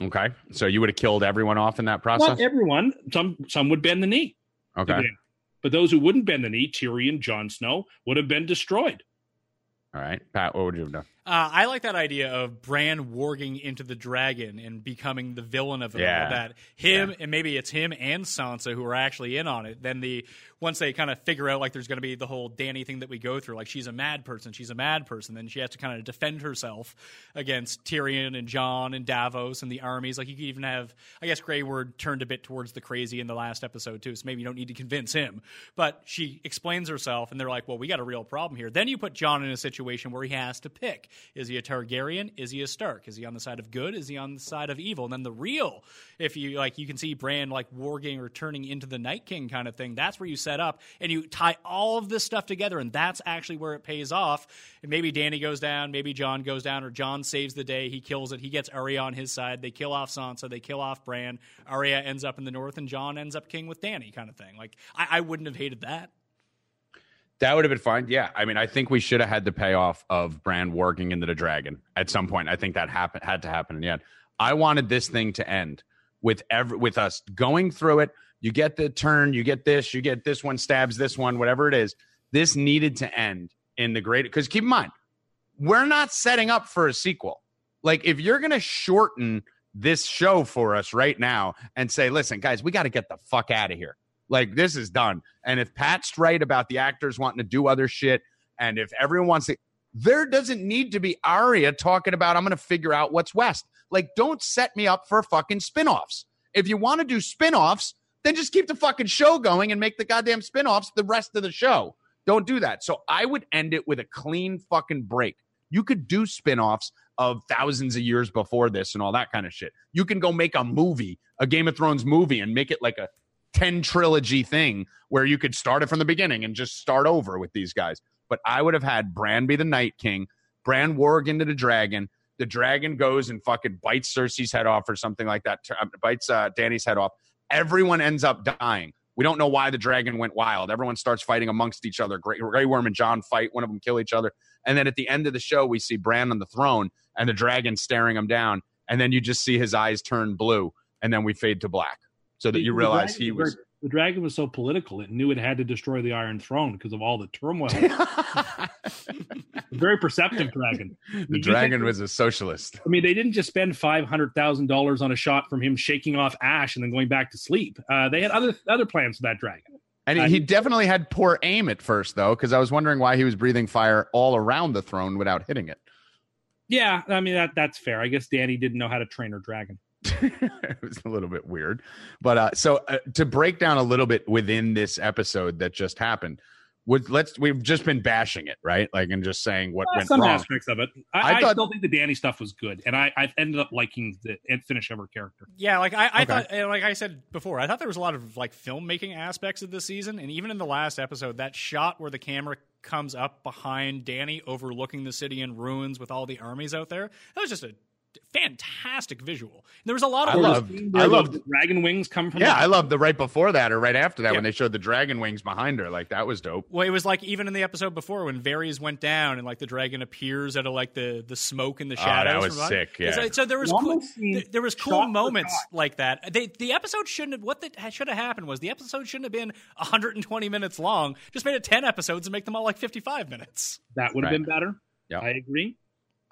Speaker 5: now.
Speaker 1: Okay, so you would have killed everyone off in that process.
Speaker 5: Not everyone. Some some would bend the knee.
Speaker 1: Okay,
Speaker 5: but those who wouldn't bend the knee, Tyrion, Jon Snow, would have been destroyed.
Speaker 1: All right, Pat, what would you have done?
Speaker 3: Uh, I like that idea of Bran warging into the dragon and becoming the villain of it. Yeah. That him yeah. and maybe it's him and Sansa who are actually in on it. Then the once they kind of figure out like there's going to be the whole Dany thing that we go through, like she's a mad person, she's a mad person, then she has to kind of defend herself against Tyrion and Jon and Davos and the armies. Like you could even have, I guess Grey Worm turned a bit towards the crazy in the last episode too, so maybe you don't need to convince him. But she explains herself, and they're like, well, we got a real problem here. Then you put Jon in a situation where he has to pick is he a Targaryen? Is he a Stark? Is he on the side of good? Is he on the side of evil? And then the real, if you like, you can see Bran like warging or turning into the Night King kind of thing. That's where you set up and you tie all of this stuff together, and that's actually where it pays off. And maybe Dany goes down, maybe Jon goes down, or Jon saves the day. He kills it. He gets Arya on his side. They kill off Sansa. They kill off Bran. Arya ends up in the north, and Jon ends up king with Dany, kind of thing. Like I, I wouldn't have hated that.
Speaker 1: That would have been fine. Yeah. I mean, I think we should have had the payoff of Bran warging into the dragon at some point. I think that happened had to happen in the end. I wanted this thing to end with every with us going through it. You get the turn, you get this, you get this one stabs this one, whatever it is. This needed to end in the great because keep in mind, we're not setting up for a sequel. Like if you're gonna shorten this show for us right now and say, listen, guys, we got to get the fuck out of here. Like this is done. And if Pat's right about the actors wanting to do other shit, and if everyone wants to, there doesn't need to be Arya talking about I'm going to figure out what's west. Like, don't set me up for fucking spinoffs. If you want to do spinoffs, then just keep the fucking show going and make the goddamn spinoffs the rest of the show. Don't do that. So I would end it with a clean fucking break. You could do spinoffs of thousands of years before this and all that kind of shit. You can go make a movie, a Game of Thrones movie, and make it like a 10 trilogy thing where you could start it from the beginning and just start over with these guys. But I would have had Bran be the Night King, Bran warg into the dragon. The dragon goes and fucking bites Cersei's head off or something like that, uh, bites uh, Dany's head off. Everyone ends up dying. We don't know why the dragon went wild. Everyone starts fighting amongst each other. Grey, Grey Worm and Jon fight. One of them kill each other. And then at the end of the show, we see Bran on the throne and the dragon staring him down. And then you just see his eyes turn blue. And then we fade to black so that you realize he was
Speaker 5: the dragon was so political it knew it had to destroy the iron throne because of all the turmoil. Very perceptive dragon.
Speaker 1: The dragon was a socialist.
Speaker 5: I mean they didn't just spend $500000 on a shot from him shaking off ash and then going back to sleep. Uh, they had other other plans for that dragon.
Speaker 1: And he, he definitely had poor aim at first though because i was wondering why he was breathing fire all around the throne without hitting it.
Speaker 5: Yeah i mean that that's fair. I guess Dany didn't know how to train her dragon
Speaker 1: it was a little bit weird. But uh, so uh, to break down a little bit within this episode that just happened, Would let's we've just been bashing it, right? Like and just saying what
Speaker 5: Uh,
Speaker 1: went
Speaker 5: some
Speaker 1: wrong.
Speaker 5: aspects of it. I,
Speaker 1: I
Speaker 5: I,
Speaker 1: thought-
Speaker 5: still think the Dany stuff was good, and I, I ended up liking the and finish of her character.
Speaker 3: Yeah, like I, I
Speaker 1: Okay.
Speaker 3: thought, and like I said before, I thought there was a lot of like filmmaking aspects of this season, and even in the last episode, that shot where the camera comes up behind Dany, overlooking the city in ruins with all the armies out there, that was just a fantastic visual. And there was a lot of
Speaker 1: I love- I
Speaker 5: where
Speaker 1: love-
Speaker 5: the dragon wings come from.
Speaker 1: Yeah,
Speaker 5: the-
Speaker 1: I love the right before that or right after that
Speaker 3: Yeah.
Speaker 1: when they showed the dragon wings behind her. Like that was dope.
Speaker 3: Well, it was like even in the episode before when Varys went down and like the dragon appears out of like the the smoke and the
Speaker 1: Oh,
Speaker 3: shadows.
Speaker 1: that was
Speaker 3: from
Speaker 1: sick, yeah.
Speaker 3: So, so there was cool,
Speaker 5: almost
Speaker 3: there, there was cool moments like that. They, the episode shouldn't have what the, should have happened was the episode shouldn't have been 120 minutes long. Just made it 10 episodes and make them all like 55 minutes.
Speaker 5: that would have
Speaker 1: Right.
Speaker 5: been better.
Speaker 1: Yeah.
Speaker 5: I agree.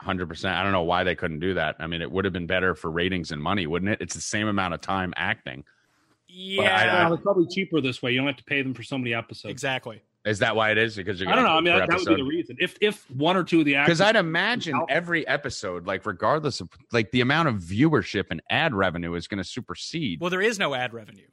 Speaker 1: Hundred percent. I don't know why they couldn't do that. I mean, it would have been better for ratings and money, wouldn't it? It's the same amount of time acting.
Speaker 3: Yeah,
Speaker 1: I-
Speaker 5: Well, it's probably cheaper this way. You don't have to pay them for so many episodes.
Speaker 3: exactly.
Speaker 1: Is that why it is? Because you're
Speaker 5: I don't know. I mean,
Speaker 1: per
Speaker 5: that, that would be the reason. If if one or two of the actors,
Speaker 1: Because I'd imagine every episode, like regardless of like the amount of viewership and ad revenue is going to supersede.
Speaker 3: Well, there is no ad revenue.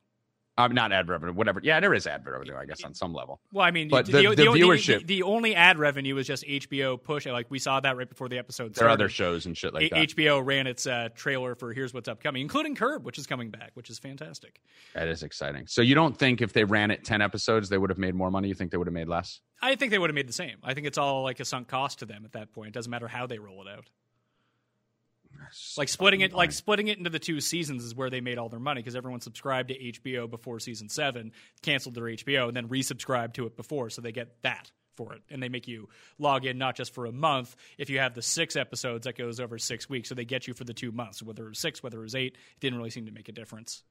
Speaker 1: Um, not ad revenue, whatever. Yeah, there is ad revenue, I guess, on some level.
Speaker 3: Well, I mean,
Speaker 1: But the- the
Speaker 3: only-
Speaker 1: viewership-
Speaker 3: the, the only ad revenue was just HBO push. Like we saw that right before the episode.
Speaker 1: There are other shows and shit like that.
Speaker 3: HBO ran its uh, trailer for Here's What's Upcoming, including Curb, which is coming back, which is fantastic.
Speaker 1: That is exciting. So you don't think if they ran it ten episodes, they would have made more money? You think they would have made less?
Speaker 3: I think they would have made the same. I think it's all like a sunk cost to them at that point. It doesn't matter how they roll it out. Like splitting it, like splitting it into the two seasons is where they made all their money because everyone subscribed to HBO before season seven, canceled their HBO, and then resubscribed to it before, so they get that for it, and they make you log in not just for a month. If you have the six episodes, that goes over six weeks, so they get you for the two months. Whether it was six, whether it was eight, it didn't really seem to make a difference.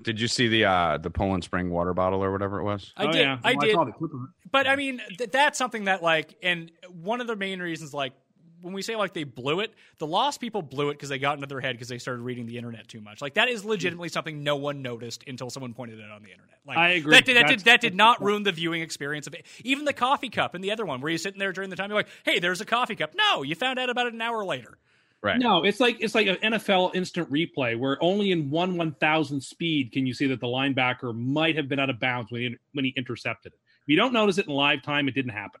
Speaker 1: Did you see the uh the Poland Spring water bottle or whatever it was?
Speaker 3: I
Speaker 5: oh,
Speaker 3: did,
Speaker 5: yeah.
Speaker 3: I
Speaker 5: Well,
Speaker 3: did,
Speaker 5: saw the clip of it.
Speaker 3: but I mean, th- that's something that like, and one of the main reasons, like, when we say like they blew it, the Lost people blew it because they got into their head because they started reading the internet too much. Like that is legitimately something no one noticed until someone pointed it out on the internet. Like
Speaker 5: I agree.
Speaker 3: That did, that did, that did not ruin the viewing experience of it. Even the coffee cup and the other one, where you're sitting there during the time, you're like, "Hey, there's a coffee cup." No, you found out about it an hour later.
Speaker 1: Right.
Speaker 5: No, it's like it's like an NFL instant replay where only in one one thousand speed can you see that the linebacker might have been out of bounds when he when he intercepted it. If you don't notice it in live time, it didn't happen.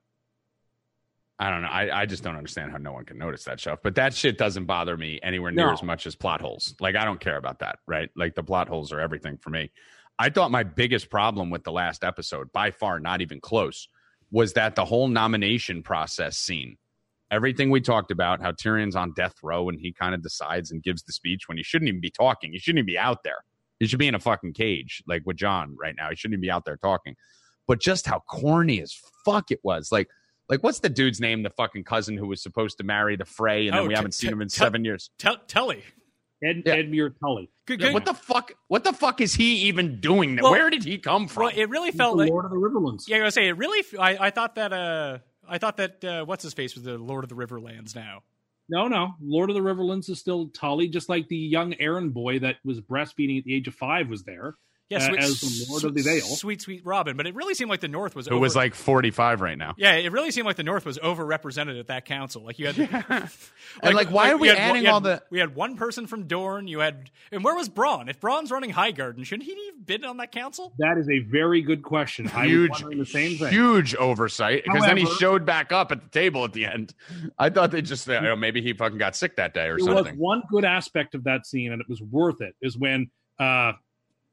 Speaker 1: I don't know. I, I just don't understand how no one can notice that stuff. But that shit doesn't bother me anywhere near
Speaker 5: No.
Speaker 1: as much as plot holes. Like I don't care about that, right? Like the plot holes are everything for me. I thought my biggest problem with the last episode, by far not even close, was that the whole nomination process scene. Everything we talked about, how Tyrion's on death row and he kind of decides and gives the speech when he shouldn't even be talking. He shouldn't even be out there. He should be in a fucking cage, like with Jon right now. He shouldn't even be out there talking. But just how corny as fuck it was. Like, like what's the dude's name? The fucking cousin who was supposed to marry the Frey, and then
Speaker 3: Oh,
Speaker 1: we
Speaker 3: T-
Speaker 1: haven't seen
Speaker 3: T-
Speaker 1: him in
Speaker 3: T-
Speaker 1: seven years.
Speaker 3: Tell Tully.
Speaker 5: Ed
Speaker 1: Yeah.
Speaker 5: Edmure Tully,
Speaker 3: Good,
Speaker 1: Yeah,
Speaker 3: good.
Speaker 1: what the fuck? What the fuck is he even doing?
Speaker 3: Well-
Speaker 1: Where did he come from?
Speaker 3: Well, it really
Speaker 5: He's
Speaker 3: felt
Speaker 5: the
Speaker 3: like
Speaker 5: Lord of the Riverlands.
Speaker 3: Yeah, I was gonna say it really. I, I thought that. Uh, I thought that. Uh, what's his face was the Lord of the Riverlands now.
Speaker 5: No, no, Lord of the Riverlands is still Tully, just like the young Arryn boy that was breastfeeding at the age of five was there.
Speaker 3: Yeah, sweet,
Speaker 5: as the Lord of the Vale.
Speaker 3: Sweet, sweet Robin. But it really seemed like the North was.
Speaker 1: who
Speaker 3: over-
Speaker 1: was like forty five right now?
Speaker 3: Yeah, it really seemed like the North was overrepresented at that council. Like you had,
Speaker 1: And, like, why are we
Speaker 3: had one-
Speaker 1: adding
Speaker 3: had-
Speaker 1: all the-
Speaker 3: We had one person from Dorne. You had, and where was Bronn? If Bronn's running Highgarden, shouldn't he have been on that council?
Speaker 5: That is a very good question. I
Speaker 1: Huge,
Speaker 5: wondering the same thing.
Speaker 1: huge oversight because then he showed back up at the table at the end. I thought they just, you know, maybe he fucking got sick that day or
Speaker 5: there was
Speaker 1: something.
Speaker 5: one good aspect of that scene, and it was worth it. Is when uh,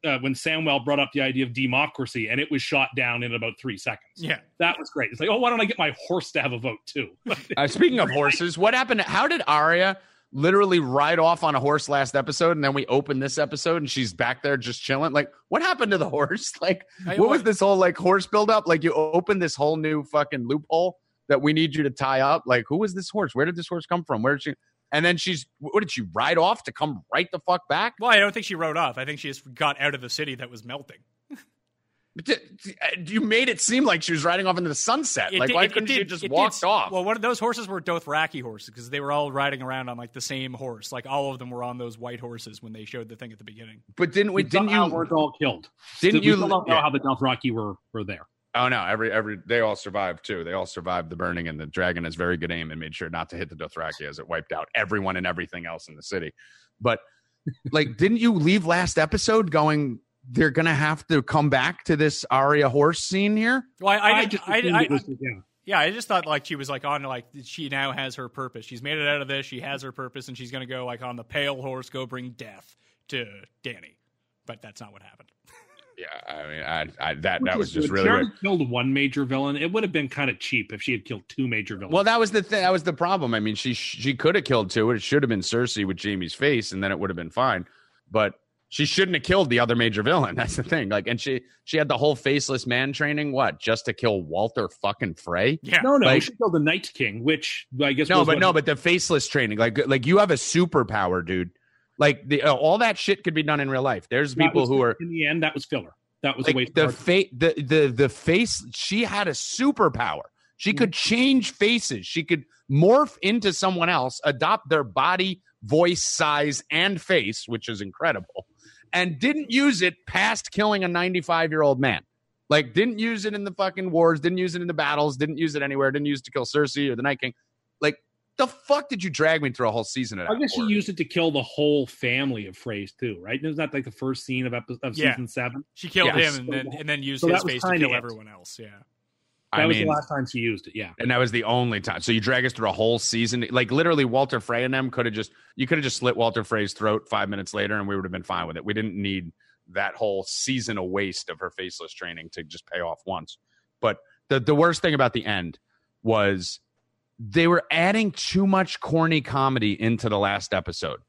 Speaker 5: uh, when Samwell brought up the idea of democracy, and it was shot down in about three seconds.
Speaker 3: Yeah.
Speaker 5: that was great. It's like, oh, why don't I get my horse to have a vote too?
Speaker 1: Uh, speaking of horses, what happened? How did Arya literally ride off on a horse last episode, and then we open this episode, and she's back there just chilling? Like, what happened to the horse? Like,
Speaker 3: I-
Speaker 1: what was this whole like horse buildup? Like, you opened this whole new fucking loophole that we need you to tie up. Like, who was this horse? Where did this horse come from? Where did she? And then she's what did she ride off to come right the fuck back?
Speaker 3: Well, I don't think she rode off. I think she just got out of the city that was melting.
Speaker 1: D- uh, d- You made it seem like she was riding off into the sunset.
Speaker 3: It
Speaker 1: like,
Speaker 3: did-
Speaker 1: why
Speaker 3: it- it
Speaker 1: couldn't she
Speaker 3: did-
Speaker 1: just
Speaker 3: it
Speaker 1: walked
Speaker 3: did-
Speaker 1: off?
Speaker 3: Well, one of those horses were Dothraki horses because they were all riding around on like the same horse. Like all of them were on those white horses when they showed the thing at the beginning.
Speaker 1: but didn't we?
Speaker 5: We
Speaker 1: Didn't you?
Speaker 5: weren't all killed?
Speaker 1: Didn't
Speaker 5: we
Speaker 1: you?
Speaker 5: still don't know
Speaker 1: yeah.
Speaker 5: how the Dothraki were were there.
Speaker 1: Oh no! Every every they all survived too. They all survived the burning, and the dragon has very good aim and made sure not to hit the Dothraki as it wiped out everyone and everything else in the city. But like, didn't you leave last episode going? they're gonna have to come back to this Arya horse scene here.
Speaker 3: Well, I, I,
Speaker 5: just
Speaker 3: I,
Speaker 5: assumed
Speaker 3: I,
Speaker 5: was- yeah.
Speaker 3: yeah, I just thought like she was like on like she now has her purpose. She's made it out of this. She has her purpose, and she's gonna go like on the pale horse, go bring death to Dany. But that's not what happened.
Speaker 1: Yeah, I mean, I, I that
Speaker 5: Which
Speaker 1: that was just
Speaker 5: good.
Speaker 1: really
Speaker 5: She
Speaker 1: weird.
Speaker 5: killed one major villain. It would have been kind of cheap if she had killed two major villains.
Speaker 1: Well, that was the thing. That was the problem. I mean, she she could have killed two. It should have been Cersei with Jaime's face, and then it would have been fine. But she shouldn't have killed the other major villain. That's the thing. Like, and she she had the whole faceless man training. What? Just to kill Walder fucking Frey?
Speaker 3: Yeah,
Speaker 5: no, no,
Speaker 1: like-
Speaker 5: she killed the Night King, which I guess
Speaker 1: No,
Speaker 5: was
Speaker 1: but
Speaker 5: what-
Speaker 1: no, but the faceless training. Like, like you have a superpower, dude. Like the uh, all that shit could be done in real life. There's
Speaker 5: that
Speaker 1: people
Speaker 5: was-
Speaker 1: who are
Speaker 5: in the end that was filler. That was a
Speaker 1: like
Speaker 5: waste.
Speaker 1: the
Speaker 5: of our-
Speaker 1: fa- the the the face she had a superpower she could change faces she could morph into someone else adopt their body voice size and face which is incredible and didn't use it past killing a 95 year old man like didn't use it in the fucking wars didn't use it in the battles didn't use it anywhere didn't use it to kill cersei or the night king like the fuck did you drag me through a whole season of that
Speaker 5: I guess she used it to kill the whole family of Freys too, right? Isn't that like the first scene of epi- of
Speaker 3: Yeah.
Speaker 5: season seven?
Speaker 3: she killed
Speaker 1: Yes.
Speaker 3: him and then and then used
Speaker 5: So
Speaker 3: his face to kill
Speaker 5: it.
Speaker 3: everyone else. Yeah.
Speaker 5: That
Speaker 1: I
Speaker 5: was
Speaker 1: mean,
Speaker 5: the last time she used it. Yeah.
Speaker 1: and that was the only time. So you drag us through a whole season. Like literally, Walder Frey and them could have just you could have just slit Walder Frey's throat five minutes later, and we would have been fine with it. We didn't need that whole season of waste of her faceless training to just pay off once. But the the worst thing about the end was they were adding too much corny comedy into the last episode.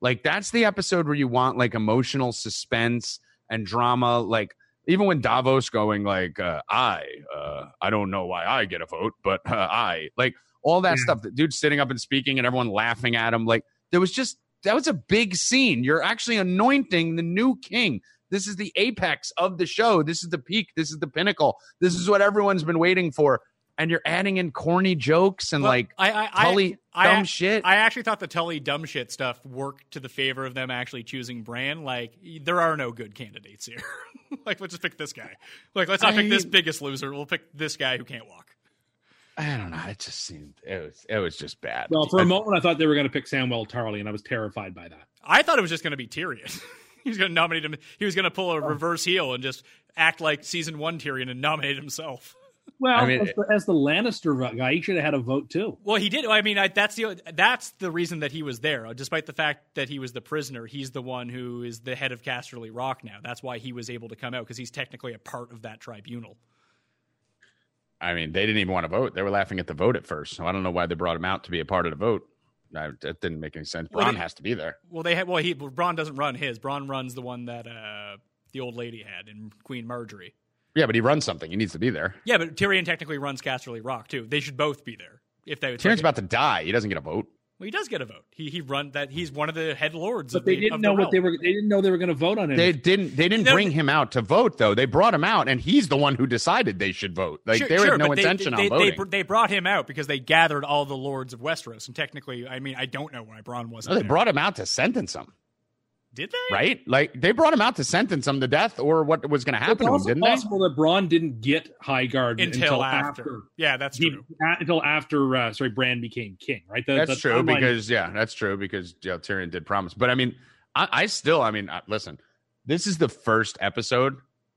Speaker 1: Like that's the episode where you want like emotional suspense and drama. Like even when Davos going like uh, I uh, I don't know why I get a vote, but uh, I like all that
Speaker 5: Yeah.
Speaker 1: stuff. The dude sitting up and speaking and everyone laughing at him. Like there was just that was a big scene. You're actually anointing the new king. This is the apex of the show. This is the peak. This is the pinnacle. This is what everyone's been waiting for. And you're adding in corny jokes and
Speaker 3: Well,
Speaker 1: like
Speaker 3: I I I,
Speaker 1: Tully
Speaker 3: I-
Speaker 1: dumb shit.
Speaker 3: I actually thought the Tully dumb shit stuff worked to the favor of them actually choosing Bran. Like, there are no good candidates here. like, let's just pick this guy. Like, let's not pick this biggest loser. We'll pick this guy who can't walk.
Speaker 1: I don't know. It just seemed it was it was just bad.
Speaker 5: Well, for
Speaker 1: I-
Speaker 5: a moment, I thought they were going to pick Samwell Tarly, and I was terrified by that.
Speaker 3: I thought it was just going to be Tyrion. he was going to nominate him. He was going to pull a oh. reverse heel and just act like season one Tyrion and nominate himself.
Speaker 5: Well,
Speaker 1: I mean-
Speaker 5: as, the, as the Lannister guy, he should have had a vote too.
Speaker 3: Well, he did. I mean, I, that's the that's the reason that he was there. Despite the fact that he was the prisoner, he's the one who is the head of Casterly Rock now. That's why he was able to come out because he's technically a part of that tribunal.
Speaker 1: I mean, they didn't even want to vote. They were laughing at the vote at first. So I don't know why they brought him out to be a part of the vote. I, that didn't make any sense.
Speaker 3: Well,
Speaker 1: Bronn
Speaker 3: they-
Speaker 1: has to be there.
Speaker 3: Well, they had. Well, he Bronn doesn't run his. Bronn runs the one that uh, the old lady had in Queen Margaery.
Speaker 1: Yeah, but he runs something. He needs to be there.
Speaker 3: Yeah, but Tyrion technically runs Casterly Rock too. They should both be there if they.
Speaker 1: Tyrion's about to die. He doesn't get a vote.
Speaker 3: Well, he does get a vote. He he run that. He's one of the head lords.
Speaker 5: But
Speaker 3: of
Speaker 5: they
Speaker 3: the,
Speaker 5: didn't
Speaker 3: of
Speaker 5: know
Speaker 3: the
Speaker 5: what they were. They didn't know they were going to vote on him.
Speaker 1: They didn't. They didn't
Speaker 3: No,
Speaker 1: bring him out to vote, though. They brought him out, and he's the one who decided they should vote. Like
Speaker 3: Sure,
Speaker 1: there
Speaker 3: sure,
Speaker 1: was no
Speaker 3: but they-
Speaker 1: intention
Speaker 3: they,
Speaker 1: on voting.
Speaker 3: They, they brought him out because they gathered all the lords of Westeros, and technically, I mean, I don't know why Bronn wasn't.
Speaker 1: no, they
Speaker 3: there.
Speaker 1: brought him out to sentence him,
Speaker 3: Did they?
Speaker 1: right? Like they brought him out to sentence him to death, or what was going to happen to him, didn't
Speaker 5: possible that Bronn didn't get High Guard
Speaker 3: Until,
Speaker 5: until,
Speaker 3: after. Yeah, that's
Speaker 5: he-
Speaker 3: true.
Speaker 5: a- until after uh, sorry, Bran became king. Right. The-
Speaker 1: they? That's true because yeah, that's true because you know, Tyrion did promise. But I mean, I, I still, I mean, uh, listen, this is the first episode,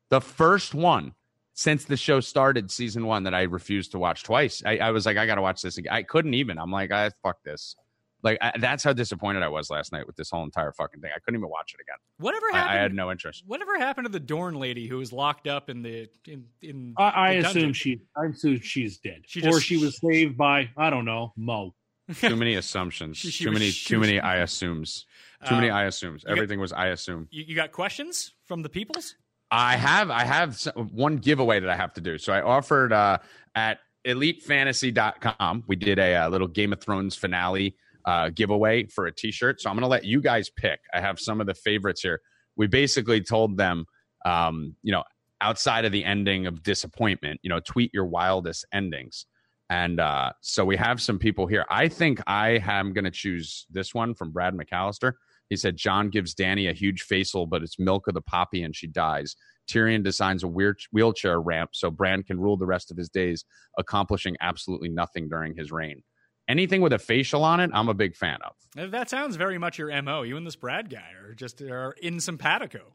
Speaker 1: the first one since the show started, season one, that I refused to watch twice. I, I was like, I got to watch this again. I couldn't even. I'm like, I fuck this. Like I, that's how disappointed I was last night with this whole entire fucking thing. I couldn't even watch it again.
Speaker 3: Whatever happened?
Speaker 1: I had no interest.
Speaker 3: Whatever happened to the Dorne lady who was locked up in the in in?
Speaker 5: I, I assume she. I assume she's dead,
Speaker 3: She
Speaker 5: or she was saved by I don't know Mo.
Speaker 1: Too many assumptions.
Speaker 3: She- she
Speaker 1: too
Speaker 3: was-
Speaker 1: many. Too many. I assumes. Too many.
Speaker 3: Uh,
Speaker 1: I assumes.
Speaker 3: got-
Speaker 1: Everything was I assume.
Speaker 3: You, you got questions from the peoples?
Speaker 1: I have I have s- one giveaway that I have to do. So I offered uh, at elitefantasy.com. We did a, uh little Game of Thrones finale uh, giveaway for a T-shirt. So I'm going to let you guys pick. I have some of the favorites here. We basically told them, um, you know, outside of the ending of disappointment, you know, tweet your wildest endings. And uh, so we have some people here. I think I am going to choose this one from Brad McAllister. He said Jon gives Dany a huge facial, but it's milk of the poppy and she dies. Tyrion designs a weird wheelchair ramp so Bran can rule the rest of his days, accomplishing absolutely nothing during his reign. Anything with a facial on it, I'm a big fan of.
Speaker 3: Uh, That sounds very much your mo. You and this Brad guy are just are in simpatico.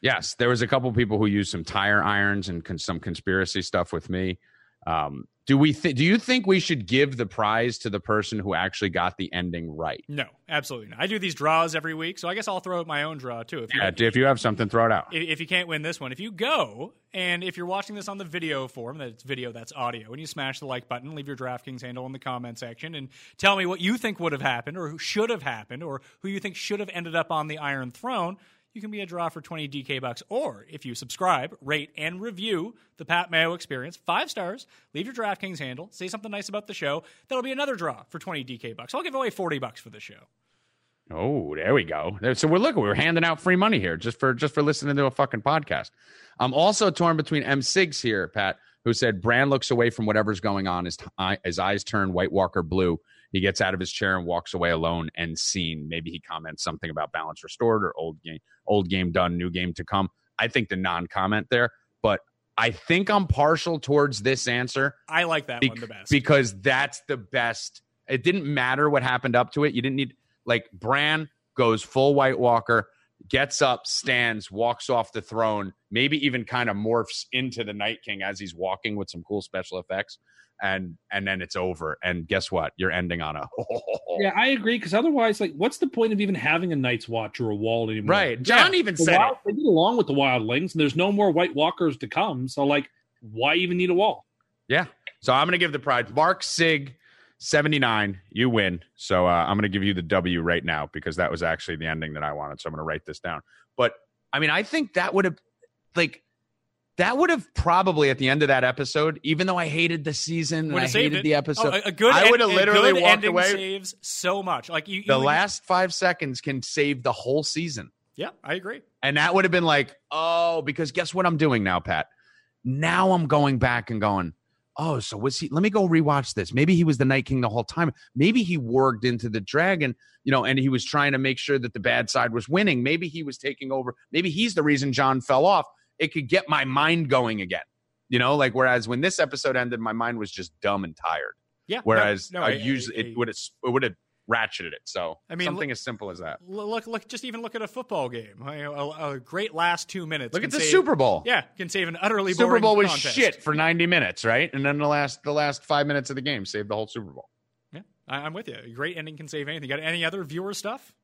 Speaker 1: Yes, there was a couple people who used some tire irons and con- some conspiracy stuff with me. Um, do we th- do you think we should give the prize to the person who actually got the ending right?
Speaker 3: No, absolutely not. I do these draws every week, so I guess I'll throw out my own draw too. If you,
Speaker 1: Yeah, if you have something, throw it out.
Speaker 3: if, if you can't win this one, if you go and if you're watching this on the video form, that's video, that's audio, and you smash the like button, leave your DraftKings handle in the comment section, and tell me what you think would have happened, or who should have happened, or who you think should have ended up on the Iron Throne. You can be a draw for 20 DK bucks. Or if you subscribe, rate, and review the Pat Mayo experience, five stars, leave your DraftKings handle, say something nice about the show, that'll be another draw for 20 DK bucks. I'll give away 40 bucks for the show.
Speaker 1: Oh, there we go. So we're looking, we're handing out free money here just for just for listening to a fucking podcast. I'm also torn between M Sigs here, Pat, who said Bran looks away from whatever's going on. His, his eyes turn White Walker blue. He gets out of his chair and walks away alone and seen. Maybe he comments something about balance restored or old game, old game done, new game to come. I think the non-comment there, but I think I'm partial towards this answer
Speaker 3: I like that
Speaker 1: Bec-
Speaker 3: one the best.
Speaker 1: because that's the best. It didn't matter what happened up to it. You didn't need like Bran goes full White Walker, gets up, stands, walks off the throne, maybe even kind of morphs into the Night King as he's walking with some cool special effects, and and then it's over. And guess what? You're ending on a
Speaker 5: Yeah, I agree. Because otherwise, like, what's the point of even having a Night's Watch or a wall anymore?
Speaker 1: right. Jon
Speaker 5: Yeah,
Speaker 1: even said
Speaker 5: wild,
Speaker 1: it.
Speaker 5: they get along with the wildlings, and there's no more White Walkers to come. So, like, why even need a wall?
Speaker 1: Yeah. So I'm gonna give the prize. Mark Sig. 79 you win so uh, i'm going to give you the w right now because that was actually the ending that i wanted so i'm going to write this down but i mean i think that would have like that would have probably at the end of that episode even though i hated the season and
Speaker 3: Would
Speaker 1: i
Speaker 3: have
Speaker 1: hated
Speaker 3: it.
Speaker 1: the episode
Speaker 3: Oh, a, good.
Speaker 1: I would've literally
Speaker 3: good
Speaker 1: walked
Speaker 3: ending
Speaker 1: away-
Speaker 3: Saves so much. Like you.
Speaker 1: the
Speaker 3: you-
Speaker 1: last five seconds can save the whole season
Speaker 3: Yeah, I agree.
Speaker 1: and that would have been like oh because guess what i'm doing now pat now i'm going back and going oh so was he let me go rewatch this maybe he was the night king the whole time maybe he warged into the dragon you know and he was trying to make sure that the bad side was winning maybe he was taking over maybe he's the reason jon fell off it could get my mind going again you know like whereas when this episode ended my mind was just dumb and tired
Speaker 3: Yeah.
Speaker 1: whereas
Speaker 3: no,
Speaker 1: I,
Speaker 3: I-
Speaker 1: usually
Speaker 3: I-
Speaker 1: it would have it would have ratcheted it so
Speaker 3: I mean,
Speaker 1: something as simple as that
Speaker 3: Look, look, just even look at a football game. You know, A, a great last two minutes.
Speaker 1: look at the
Speaker 3: save-
Speaker 1: super bowl
Speaker 3: Yeah, can save an utterly boring Super
Speaker 1: Bowl was
Speaker 3: contest.
Speaker 1: shit for 90 minutes, right? And then the last the last five minutes of the game saved the whole Super Bowl.
Speaker 3: Yeah, I, I'm with you. A great ending can save anything. Got any other viewer stuff?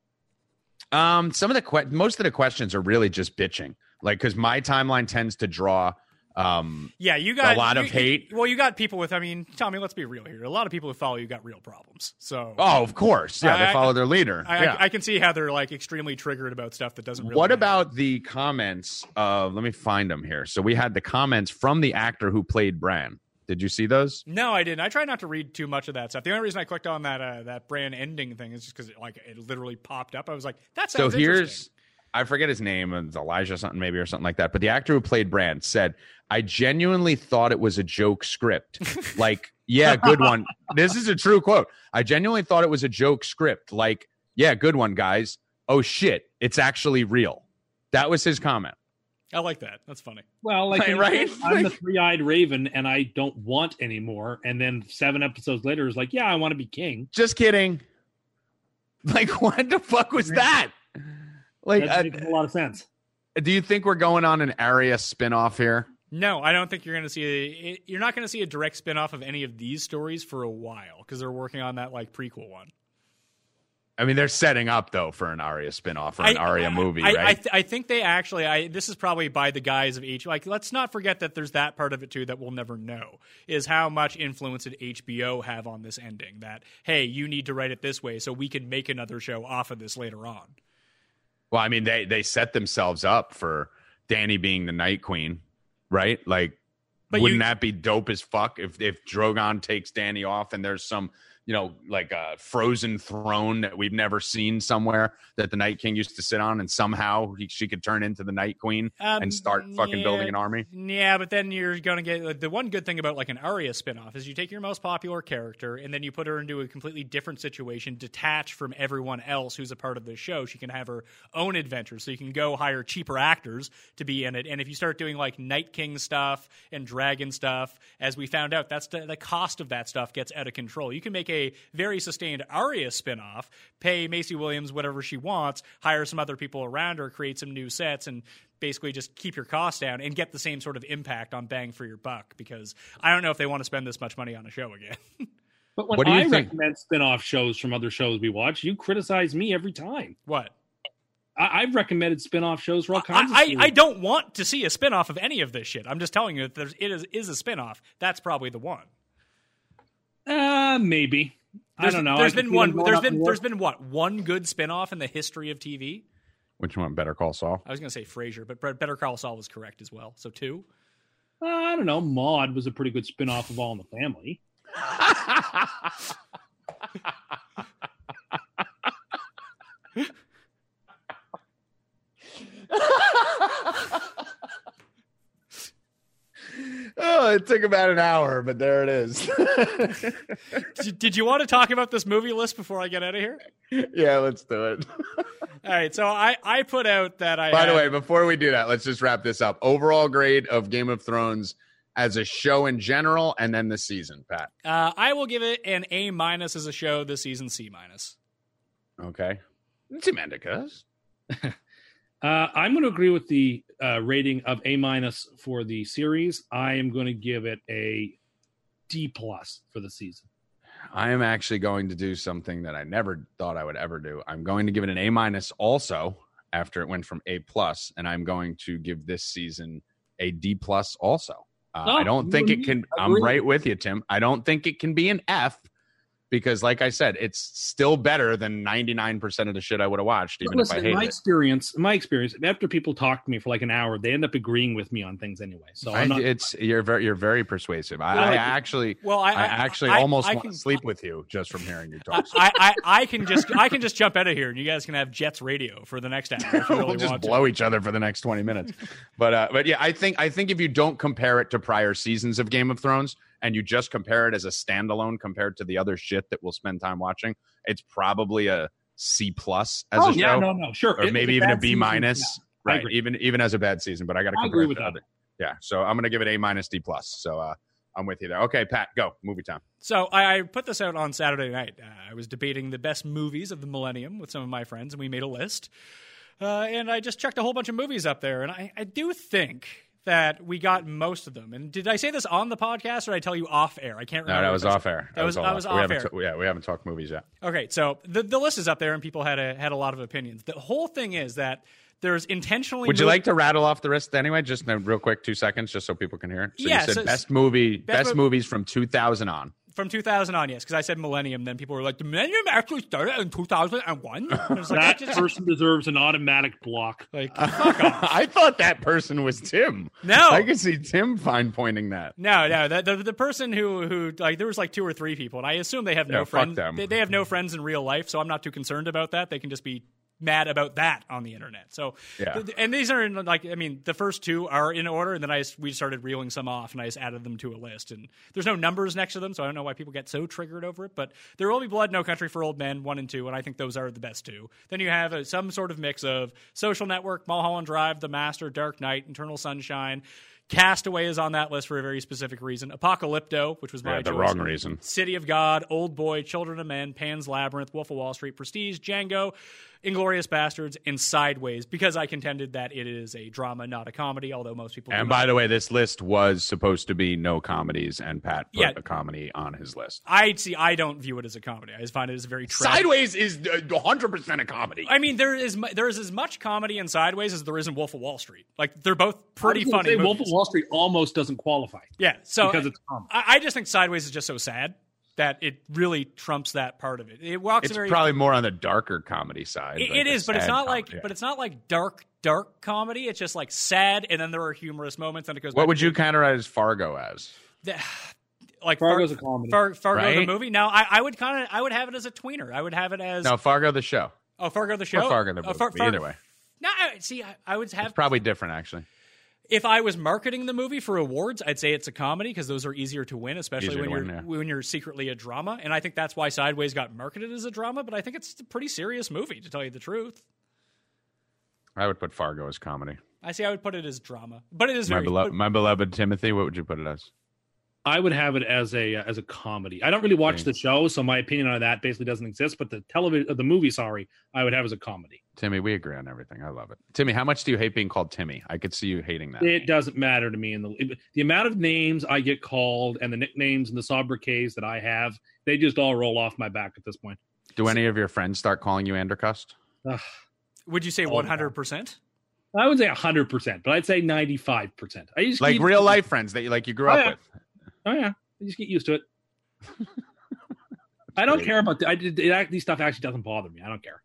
Speaker 1: Um, some of the que- most of the questions are really just bitching, like because my timeline tends to draw. Um,
Speaker 3: Yeah, you got
Speaker 1: A lot
Speaker 3: you-
Speaker 1: of hate.
Speaker 3: you- well, you got people with. I mean, Tommy, let's be real here. A lot of people who follow you got real problems. So
Speaker 1: oh, of course, yeah,
Speaker 3: I-
Speaker 1: they follow their leader.
Speaker 3: I,
Speaker 1: yeah.
Speaker 3: I, I can see how they're like extremely triggered about stuff that doesn't. really
Speaker 1: what
Speaker 3: matter.
Speaker 1: about the comments of? Let me find them here. So we had the comments from the actor who played Bran. Did you see those?
Speaker 3: No, I didn't. I try not to read too much of that stuff. The only reason I clicked on that uh, that brand ending thing is just because it, like it literally popped up. I was like, "That's
Speaker 1: So here's. I forget his name, uh, it's Elijah something maybe or something like that. But the actor who played Brand said, "I genuinely thought it was a joke script. like, yeah, good one. This is a true quote. I genuinely thought it was a joke script. Like, yeah, good one, guys. Oh shit, it's actually real." That was his comment.
Speaker 3: I like that. That's funny.
Speaker 5: Well, like,
Speaker 1: Right,
Speaker 5: you
Speaker 1: right?
Speaker 5: I'm the three-eyed raven, and I don't want anymore. And then seven episodes later, is like, yeah, I want to be king.
Speaker 1: Just kidding. Like, what the fuck was that? Like,
Speaker 5: That makes a lot of sense.
Speaker 1: do you think we're going on an Arya spinoff here?
Speaker 3: No, I don't think you're going to see. A, you're not going to see a direct spin off of any of these stories for a while because they're working on that like prequel one.
Speaker 1: I mean, they're setting up though for an Arya spinoff or an
Speaker 3: I-
Speaker 1: Arya movie,
Speaker 3: I,
Speaker 1: right?
Speaker 3: I, th- I think they actually. I this is probably by the guise of H. Like, let's not forget that there's that part of it too that we'll never know is how much influence did HBO have on this ending. That hey, you need to write it this way so we can make another show off of this later on.
Speaker 1: Well, I mean, they they set themselves up for Dany being the Night Queen, right? Like,
Speaker 3: But
Speaker 1: wouldn't
Speaker 3: you-
Speaker 1: that be dope as fuck if if Drogon takes Dany off and there's some you know like a frozen throne that we've never seen somewhere that the Night King used to sit on, and somehow he, she could turn into the Night Queen
Speaker 3: Um,
Speaker 1: and start fucking
Speaker 3: yeah,
Speaker 1: building an army.
Speaker 3: Yeah, but then you're gonna get like, the one good thing about like an Arya spinoff is you take your most popular character and then you put her into a completely different situation, detached from everyone else who's a part of the show. She can have her own adventures, so you can go hire cheaper actors to be in it. And if you start doing like Night King stuff and Dragon stuff, as we found out, that's the, the cost of that stuff gets out of control. You can make a very sustained Arya spinoff, pay Maisie Williams whatever she wants, hire some other people around her, create some new sets, and basically just keep your costs down and get the same sort of impact on bang for your buck. Because I don't know if they want to spend this much money on a show again.
Speaker 5: But when
Speaker 1: What do you
Speaker 5: I
Speaker 1: think?
Speaker 5: recommend spin-off shows from other shows we watch, you criticize me every time.
Speaker 3: what?
Speaker 5: I, I've recommended spin-off shows for all
Speaker 3: I,
Speaker 5: kinds of
Speaker 3: I. I don't want to see a spin-off of any of this shit. I'm just telling you that there's, it is, is a spin-off. That's probably the one.
Speaker 5: Uh, maybe. I don't know.
Speaker 3: There's
Speaker 5: I
Speaker 3: been one.
Speaker 5: them going
Speaker 3: There's
Speaker 5: up in
Speaker 3: been
Speaker 5: work.
Speaker 3: there's been what one good spin-off in the history of TV.
Speaker 1: Which one? Better Call Saul.
Speaker 3: I was going to say Frasier, but Better Call Saul was correct as well. So two.
Speaker 5: Uh, I don't know. Maude was a pretty good spin-off of All in the Family.
Speaker 1: oh, it took about an hour, but there it is.
Speaker 3: did, did you want to talk about this movie list before I get out of here?
Speaker 1: yeah, let's do it.
Speaker 3: All right. So I I put out that I
Speaker 1: By the
Speaker 3: had-
Speaker 1: way, before we do that, let's just wrap this up. Overall grade of Game of Thrones as a show in general, and then the season, Pat.
Speaker 3: uh, I will give it an A minus as a show this season. C minus.
Speaker 1: Okay. It's Amandicus.
Speaker 5: Uh, I'm going to agree with the uh, rating of A minus for the series. I am going to give it a D plus for the season.
Speaker 1: I am actually going to do something that I never thought I would ever do. I'm going to give it an A minus also after it went from A plus, and I'm going to give this season a D plus also. Uh,
Speaker 5: Oh,
Speaker 1: I don't think it can. I'm right with you, Tim. I don't think it can be an F because, like I said, it's still better than 99% of the shit I would have watched, even
Speaker 5: Listen,
Speaker 1: if I hated
Speaker 5: my experience, my experience, after people talk to me for like an hour, they end up agreeing with me on things anyway. So
Speaker 1: I,
Speaker 5: I'm not.
Speaker 1: it's you're very you're very persuasive. I,
Speaker 5: Well,
Speaker 1: I actually
Speaker 3: Well, I,
Speaker 1: I, actually almost want
Speaker 3: can-
Speaker 1: to sleep with you just from hearing you talk.
Speaker 3: I, I, I can just I can just jump out of here and you guys can have Jets radio for the next hour if you really
Speaker 1: we'll just
Speaker 3: want to.
Speaker 1: blow each other for the next 20 minutes. But uh, but yeah, I think I think if you don't compare it to prior seasons of Game of Thrones and you just compare it as a standalone compared to the other shit that we'll spend time watching, it's probably a C plus as
Speaker 5: oh
Speaker 1: a show,
Speaker 5: yeah, no, no, sure,
Speaker 1: or
Speaker 5: It
Speaker 1: maybe even a
Speaker 5: bad
Speaker 1: B minus.
Speaker 5: I
Speaker 1: right, even even as a bad season. But I got to
Speaker 5: I
Speaker 1: compare
Speaker 5: agree
Speaker 1: it
Speaker 5: with
Speaker 1: to
Speaker 5: that.
Speaker 1: other. Yeah, so I'm gonna give it A minus D plus. So uh, I'm with you there. Okay, Pat, go movie time.
Speaker 3: So I, I put this out on Saturday night. Uh, I was debating the best movies of the millennium with some of my friends, and we made a list. Uh, and I just checked a whole bunch of movies up there, and I, I do think that we got most of them. And did I say this on the podcast, or did I tell you off air? I can't remember.
Speaker 1: No, that was off air.
Speaker 3: That was
Speaker 1: all
Speaker 3: that was off air.
Speaker 1: ta- yeah, we haven't talked movies yet.
Speaker 3: Okay, so the the list is up there, and people had a had a lot of opinions. The whole thing is that there's intentionally.
Speaker 1: Would you like to rattle off the rest anyway? Just in real quick, two seconds, just so people can hear it. So
Speaker 3: Yeah,
Speaker 1: you said
Speaker 3: so-
Speaker 1: best movie, best,
Speaker 3: mov-
Speaker 1: movies from 2000 on.
Speaker 3: From 2000 on? Yes, because I said millennium. Then people were like, "The millennium actually started in 2001." I was like,
Speaker 5: That
Speaker 3: "That just-
Speaker 5: person deserves an automatic block.
Speaker 3: like fuck off.
Speaker 1: I thought that person was Tim.
Speaker 3: No.
Speaker 1: I could see Tim fine pointing that.
Speaker 3: No, no, the, the the person who who like there was like two or three people, and I assume they have
Speaker 1: Yeah,
Speaker 3: no friends. They, they have no friends in real life, so I'm not too concerned about that. They can just be mad about that on the internet. So,
Speaker 1: Yeah.
Speaker 3: and these are in, like I mean, the first two are in order, and then I just, we started reeling some off, and I just added them to a list. And there's no numbers next to them, so I don't know why people get so triggered over it. But there will be Blood, No Country for Old Men one and two, and I think those are the best two. Then you have uh some sort of mix of Social Network, Mulholland Drive, The Master, Dark Knight, Eternal Sunshine. Castaway is on that list for a very specific reason. Apocalypto, which was my
Speaker 1: Yeah, the
Speaker 3: choice.
Speaker 1: wrong reason.
Speaker 3: City of God, Old Boy, Children of Men, Pan's Labyrinth, Wolf of Wall Street, Prestige, Django, Inglorious Bastards, and Sideways, because I contended that it is a drama, not a comedy, although most people.
Speaker 1: And by
Speaker 3: not.
Speaker 1: the way, this list was supposed to be no comedies, and Pat put
Speaker 3: Yeah.
Speaker 1: a comedy on his list.
Speaker 3: I see. I don't view it as a comedy. I just find it as very tra-
Speaker 1: Sideways is uh, 100% a comedy.
Speaker 3: I mean, there is there is as much comedy in Sideways as there is in Wolf of Wall Street. Like they're both pretty
Speaker 5: I was
Speaker 3: funny.
Speaker 5: Say Wolf of. Wall Street almost doesn't qualify
Speaker 3: Yeah. So
Speaker 5: because it's comedy.
Speaker 3: I, I just think Sideways is just so sad that it really trumps that part of it. It walks
Speaker 1: it's
Speaker 3: very
Speaker 1: probably more on the darker comedy side.
Speaker 3: It,
Speaker 1: like
Speaker 3: it
Speaker 1: the
Speaker 3: is, but it's
Speaker 1: sad
Speaker 3: not like, but it's not like dark, dark comedy. It's just like sad, and then there are humorous moments, and it goes.
Speaker 1: What would you categorize Fargo as?
Speaker 3: the- like
Speaker 5: Fargo's
Speaker 3: Far-
Speaker 5: a comedy.
Speaker 3: Far- Fargo the movie? No, I, I would kind of, I would have it as a tweener. I would have it as
Speaker 1: No, Fargo the show.
Speaker 3: oh Fargo the show,
Speaker 1: Or Fargo the
Speaker 3: Oh,
Speaker 1: movie.
Speaker 3: Far- Far-
Speaker 1: Either way.
Speaker 3: No, I- see, I, I would have
Speaker 1: Probably different, actually.
Speaker 3: If I was marketing the movie for awards, I'd say it's a comedy because those are easier to win, especially
Speaker 1: Easier
Speaker 3: when you're
Speaker 1: win, yeah.
Speaker 3: when you're secretly a drama. And I think that's why Sideways got marketed as a drama. But I think it's a pretty serious movie, to tell you the truth.
Speaker 1: I would put Fargo as comedy.
Speaker 3: I see. I would put it as drama, but it is
Speaker 1: My
Speaker 3: very.
Speaker 1: beloved,
Speaker 3: but-
Speaker 1: my beloved Timothy, what would you put it as?
Speaker 5: I would have it as a uh, as a comedy. I don't really watch
Speaker 1: Okay.
Speaker 5: the show, so my opinion on that basically doesn't exist. But the television, the movie, sorry, I would have as a comedy.
Speaker 1: Timmy, we agree on everything. I love it. Timmy, how much do you hate being called Timmy? I could see you hating that.
Speaker 5: It doesn't matter to me. In the the amount of names I get called and the nicknames and the sobriquets that I have, they just all roll off my back at this point.
Speaker 1: Do any of your friends start calling you Andercust?
Speaker 5: Ugh.
Speaker 3: Would you say
Speaker 5: Oh,
Speaker 3: one hundred percent?
Speaker 5: I would say hundred percent, but I'd say ninety five percent. I just
Speaker 1: Like
Speaker 5: keep-
Speaker 1: real life friends that you like you grew
Speaker 5: Oh,
Speaker 1: up with.
Speaker 5: Oh yeah, I just get used to it. I don't care about the, I did it, act- these stuff. Actually, doesn't bother me. I don't care.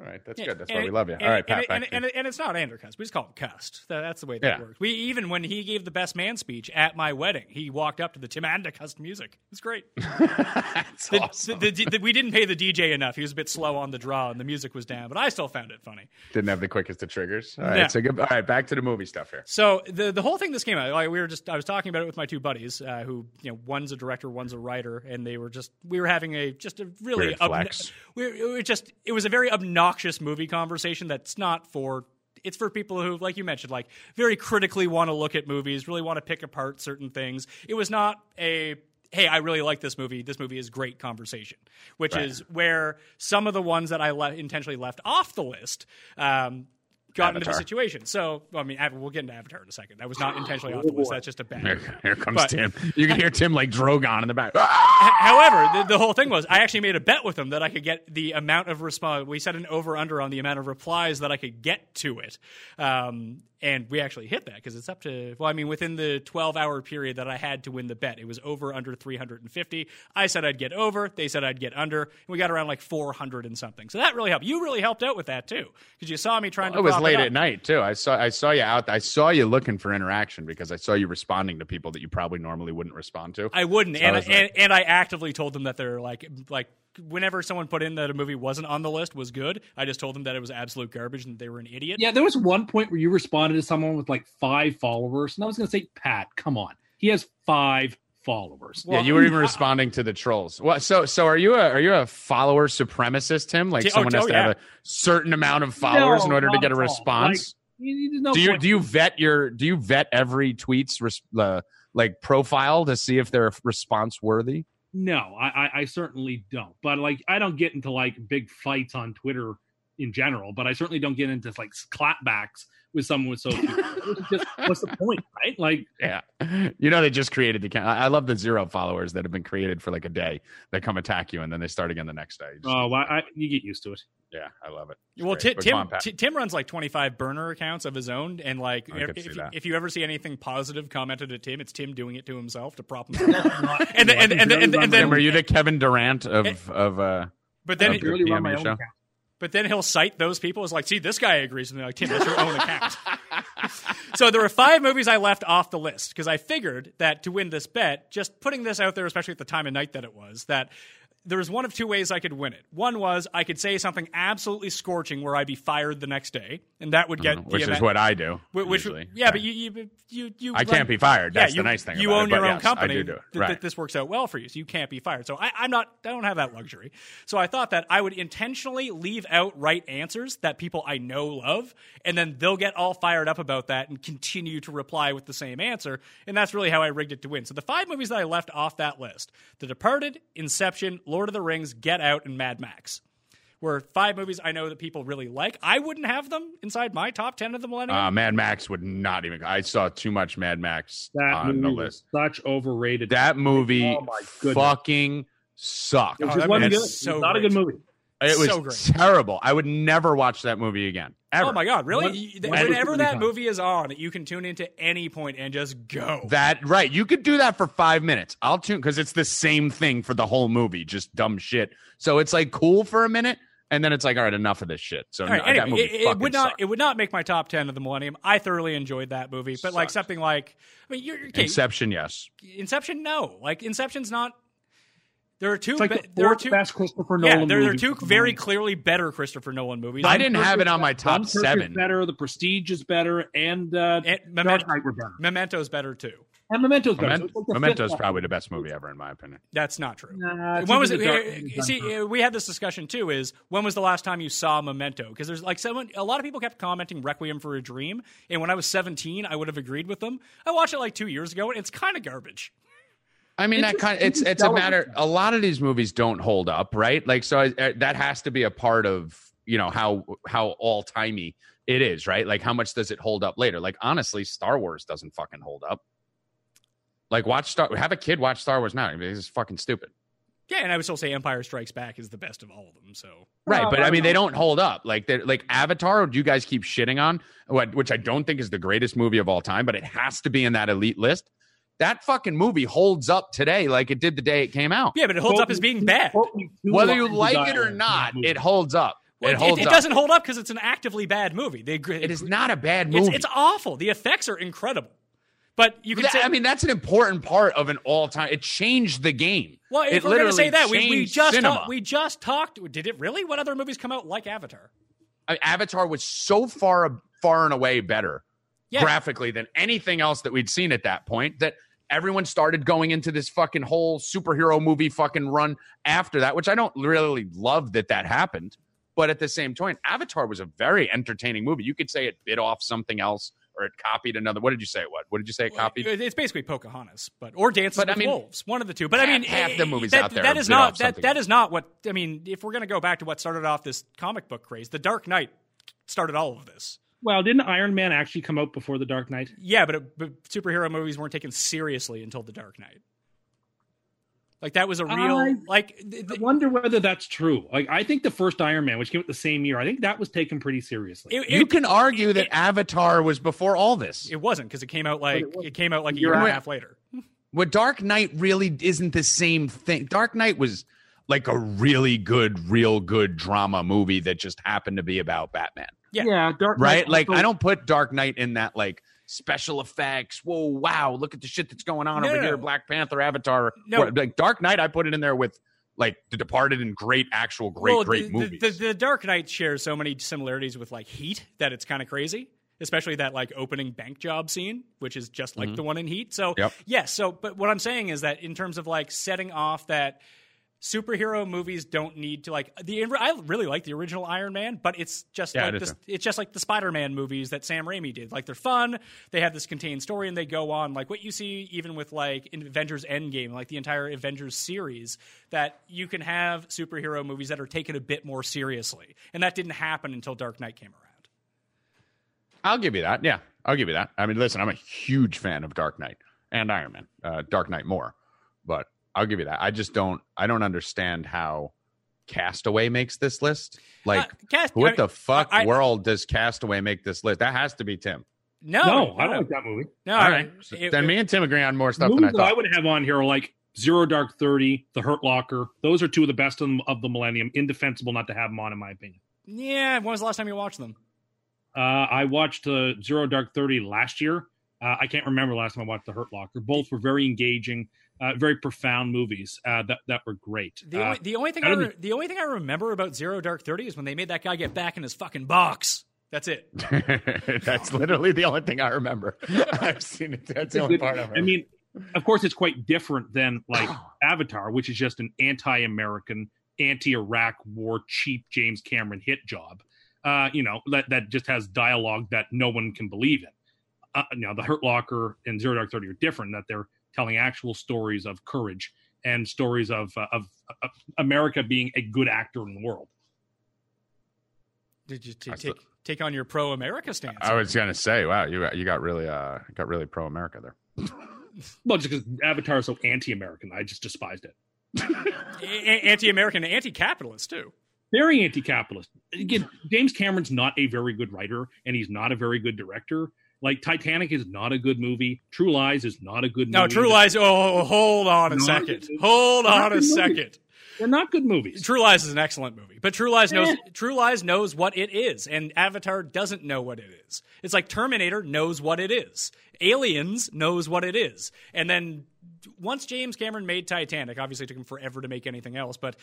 Speaker 1: All right, that's
Speaker 3: Yeah,
Speaker 1: good. That's why we love you.
Speaker 3: and
Speaker 1: All right, Pat.
Speaker 3: and, and, and, it's not Andrew Andercust. We just call him Cust. That- That's the way that
Speaker 1: Yeah.
Speaker 3: works. We even when he gave the best man speech at my wedding, he walked up to the Tim Andercust music. It's great.
Speaker 1: That's
Speaker 3: The-
Speaker 1: awesome.
Speaker 3: the- the- we didn't pay the DJ enough. He was a bit slow on the draw, and the music was down. But I still found it funny.
Speaker 1: Didn't have the quickest of triggers. All right,
Speaker 3: Yeah.
Speaker 1: so good. All right, back to the movie stuff here.
Speaker 3: So the the whole thing this came out. Like we were just I was talking about it with my two buddies, uh, who you know one's a director, one's a writer, and they were just we were having a just a really
Speaker 1: flex.
Speaker 3: we it was just it was a very obnoxious movie conversation that's not for. It's for people who, like you mentioned, like very critically want to look at movies, really want to pick apart certain things. It was not a hey, I really like this movie. This movie is great conversation, which
Speaker 1: Right.
Speaker 3: is where some of the ones that I le- intentionally left off the list um, got into the situation. So, I mean, we'll get into Avatar in a second. That was not intentionally off the list. That's just a bad.
Speaker 1: Here, here comes
Speaker 3: But-
Speaker 1: Tim. You can hear Tim like Drogon in the back.
Speaker 3: However, the, the whole thing was I actually made a bet with him that I could get the amount of response. We set an over under on the amount of replies that I could get to it. Um, and we actually hit that because it's up to, well, I mean, within the 12 hour period that I had to win the bet, it was over under 350. I said I'd get over. They said I'd get under. And we got around like 400 and something. So that really helped. You really helped out with that too because you saw me trying to.
Speaker 1: It was late
Speaker 3: up.
Speaker 1: at night too. I saw I saw you out. I saw you looking for interaction because I saw you responding to people that you probably normally wouldn't respond to.
Speaker 3: I wouldn't,
Speaker 1: So
Speaker 3: and,
Speaker 1: I was
Speaker 3: and and I actively told them that they're like like whenever someone put in that a movie wasn't on the list was good. I just told them that it was absolute garbage and they were an idiot.
Speaker 5: Yeah, there was one point where you responded to someone with like five followers, and I was going to say, Pat, come on, he has five followers.
Speaker 1: yeah, you were even responding to the trolls. What? So, so are you a are you a follower supremacist, Tim? Like
Speaker 3: T- oh,
Speaker 1: someone has
Speaker 3: oh,
Speaker 1: to
Speaker 3: yeah.
Speaker 1: have a certain amount of followers in order to get a response?
Speaker 5: Like, no
Speaker 1: do you
Speaker 5: point-
Speaker 1: do you vet your do you vet every tweet's res, uh, like profile to see if they're response worthy?
Speaker 5: No, I, I, certainly don't. But like, I don't get into like big fights on Twitter in general. But I certainly don't get into like clapbacks with someone with social. It's just, what's the point, right? Like,
Speaker 1: Yeah, you know they just created the account. I I love the zero followers that have been created for like a day. They come attack you and then they start again the next day. Just-
Speaker 5: oh, well, I, you get used to it.
Speaker 1: yeah, I love it. It's
Speaker 3: Well,
Speaker 1: great.
Speaker 3: Ti-
Speaker 1: But
Speaker 3: Tim
Speaker 1: come on, Pat.
Speaker 3: Tim runs like 25 burner accounts of his own, and like if, if,
Speaker 1: that.
Speaker 3: if you ever see anything positive commented at Tim, it's Tim doing it to himself to prop himself. and, then, and, and, and, and, and
Speaker 1: Tim, are you the Kevin Durant of of uh?
Speaker 3: but then,
Speaker 1: of
Speaker 3: it-
Speaker 1: the
Speaker 5: Really run my
Speaker 1: PME
Speaker 5: own
Speaker 1: show?
Speaker 5: account.
Speaker 3: But then he'll cite those people as like, see, this guy agrees, and they're like, Tim, that's your own account. so there were five movies I left off the list because I figured that to win this bet, just putting this out there, especially at the time of night that it was, that there was one of two ways I could win it. One was I could say something absolutely scorching where I'd be fired the next day, and that would get the
Speaker 1: Mm-hmm. Which is what I do.
Speaker 3: Whi- Which,
Speaker 1: usually.
Speaker 3: yeah, but you, you, you, you
Speaker 1: I can't be fired. That's
Speaker 3: yeah,
Speaker 1: the nice thing
Speaker 3: You
Speaker 1: about
Speaker 3: own
Speaker 1: it,
Speaker 3: your own
Speaker 1: yes, I
Speaker 3: company.
Speaker 1: do do it.
Speaker 3: th- th- this works out well for you, so you can't be fired. So I, I'm not. I don't have that luxury. So I thought that I would intentionally leave out right answers that people I know love, and then they'll get all fired up about that and continue to reply with the same answer. And that's really how I rigged it to win. So the five movies that I left off that list: The Departed, Inception, Lord of the Rings, Get Out, and Mad Max. Were five movies I know that people really like. I wouldn't have them inside my top ten of the millennium.
Speaker 1: Uh, Mad Max would not even. I saw too much Mad Max
Speaker 5: That
Speaker 1: on the list.
Speaker 5: was such overrated.
Speaker 1: That movie
Speaker 5: Oh, my
Speaker 1: fucking sucked.
Speaker 5: it
Speaker 3: Oh,
Speaker 5: just
Speaker 3: that
Speaker 5: wasn't
Speaker 3: movie
Speaker 5: good.
Speaker 3: is so
Speaker 5: It's not a good movie.
Speaker 1: It was
Speaker 3: so great.
Speaker 1: terrible. I would never watch that movie again. Ever.
Speaker 3: Oh my god, really? You- Whenever that movie is on, you can tune into any point and just go.
Speaker 1: That right. You could do that for five minutes. I'll tune because it's the same thing for the whole movie, just dumb shit. So it's like cool for a minute, and then it's like, all right, enough of this shit. So
Speaker 3: right,
Speaker 1: no,
Speaker 3: anyway,
Speaker 1: that movie
Speaker 3: it, it would not
Speaker 1: sucked.
Speaker 3: it would not make my top ten of the millennium. I thoroughly enjoyed that movie, but like something like I mean, you're, you're okay,
Speaker 1: Inception, yes.
Speaker 3: Inception, no, like Inception's not. There are two.
Speaker 5: It's like
Speaker 3: be-
Speaker 5: the
Speaker 3: there are two.
Speaker 5: best Christopher
Speaker 3: yeah, there, there are two very clearly better Christopher Nolan movies.
Speaker 1: I didn't have it on my top seven.
Speaker 5: better. The Prestige is better, and, uh,
Speaker 3: And
Speaker 5: Dark
Speaker 3: Memento,
Speaker 5: Knight were better.
Speaker 3: Memento's better too.
Speaker 5: And Memento's better.
Speaker 1: Memento,
Speaker 5: So like
Speaker 1: Memento's
Speaker 5: fifth
Speaker 1: probably the best movie ever, in my opinion.
Speaker 3: That's not true.
Speaker 5: Nah,
Speaker 3: when was it?
Speaker 5: Dark Knight or
Speaker 3: see, we had this discussion too. Is when was the last time you saw Memento? Because there's like someone, a lot of people kept commenting Requiem for a Dream, and when I was 17, I would have agreed with them. I watched it like two years ago, and it's kind of garbage.
Speaker 1: I mean,
Speaker 5: It's
Speaker 1: that
Speaker 5: just-
Speaker 1: kind of,
Speaker 5: it's
Speaker 1: it's a matter. A lot of these movies don't hold up, right? Like, so I, uh, that has to be a part of you know how how all timey it is, right? Like how much does it hold up later? Like honestly, Star Wars doesn't fucking hold up. Like watch Star have a kid watch Star Wars now. I mean, it's fucking stupid.
Speaker 3: Yeah, and I would still say Empire Strikes Back is the best of all of them. So
Speaker 1: Right, but I
Speaker 5: I
Speaker 1: mean, they don't hold up. Like, they're- like Avatar, do you guys keep shitting on? What, which I don't think is the greatest movie of all time, but it has to be in that elite list. That fucking movie holds up today, like it did the day it came out.
Speaker 3: yeah, but it holds
Speaker 5: Quote
Speaker 3: up as being bad.
Speaker 5: quote me two
Speaker 1: Whether you like it or not, it holds up.
Speaker 3: Well,
Speaker 1: It holds
Speaker 3: it,
Speaker 1: up.
Speaker 3: doesn't hold up because it's an actively bad movie. They,
Speaker 1: It is not a bad movie.
Speaker 3: it's awful. The effects are incredible, but you can
Speaker 1: That-
Speaker 3: say.
Speaker 1: I mean, that's an important part of an all-time. It changed the game.
Speaker 3: well, if
Speaker 1: it
Speaker 3: we're going to say that, we, we just
Speaker 1: cinema.
Speaker 3: talk, we just talked. Did it really? What other movies come out like Avatar?
Speaker 1: I mean, Avatar was so far, far and away better
Speaker 3: Yeah.
Speaker 1: graphically than anything else that we'd seen at that point. That everyone started going into this fucking whole superhero movie fucking run after that, which I don't really love that that happened. But at the same time, Avatar was a very entertaining movie. You could say it bit off something else or it copied another. What did you say? What? What did you say? It copied.
Speaker 3: It's basically Pocahontas, but or Dances
Speaker 1: But, I
Speaker 3: with
Speaker 1: mean,
Speaker 3: Wolves, one of the two. But I mean,
Speaker 1: half the movies
Speaker 3: that,
Speaker 1: out there
Speaker 3: that is not that that is not what I mean. If we're going to go back to what started off this comic book craze, The Dark Knight started all of this.
Speaker 5: Well, didn't Iron Man actually come out before The Dark Knight?
Speaker 3: Yeah, but, it, but superhero movies weren't taken seriously until The Dark Knight. Like that was a real
Speaker 5: I-
Speaker 3: like th-
Speaker 5: I wonder whether that's true. Like, I think the first Iron Man, which came out the same year, I think that was taken pretty seriously.
Speaker 3: it,
Speaker 1: you
Speaker 3: it-
Speaker 1: can argue that Avatar was before all this.
Speaker 3: it wasn't because it came out like
Speaker 5: it
Speaker 3: it came out like a year and a half later.
Speaker 1: What Dark Knight really isn't the same thing. Dark Knight was like a really good, real good drama movie that just happened to be about Batman.
Speaker 3: Yeah.
Speaker 5: Dark Knight
Speaker 1: Right? Like I don't put Dark Knight in that like special effects. Whoa, wow, look at the shit that's going on
Speaker 3: No,
Speaker 1: over
Speaker 3: no,
Speaker 1: here.
Speaker 3: no.
Speaker 1: Black Panther, Avatar.
Speaker 3: No.
Speaker 1: What- like Dark Knight, I put it in there with like The Departed and great, actual, great,
Speaker 3: well,
Speaker 1: great
Speaker 3: the,
Speaker 1: movies.
Speaker 3: The, the, the Dark Knight shares so many similarities with like Heat that it's kind of crazy. Especially that like opening bank job scene, which is just like the one in Heat. So
Speaker 1: Mm-hmm. Yep.
Speaker 3: yes, so but what I'm saying is that in terms of like setting off that superhero movies don't need to like the I really like the original Iron Man, but it's just
Speaker 1: Yeah,
Speaker 3: like
Speaker 1: do
Speaker 3: this, it's just like the Spider-Man movies that Sam Raimi did. Like they're fun, they have this contained story, and they go on like what you see even with like in Avengers Endgame, like the entire Avengers series. That you can have superhero movies that are taken a bit more seriously, and that didn't happen until Dark Knight came around.
Speaker 1: I'll give you that. Yeah, I'll give you that. I mean, listen, I'm a huge fan of Dark Knight and Iron Man. Uh, Dark Knight more, but I'll give you that. I just don't. I don't understand how Castaway makes this list. Like,
Speaker 3: Uh, Cast-
Speaker 1: what
Speaker 3: I-
Speaker 1: the fuck
Speaker 3: I-
Speaker 1: world does Castaway make this list? That has to be Tim.
Speaker 3: No,
Speaker 5: No, I don't like that movie.
Speaker 3: No,
Speaker 1: All right,
Speaker 3: it-
Speaker 1: So
Speaker 3: it-
Speaker 1: then me and Tim agree on more stuff than I
Speaker 5: Movies that I would have on here are like Zero Dark Thirty, The Hurt Locker. Those are two of the best of, them- of the millennium. Indefensible not to have them on, in my opinion.
Speaker 3: yeah. When was the last time you watched them?
Speaker 5: Uh, I watched uh, Zero Dark Thirty last year. Uh, I can't remember the last time I watched The Hurt Locker. Both were very engaging, uh, very profound movies uh, that that were great.
Speaker 3: The,
Speaker 5: Uh,
Speaker 3: only, the only thing
Speaker 5: I
Speaker 3: I re- the only thing I remember about Zero Dark Thirty is when they made that guy get back in his fucking box. That's it.
Speaker 1: That's literally the only thing I remember. I've seen it. That's the only part of it.
Speaker 5: I mean, of course, it's quite different than like Avatar, which is just an anti-American, anti-Iraq war, cheap James Cameron hit job. Uh, you know that that just has dialogue that no one can believe in. Uh, now, the Hurt Locker and Zero Dark Thirty are different. That they're telling actual stories of courage and stories of uh, of, of America being a good actor in the world.
Speaker 3: Did you t-
Speaker 1: I
Speaker 3: take take on your pro America stance?
Speaker 1: I was gonna say, wow, you you got really uh got really pro America there.
Speaker 5: Well, just because Avatar is so anti-American, I just despised it.
Speaker 3: anti American, anti capitalist too.
Speaker 5: very anti-capitalist. Again, James Cameron's not a very good writer, and he's not a very good director. Like Titanic is not a good movie. True Lies is not a good movie. No.
Speaker 3: True Lies. Oh, hold on a second.
Speaker 5: it's-
Speaker 3: Hold on a
Speaker 5: a movie.
Speaker 3: second.
Speaker 5: They're not good movies.
Speaker 3: True Lies is an excellent movie, but True Lies knows
Speaker 5: Eh.
Speaker 3: True Lies knows what it is, and Avatar doesn't know what it is. It's like Terminator knows what it is, Aliens knows what it is, and then once James Cameron made Titanic, obviously it took him forever to make anything else, but.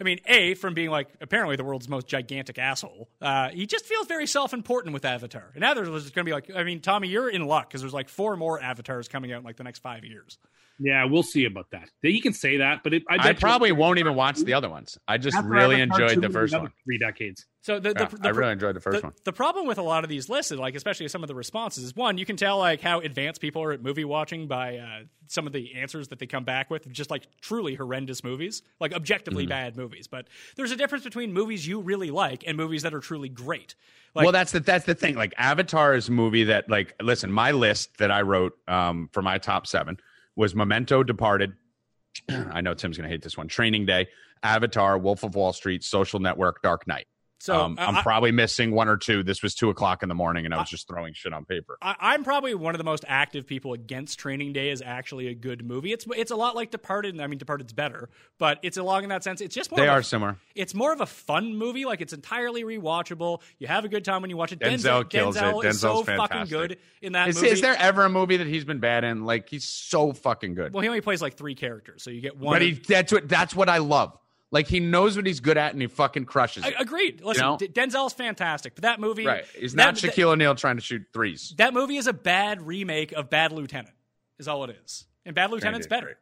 Speaker 3: I mean, A, from being like apparently the world's most gigantic asshole, uh, he just feels very self important with Avatar. And now there's going to be like, I mean, Tommy, you're in luck because there's like four more Avatars coming out in like the next five years.
Speaker 5: Yeah, we'll see about that. You can say that, but it, I,
Speaker 1: I, probably won't even watch the other ones. I just
Speaker 5: After
Speaker 1: really
Speaker 5: Avatar
Speaker 1: enjoyed the first one.
Speaker 5: Three decades.
Speaker 3: So the, the,
Speaker 1: Yeah,
Speaker 3: the
Speaker 1: I really enjoyed the first
Speaker 3: the,
Speaker 1: one.
Speaker 3: The problem with a lot of these lists, like especially some of the responses, is one you can tell like how advanced people are at movie watching by uh, some of the answers that they come back with, just like truly horrendous movies, like objectively
Speaker 1: Mm-hmm.
Speaker 3: bad movies. But there's a difference between movies you really like and movies that are truly great. Like,
Speaker 1: well, that's the that's the thing. Like Avatar is a movie that, like, listen, my list that I wrote um, for my top seven was Memento, Departed. I know Tim's gonna hate this one. Training Day, Avatar, Wolf of Wall Street, Social Network, Dark Knight.
Speaker 3: So
Speaker 1: um, I'm
Speaker 3: I-
Speaker 1: probably missing one or two. This was two o'clock in the morning, and I was just throwing shit on paper.
Speaker 3: I, I'm probably one of the most active people against Training Day is actually a good movie. It's it's a lot like Departed. I mean, Departed's better, but it's along in that sense. It's just more
Speaker 1: They
Speaker 3: of a
Speaker 1: are similar.
Speaker 3: it's more of a fun movie. Like it's entirely rewatchable. You have a good time when you watch it.
Speaker 1: Denzel kills it.
Speaker 3: Denzel is so
Speaker 1: Denzel's
Speaker 3: fucking good in that
Speaker 1: Is,
Speaker 3: movie.
Speaker 1: is there ever a movie that he's been bad in? Like he's so fucking good.
Speaker 3: well, he only plays like three characters, so you get one.
Speaker 1: but he that's what that's what I love. Like he knows what he's good at, and he fucking crushes
Speaker 3: I,
Speaker 1: it.
Speaker 3: agreed. Listen,
Speaker 1: know?
Speaker 3: D- Denzel's fantastic, but that movie,
Speaker 1: right? He's not
Speaker 3: that,
Speaker 1: Shaquille O'Neal trying to shoot threes.
Speaker 3: That, movie is a bad remake of Bad Lieutenant. Is all it is, and Bad Lieutenant's better.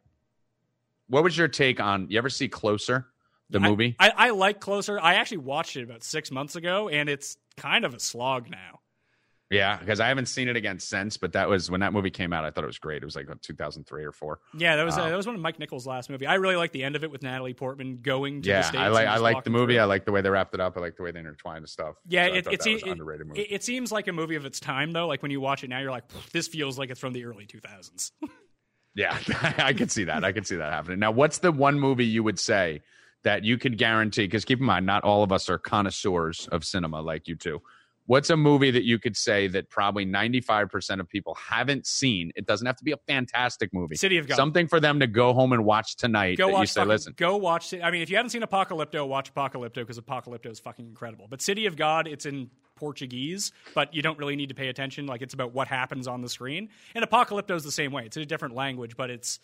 Speaker 1: What was your take on? You ever see Closer, the
Speaker 3: I-
Speaker 1: movie?
Speaker 3: I, I like Closer. I actually watched it about six months ago, and it's kind of a slog now.
Speaker 1: Yeah, because I haven't seen it again since. But that was when that movie came out. I thought it was great. It was like 2003 or four.
Speaker 3: Yeah, that was uh, that was one of Mike Nichols' last movie. I really like the end of it with Natalie Portman going to the
Speaker 1: Yeah,
Speaker 3: states.
Speaker 1: I like I like the movie.
Speaker 3: through.
Speaker 1: I like the way they wrapped it up. I like the way they intertwined the stuff.
Speaker 3: Yeah,
Speaker 1: So
Speaker 3: it, it, se- it,
Speaker 1: underrated movie.
Speaker 3: it, it seems like a movie of its time, though. Like when you watch it now, you're like, this feels like it's from the early 2000s.
Speaker 1: Yeah, I could see that. I could see that happening. Now, what's the one movie you would say that you could guarantee? Because keep in mind, not all of us are connoisseurs of cinema like you two. What's a movie that you could say that probably 95% of people haven't seen? It doesn't have to be a fantastic movie.
Speaker 3: City of God.
Speaker 1: Something for them to go home and watch tonight.
Speaker 3: Go
Speaker 1: that
Speaker 3: watch.
Speaker 1: you say,
Speaker 3: fucking-
Speaker 1: listen,
Speaker 3: Go watch. It. I mean, if you haven't seen Apocalypto, watch Apocalypto because Apocalypto is fucking incredible. But City of God, it's in Portuguese, but you don't really need to pay attention. Like it's about what happens on the screen. And Apocalypto is the same way. It's in a different language, but it's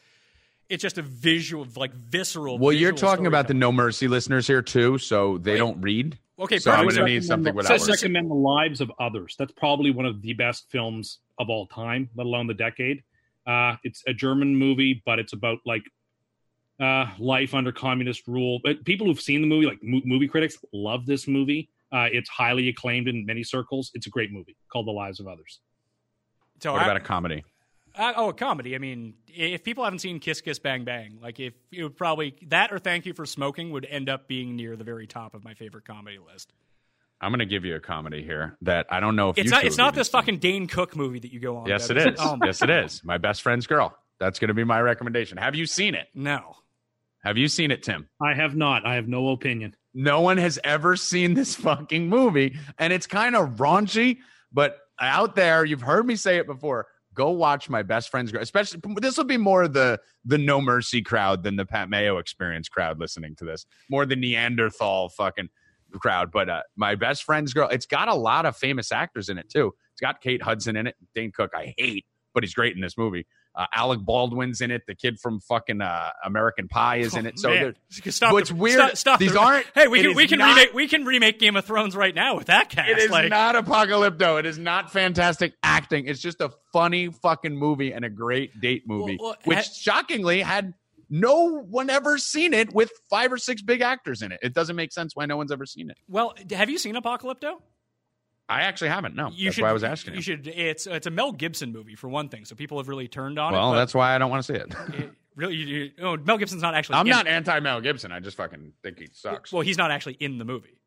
Speaker 3: it's just a visual, like visceral.
Speaker 1: well, you're talking about the. No Mercy listeners here too, so they don't read.
Speaker 3: Okay,
Speaker 1: so I'm going to need something
Speaker 5: So,
Speaker 1: without
Speaker 3: so-
Speaker 1: words.
Speaker 5: recommend the lives of others. That's probably one of the best films of all time, let alone the decade. Uh, it's a German movie, but it's about like uh, life under communist rule. But people who've seen the movie, like mo- movie critics, love this movie. Uh, it's highly acclaimed in many circles. It's a great movie called The Lives of Others.
Speaker 3: So
Speaker 1: What
Speaker 3: I-
Speaker 1: about a comedy?
Speaker 3: Uh, oh, a comedy. I mean, if people haven't seen Kiss Kiss Bang Bang, like if it would probably that or Thank You for Smoking would end up being near the very top of my favorite comedy list.
Speaker 1: I'm going to give you a comedy here that I don't know if
Speaker 3: It's
Speaker 1: you
Speaker 3: not. It's not this
Speaker 1: seen.
Speaker 3: fucking Dane Cook movie that you go on.
Speaker 1: Yes, it is.
Speaker 3: Oh, my
Speaker 1: yes, it is. My best friend's girl. That's going to be my recommendation. Have you seen it?
Speaker 3: No.
Speaker 1: Have you seen it, Tim?
Speaker 5: I have not. I have no opinion.
Speaker 1: No one has ever seen this fucking movie, and it's kind of raunchy. But out there, you've heard me say it before. Go watch my best friend's girl. Especially this will be more the the No Mercy crowd than the Pat Mayo Experience crowd listening to this. More the Neanderthal fucking crowd. But uh, my best friend's girl. It's got a lot of famous actors in it too. It's got Kate Hudson in it. Dane Cook, I hate, but he's great in this movie. Uh, Alec Baldwin's in it. The kid from fucking uh, American Pie is in it. So there-
Speaker 3: Stop
Speaker 1: what's
Speaker 3: the-
Speaker 1: weird?
Speaker 3: Stop, stop
Speaker 1: these
Speaker 3: the-
Speaker 1: aren't.
Speaker 3: Hey, we can we can
Speaker 1: not-
Speaker 3: remake we can remake Game of Thrones right now with that cast.
Speaker 1: It is
Speaker 3: like,
Speaker 1: not apocalypto. It is not fantastic acting. It's just a funny fucking movie and a great date movie,
Speaker 3: Well, well,
Speaker 1: which shockingly had no one ever seen it with five or six big actors in it. It doesn't make sense why no one's ever seen it.
Speaker 3: Well, have you seen Apocalypto?
Speaker 1: I actually haven't. No,
Speaker 3: You
Speaker 1: that's
Speaker 3: should,
Speaker 1: why I was asking.
Speaker 3: You should. It's it's a Mel Gibson movie for one thing, so people have really turned on it.
Speaker 1: well, that's why I don't want to see it.
Speaker 3: it- really. You, you, oh, Mel Gibson's not actually.
Speaker 1: I'm not anti Mel Gibson. I just fucking think he sucks.
Speaker 3: Well, he's not actually in the movie.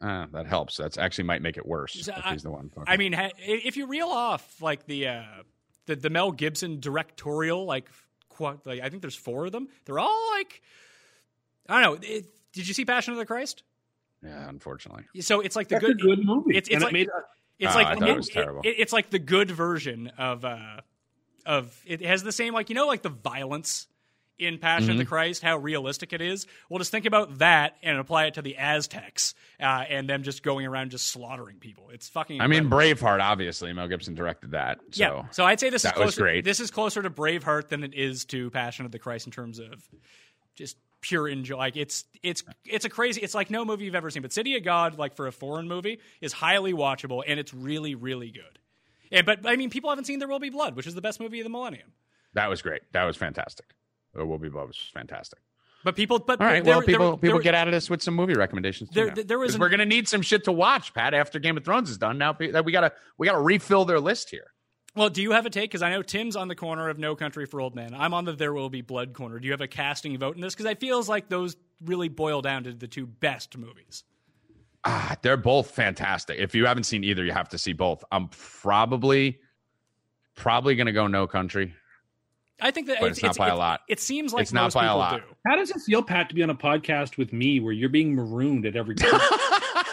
Speaker 1: Uh, that helps. That's actually might make it worse
Speaker 3: So
Speaker 1: if
Speaker 3: I-
Speaker 1: he's the one.
Speaker 3: I mean, ha- if you reel off like the uh, the the Mel Gibson directorial, like, qu- like I think there's four of them. They're all like, I don't know. It, did you see Passion of the Christ?
Speaker 1: Yeah, unfortunately.
Speaker 3: So it's like the
Speaker 5: That's
Speaker 3: good.
Speaker 5: good movie.
Speaker 3: It's- it's like-
Speaker 5: it made a,
Speaker 3: It's
Speaker 1: Oh,
Speaker 3: like
Speaker 1: I it was terrible.
Speaker 3: it- it's like the good version of uh of it has the same like you know like the violence in Passion
Speaker 1: Mm-hmm.
Speaker 3: of the Christ, how realistic it is. Well, just think about that and apply it to the Aztecs uh, and them just going around just slaughtering people. It's fucking.
Speaker 1: I mean. Braveheart. Obviously, Mel Gibson directed that. So.
Speaker 3: yeah. So I'd say this is
Speaker 1: that was great.
Speaker 3: This is closer to Braveheart than it is to Passion of the Christ in terms of just pure enjoy. Like it's it's it's a crazy. It's like no movie you've ever seen. But City of God, like for a foreign movie, is highly watchable and it's really really good. And but I mean, people haven't seen There Will Be Blood, which is the best movie of the millennium.
Speaker 1: That was great. That was fantastic. There will be blood was fantastic.
Speaker 3: But people, but
Speaker 1: All right.
Speaker 3: there-
Speaker 1: well, people
Speaker 3: there-
Speaker 1: people
Speaker 3: there-
Speaker 1: get out of this with some movie recommendations. too
Speaker 3: There- there was an-
Speaker 1: we're gonna need some shit to watch, Pat. After Game of Thrones is done, now that we gotta we gotta refill their list here.
Speaker 3: Well, do you have a take? Because I know Tim's on the corner of No Country for Old Men. I'm on the There Will Be Blood corner. Do you have a casting vote in this? Because it feels like those really boil down to the two best movies.
Speaker 1: Ah, they're both fantastic. If you haven't seen either, you have to see both. I'm probably probably gonna go No Country.
Speaker 3: I think that
Speaker 1: But it's not by a lot.
Speaker 3: It seems like
Speaker 1: It's not
Speaker 3: most
Speaker 1: by a lot.
Speaker 3: do.
Speaker 5: How does it feel, Pat, to be on a podcast with me where you're being marooned at every turn?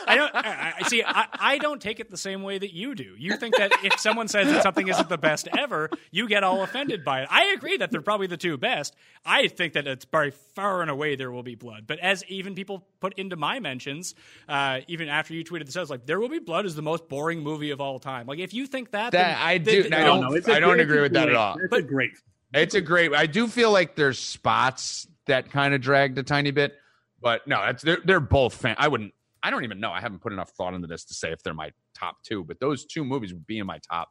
Speaker 3: I don't I, I see. I, I don't take it the same way that you do. You think that if someone says that something isn't the best ever, you get all offended by it. I agree that they're probably the two best. I think that it's by far and away there will be blood. But as even people put into my mentions, uh, even after you tweeted this, I was like, "There will be blood" is the most boring movie of all time. Like if you think that,
Speaker 1: That-
Speaker 3: then-
Speaker 1: I do.
Speaker 3: Then,
Speaker 1: I don't.
Speaker 5: no, it's a
Speaker 1: I don't agree with that at all.
Speaker 5: It's
Speaker 3: But-
Speaker 5: a great.
Speaker 1: It's a great. I do feel like there's spots that kind of dragged a tiny bit, but no, that's they're they're both fan. I wouldn't. I don't even know. I haven't put enough thought into this to say if they're my top two, but those two movies would be in my top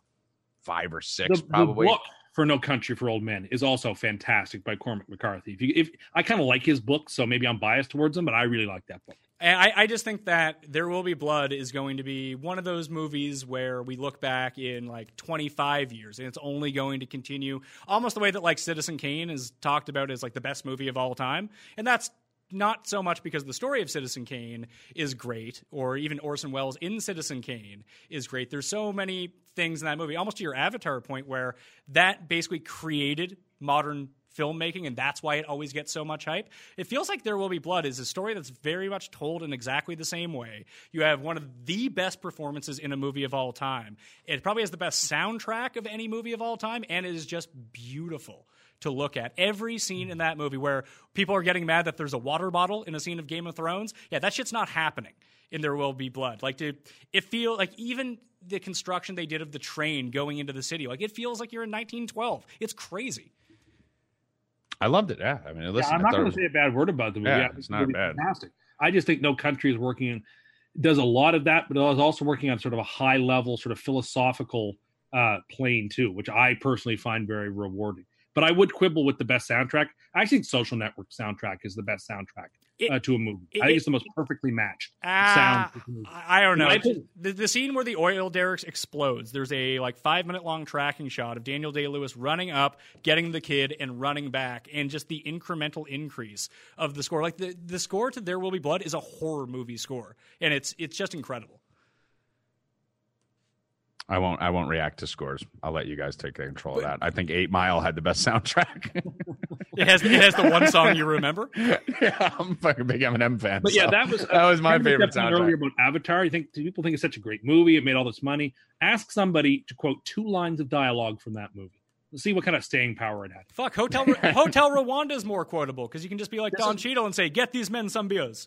Speaker 1: five or six,
Speaker 5: The, the
Speaker 1: probably.
Speaker 5: book for No Country for Old Men is also fantastic by Cormac McCarthy. If you, if I kind of like his book, so maybe I'm biased towards him, but I really like that book.
Speaker 3: And I, I just think that There Will Be Blood is going to be one of those movies where we look back in like 25 years and it's only going to continue almost the way that like Citizen Kane is talked about as like the best movie of all time. And that's not so much because the story of Citizen Kane is great or even Orson Welles in Citizen Kane is great. There's so many things in that movie, almost to your Avatar point, where that basically created modern filmmaking and that's why it always gets so much hype. It feels like There Will Be Blood is a story that's very much told in exactly the same way. You have one of the best performances in a movie of all time. It probably has the best soundtrack of any movie of all time and it is just beautiful to look at. Every scene in that movie where people are getting mad that there's a water bottle in a scene of Game of Thrones, yeah, that shit's not happening in There Will Be Blood. Like, to, it feel like even the construction they did of the train going into the city, like it feels like you're in 1912. It's crazy.
Speaker 1: I loved it. Yeah, I mean, listen,
Speaker 5: I'm not going to say a bad word about the movie.
Speaker 1: Yeah,
Speaker 5: I think
Speaker 1: it's not
Speaker 5: movie's
Speaker 1: bad.
Speaker 5: Fantastic. I just think No Country is working, does a lot of that, but is also working on sort of a high level, sort of philosophical uh, plane too, which I personally find very rewarding. But I would quibble with the best soundtrack. I think Social Network soundtrack is the best soundtrack
Speaker 3: It-
Speaker 5: uh, to a movie.
Speaker 3: it-
Speaker 5: I think it's the most perfectly matched
Speaker 3: Ah,
Speaker 5: sound. to the movie.
Speaker 3: I don't know.
Speaker 5: In my opinion.
Speaker 3: The, the scene where the oil derricks explodes, there's a like five minute long tracking shot of Daniel Day Lewis running up, getting the kid, and running back, and just the incremental increase of the score. Like the, the score to There Will Be Blood is a horror movie score, and it's it's just incredible.
Speaker 1: I won't. I won't react to scores. I'll let you guys take control of that. I think Eight Mile had the best soundtrack.
Speaker 3: It has it has the one song you remember.
Speaker 1: yeah, I'm a fucking big Eminem fan.
Speaker 5: But yeah, that was
Speaker 1: that was my
Speaker 5: Kevin
Speaker 1: favorite
Speaker 5: said
Speaker 1: soundtrack.
Speaker 5: earlier about Avatar. You think people think it's such a great movie? It made all this money. Ask somebody to quote two lines of dialogue from that movie. Let's see what kind of staying power it had.
Speaker 3: Fuck, Hotel Hotel Rwanda is more quotable because you can just be like Don Cheadle and say, "Get these men some beers."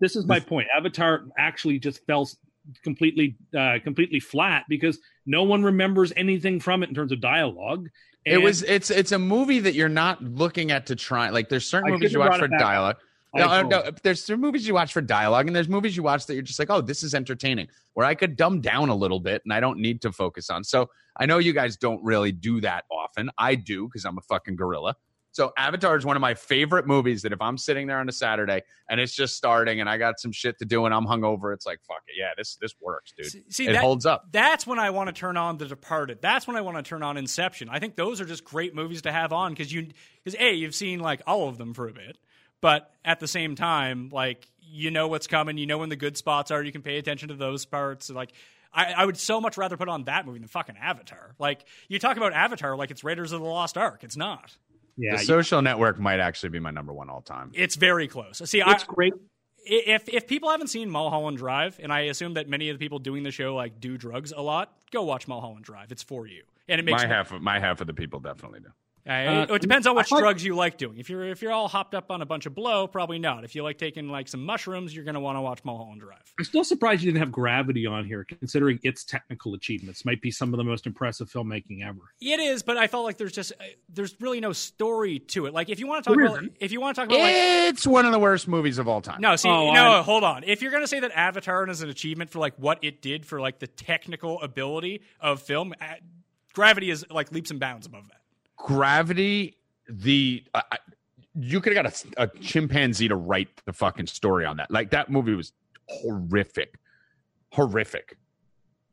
Speaker 5: This is my point. Avatar actually just fell s- completely, uh, completely flat because no one remembers anything from it in terms of dialogue.
Speaker 1: It was. It's. It's a movie that you're not looking at to try. Like there's certain
Speaker 5: I
Speaker 1: movies you watch for
Speaker 5: brought it back.
Speaker 1: dialogue. No, uh, no, there's some movies you watch for dialogue, and there's movies you watch that you're just like, oh, this is entertaining. Where I could dumb down a little bit, and I don't need to focus on. So I know you guys don't really do that often. I do because I'm a fucking gorilla. So Avatar is one of my favorite movies. That if I'm sitting there on a Saturday and it's just starting, and I got some shit to do, and I'm hungover, it's like, fuck it, yeah, this this works, dude.
Speaker 3: See- see,
Speaker 1: it
Speaker 3: that-
Speaker 1: holds up.
Speaker 3: That's when I want to turn on The Departed. That's when I want to turn on Inception. I think those are just great movies to have on because you because a you've seen like all of them for a bit, but at the same time, like you know what's coming. You know when the good spots are. You can pay attention to those parts. Like. I, I would so much rather put on that movie than fucking Avatar. Like you talk about Avatar like it's Raiders of the Lost Ark. It's not.
Speaker 5: Yeah,
Speaker 1: the Social Network might actually be my number one all time.
Speaker 3: It's very close. See, I,
Speaker 5: it's great.
Speaker 3: if if people haven't seen Mulholland Drive, and I assume that many of the people doing the show like do drugs a lot, go watch Mulholland Drive. It's for you, and it makes
Speaker 1: My half of my half of the people definitely do.
Speaker 3: Uh, it depends on
Speaker 5: I
Speaker 3: which
Speaker 5: thought-
Speaker 3: drugs you like doing. If you're if you're all hopped up on a bunch of blow, probably not. If you like taking like some mushrooms, you're going to want to watch Mulholland Drive.
Speaker 5: I'm still surprised you didn't have Gravity on here, considering its technical achievements might be some of the most impressive filmmaking ever.
Speaker 3: It is, but I felt like there's just uh, there's really no story to it. Like if you want to talk
Speaker 5: There
Speaker 3: about if you want to talk about like
Speaker 1: It's one of the worst movies of all time.
Speaker 3: no, see,
Speaker 5: Oh,
Speaker 3: no,
Speaker 5: I-
Speaker 3: hold on. If you're going to say that Avatar is an achievement for like what it did for like the technical ability of film, uh, Gravity is like leaps and bounds above that.
Speaker 1: Gravity, the uh, you could have got a, a chimpanzee to write the fucking story on that. Like that movie was horrific, horrific.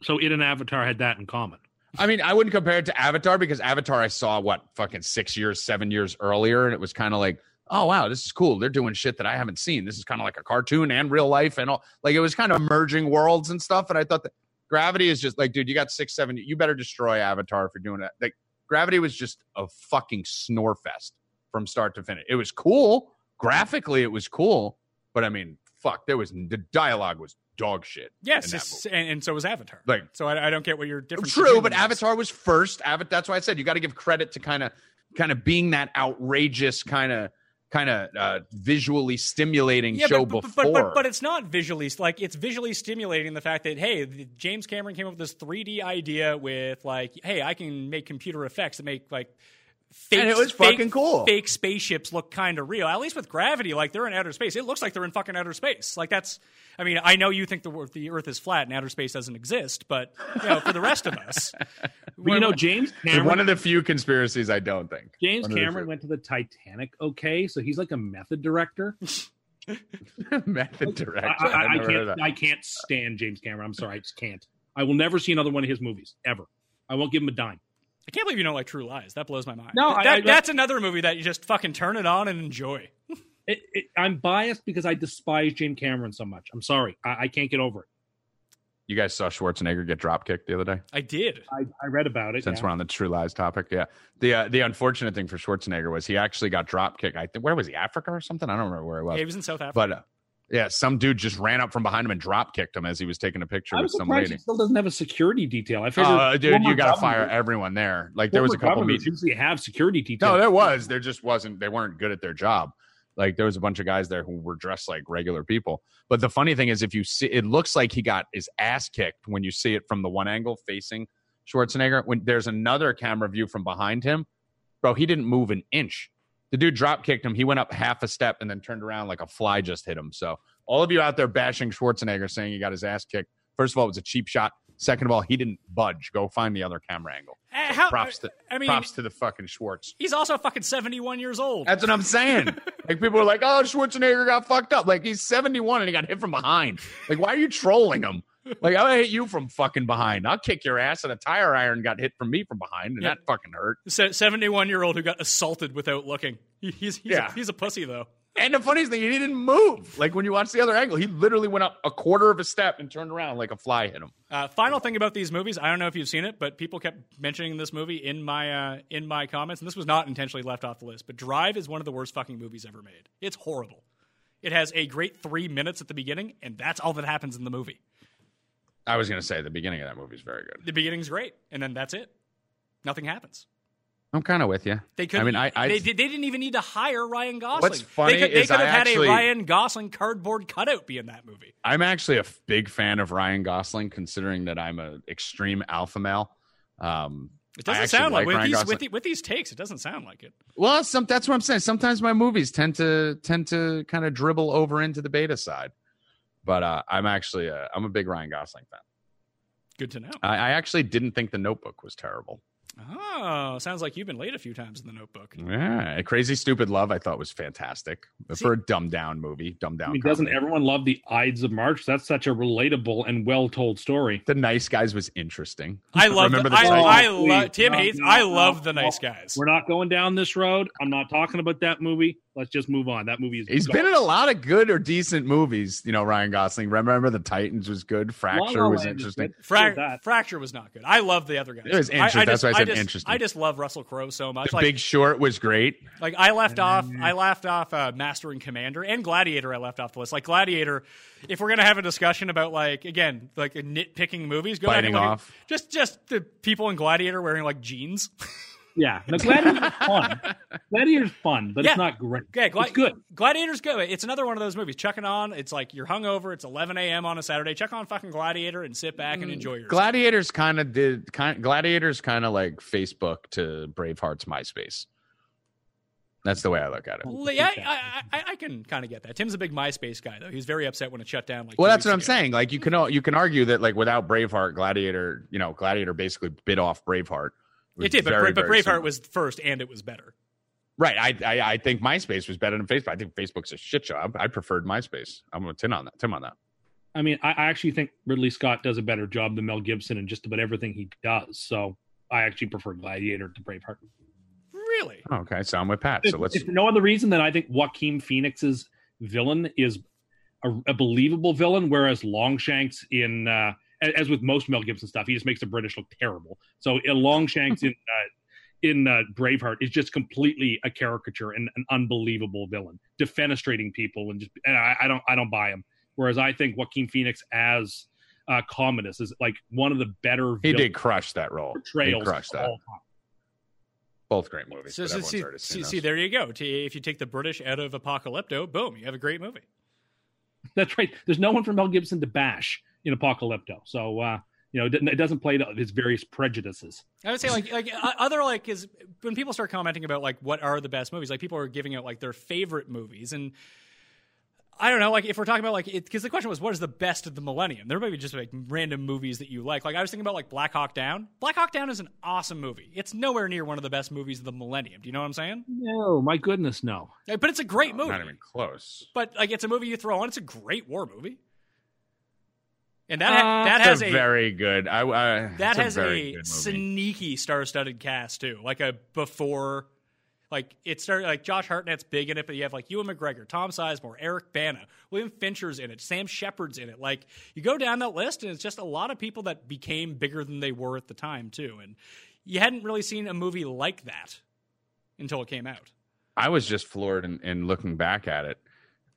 Speaker 5: So it and Avatar had that in common.
Speaker 1: I mean, I wouldn't compare it to Avatar because Avatar I saw what fucking six years, seven years earlier, and it was kind of like, oh wow, this is cool. They're doing shit that I haven't seen. This is kind of like a cartoon and real life and all. Like it was kind of merging worlds and stuff. And I thought that Gravity is just like, dude, you got six, seven. You better destroy Avatar if you're doing that. Like Gravity was just a fucking snore fest from start to finish. It was cool graphically. It was cool, but I mean, fuck, there was the dialogue was dog shit.
Speaker 3: Yes,
Speaker 1: in that
Speaker 3: it's- and, and so was Avatar.
Speaker 1: Like-
Speaker 3: so I, I don't get what your difference.
Speaker 1: True, but. Avatar was first. Avatar. That's why I said you got to give credit to kind of, kind of being that outrageous kind of, kind of uh, visually stimulating
Speaker 3: Yeah,
Speaker 1: show
Speaker 3: but, but,
Speaker 1: before.
Speaker 3: but, but, but it's not visually like it's visually stimulating the fact that hey, James Cameron came up with this 3D idea with like hey, I can make computer effects that make like fake,
Speaker 1: And it was
Speaker 3: fake-
Speaker 1: fucking cool.
Speaker 3: Fake spaceships look kind of real. At least with Gravity, like they're in outer space. It looks like they're in fucking outer space. Like that's. I mean, I know you think the the Earth is flat and outer space doesn't exist, but you know, for the rest of us,
Speaker 5: But you know, James Cameron,
Speaker 1: one of the few conspiracies I don't think.
Speaker 5: James
Speaker 1: one of the
Speaker 5: Cameron went to the Titanic. Okay, so he's like a method director.
Speaker 1: Method director.
Speaker 5: I, I,
Speaker 1: I've
Speaker 5: can't. I can't stand James Cameron. I'm sorry, I just can't. I will never see another one of his movies ever. I won't give him a dime.
Speaker 3: I can't believe you don't like True Lies. That blows my mind.
Speaker 5: No,
Speaker 3: That-
Speaker 5: I- I-
Speaker 3: that's another movie that you just fucking turn it on and enjoy.
Speaker 5: It, it, I'm biased because I despise James Cameron so much. I'm sorry, I, I can't get over it.
Speaker 1: You guys saw Schwarzenegger get drop kicked the other day.
Speaker 3: I did.
Speaker 5: I, I read about it.
Speaker 1: Since
Speaker 5: yeah.
Speaker 1: we're on the True Lies topic, yeah. The uh, the unfortunate thing for Schwarzenegger was he actually got drop kicked. I think where was he? Africa or something? I don't remember where he was.
Speaker 3: Yeah, he was in South Africa.
Speaker 1: but uh, yeah, some dude just ran up from behind him and drop kicked him as he was taking a picture with some lady.
Speaker 5: he still doesn't have a security detail. I figured,
Speaker 1: Oh, dude, you got to fire everyone there. Like there was a couple meetings.
Speaker 5: Usually have security detail.
Speaker 1: No, there was. There just wasn't. They weren't good at their job. Like there was a bunch of guys there who were dressed like regular people. But the funny thing is, if you see, it looks like he got his ass kicked when you see it from the one angle facing Schwarzenegger. When there's another camera view from behind him, bro, he didn't move an inch. The dude drop kicked him. He went up half a step and then turned around like a fly just hit him. So all of you out there bashing Schwarzenegger, saying he got his ass kicked. First of all, it was a cheap shot. Second of all, he didn't budge. Go find the other camera angle.
Speaker 3: Uh, how-
Speaker 1: Props to
Speaker 3: I mean,
Speaker 1: props to the fucking Schwartz.
Speaker 3: he's also fucking 71 years old.
Speaker 1: That's what I'm saying. like people are like, "Oh, Schwarzenegger got fucked up." Like he's 71 and he got hit from behind. Like why are you trolling him? Like I'll hit you from fucking behind. I'll kick your ass, and a tire iron got hit from me from behind, and
Speaker 3: Yeah.
Speaker 1: that fucking hurt.
Speaker 3: 71 year old who got assaulted without looking. He- he's he's,
Speaker 1: Yeah.
Speaker 3: a, he's a pussy though.
Speaker 1: And the funniest thing, he didn't move. Like when you watch the other angle, he literally went up a quarter of a step and turned around like a fly hit him.
Speaker 3: Uh, final thing about these movies, I don't know if you've seen it, but people kept mentioning this movie in my uh, in my comments, and this was not intentionally left off the list. But Drive is one of the worst fucking movies ever made. It's horrible. It has a great three minutes at the beginning, and that's all that happens in the movie.
Speaker 1: I was gonna say the beginning of that movie is very good.
Speaker 3: The beginning's great, and then that's it. Nothing happens.
Speaker 1: I'm kind of with you.
Speaker 3: They could.
Speaker 1: I mean, I, I
Speaker 3: they, they didn't even need to hire Ryan Gosling.
Speaker 1: What's funny
Speaker 3: they could, they
Speaker 1: is
Speaker 3: could
Speaker 1: I
Speaker 3: have had
Speaker 1: actually-
Speaker 3: a Ryan Gosling cardboard cutout be in that movie.
Speaker 1: I'm actually a f- big fan of Ryan Gosling, considering that I'm an extreme alpha male. Um,
Speaker 3: It doesn't sound like,
Speaker 1: like
Speaker 3: with these with, the, with these takes. It doesn't sound like it.
Speaker 1: Well, some that's what I'm saying. Sometimes my movies tend to tend to kind of dribble over into the beta side, but uh, I'm actually a, I'm a big Ryan Gosling fan.
Speaker 3: Good to know.
Speaker 1: I, I actually didn't think The Notebook was terrible.
Speaker 3: Oh, sounds like you've been late a few times in the Notebook.
Speaker 1: Yeah, Crazy Stupid Love I thought was fantastic for a dumbed down movie. Dumbed down.
Speaker 5: I mean, doesn't everyone love the Ides of March? That's such a relatable and well told story.
Speaker 1: the Nice Guys was interesting.
Speaker 3: I love.
Speaker 1: Remember
Speaker 3: The,
Speaker 1: the
Speaker 3: I. I love. Tim
Speaker 5: No,
Speaker 3: hates.
Speaker 5: no,
Speaker 3: I
Speaker 5: no,
Speaker 3: love the
Speaker 5: no.
Speaker 3: nice guys.
Speaker 5: We're not going down this road. I'm not talking about that movie. Let's just move on. That movie is.
Speaker 1: He's been in a lot of good or decent movies. You know, Ryan Gosling. Remember the Titans was good. Fracture
Speaker 5: La La
Speaker 1: was
Speaker 5: Land
Speaker 1: interesting.
Speaker 3: Fra-
Speaker 5: Did.
Speaker 3: Fracture was not good. I love the other guys.
Speaker 1: It was
Speaker 3: I-
Speaker 1: interesting.
Speaker 3: I,
Speaker 1: That's
Speaker 3: just,
Speaker 1: why I said
Speaker 3: just,
Speaker 1: interesting.
Speaker 3: I just love Russell Crowe so much.
Speaker 1: The
Speaker 3: Like,
Speaker 1: Big Short was great.
Speaker 3: like I left off. I left off uh, Master and Commander and Gladiator. I left off the list. Like Gladiator. If we're gonna have a discussion about like again like nitpicking movies, go back
Speaker 1: Biting
Speaker 3: and look at-
Speaker 1: off.
Speaker 3: just just the people in Gladiator wearing like jeans.
Speaker 5: Yeah, no, Gladiator's fun. Gladiator's fun, but
Speaker 3: Yeah.
Speaker 5: it's not great.
Speaker 3: Yeah, Gla-
Speaker 5: it's good.
Speaker 3: Gladiator's good. It's another one of those movies. Chuck it on. It's like you're hungover. It's 11 a.m. on a Saturday. Chuck on fucking Gladiator and sit back and mm, enjoy yourself.
Speaker 1: Gladiators kind of did. Kind Gladiators kind of like Facebook to Braveheart's MySpace. That's the way I look at it.
Speaker 3: Well, yeah, I, I, I can kind of get that. Tim's a big MySpace guy, though. He's very upset when it shut down. Like,
Speaker 1: Well, that's what I'm saying. Like you can you can argue that like without Braveheart, Gladiator, you know, Gladiator basically bit off Braveheart. Was
Speaker 3: It did, but,
Speaker 1: very,
Speaker 3: but
Speaker 1: very
Speaker 3: Braveheart
Speaker 1: similar.
Speaker 3: was first, and it was better.
Speaker 1: right. I, I I think MySpace was better than Facebook. I think Facebook's a shit job. I preferred MySpace. I'm with Tim on that. Tim on that.
Speaker 5: I mean, I, I actually think Ridley Scott does a better job than Mel Gibson in just about everything he does. So I actually prefer Gladiator to Braveheart.
Speaker 3: Really?
Speaker 1: Oh, okay, so I'm with Pat. So
Speaker 5: If-
Speaker 1: let's.
Speaker 5: if no other reason than I think Joaquin Phoenix's villain is a, a believable villain, whereas Longshanks in uh, a- as with most Mel Gibson stuff, he just makes the British look terrible. So uh, Longshanks in uh, in uh, Braveheart is just completely a caricature and an unbelievable villain, defenestrating people and just and I, I don't I don't buy him. Whereas I think Joaquin Phoenix as uh, Commodus is like one of the better
Speaker 1: He did crush that role. He crushed that. Both great movies.
Speaker 3: So, so
Speaker 1: everyone's
Speaker 3: see,
Speaker 1: already
Speaker 3: see, see, there you go. T- If you take the British out of Apocalypto, boom, you have a great movie.
Speaker 5: That's right. There's no one from Mel Gibson to bash in Apocalypto, so uh, you know it doesn't- play to his various prejudices.
Speaker 3: I would say like like uh, other like is when people start commenting about like what are the best movies, like people are giving out like their favorite movies, and I don't know, like if we're talking about like because the question was what is the best of the millennium? There might be just like random movies that you like. Like I was thinking about like Black Hawk Down. Black Hawk Down is an awesome movie. It's nowhere near one of the best movies of the millennium. Do you know what I'm saying?
Speaker 5: No, my goodness, no.
Speaker 3: Like, but it's a great movie.
Speaker 1: Not even close.
Speaker 3: But like it's a movie you throw on. It's a great war movie. And that
Speaker 5: Uh,
Speaker 3: that has
Speaker 1: a
Speaker 3: a
Speaker 1: very good. I, I
Speaker 3: that has
Speaker 1: a,
Speaker 3: a, sneaky star-studded cast too. Like a before, like it started like Josh Hartnett's big in it, but you have like Ewan McGregor, Tom Sizemore, Eric Bana, William Fichtner's in it, Sam Shepard's in it. Like you go down that list, and it's just a lot of people that became bigger than they were at the time too. And you hadn't really seen a movie like that until it came out.
Speaker 1: I was just floored in, in looking back at it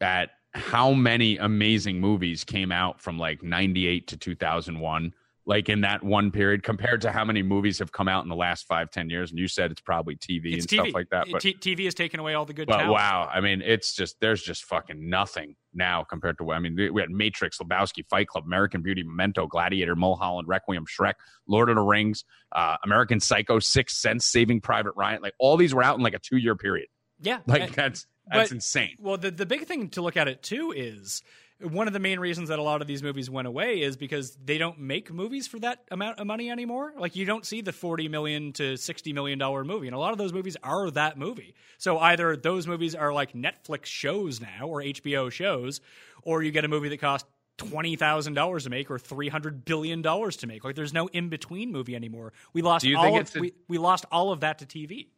Speaker 1: at how many amazing movies came out from like 98 to 2001 like in that one period compared to how many movies have come out in the last five ten years and you said it's probably tv
Speaker 3: It's
Speaker 1: and
Speaker 3: TV.
Speaker 1: stuff like that but,
Speaker 3: T- TV has taken away all the good
Speaker 1: but
Speaker 3: talent.
Speaker 1: wow i mean it's just there's just fucking nothing now compared to what i mean we had matrix lebowski fight club american beauty memento gladiator mulholland requiem shrek lord of the rings uh, american psycho six sense saving private ryan like all these were out in like a two year period
Speaker 3: Yeah,
Speaker 1: like
Speaker 3: and-
Speaker 1: that's that's
Speaker 3: but-
Speaker 1: insane
Speaker 3: Well, the the big thing to look at it too is one of the main reasons that a lot of these movies went away is because they don't make movies for that amount of money anymore. Like you don't see the forty million to sixty million dollar movie, and a lot of those movies are that movie. So either those movies are like Netflix shows now or HBO shows, or you get a movie that costs twenty thousand dollars to make or three hundred billion dollars to make. Like there's no in between movie anymore. We lost all of,
Speaker 1: a-
Speaker 3: we, we lost all of that to TV.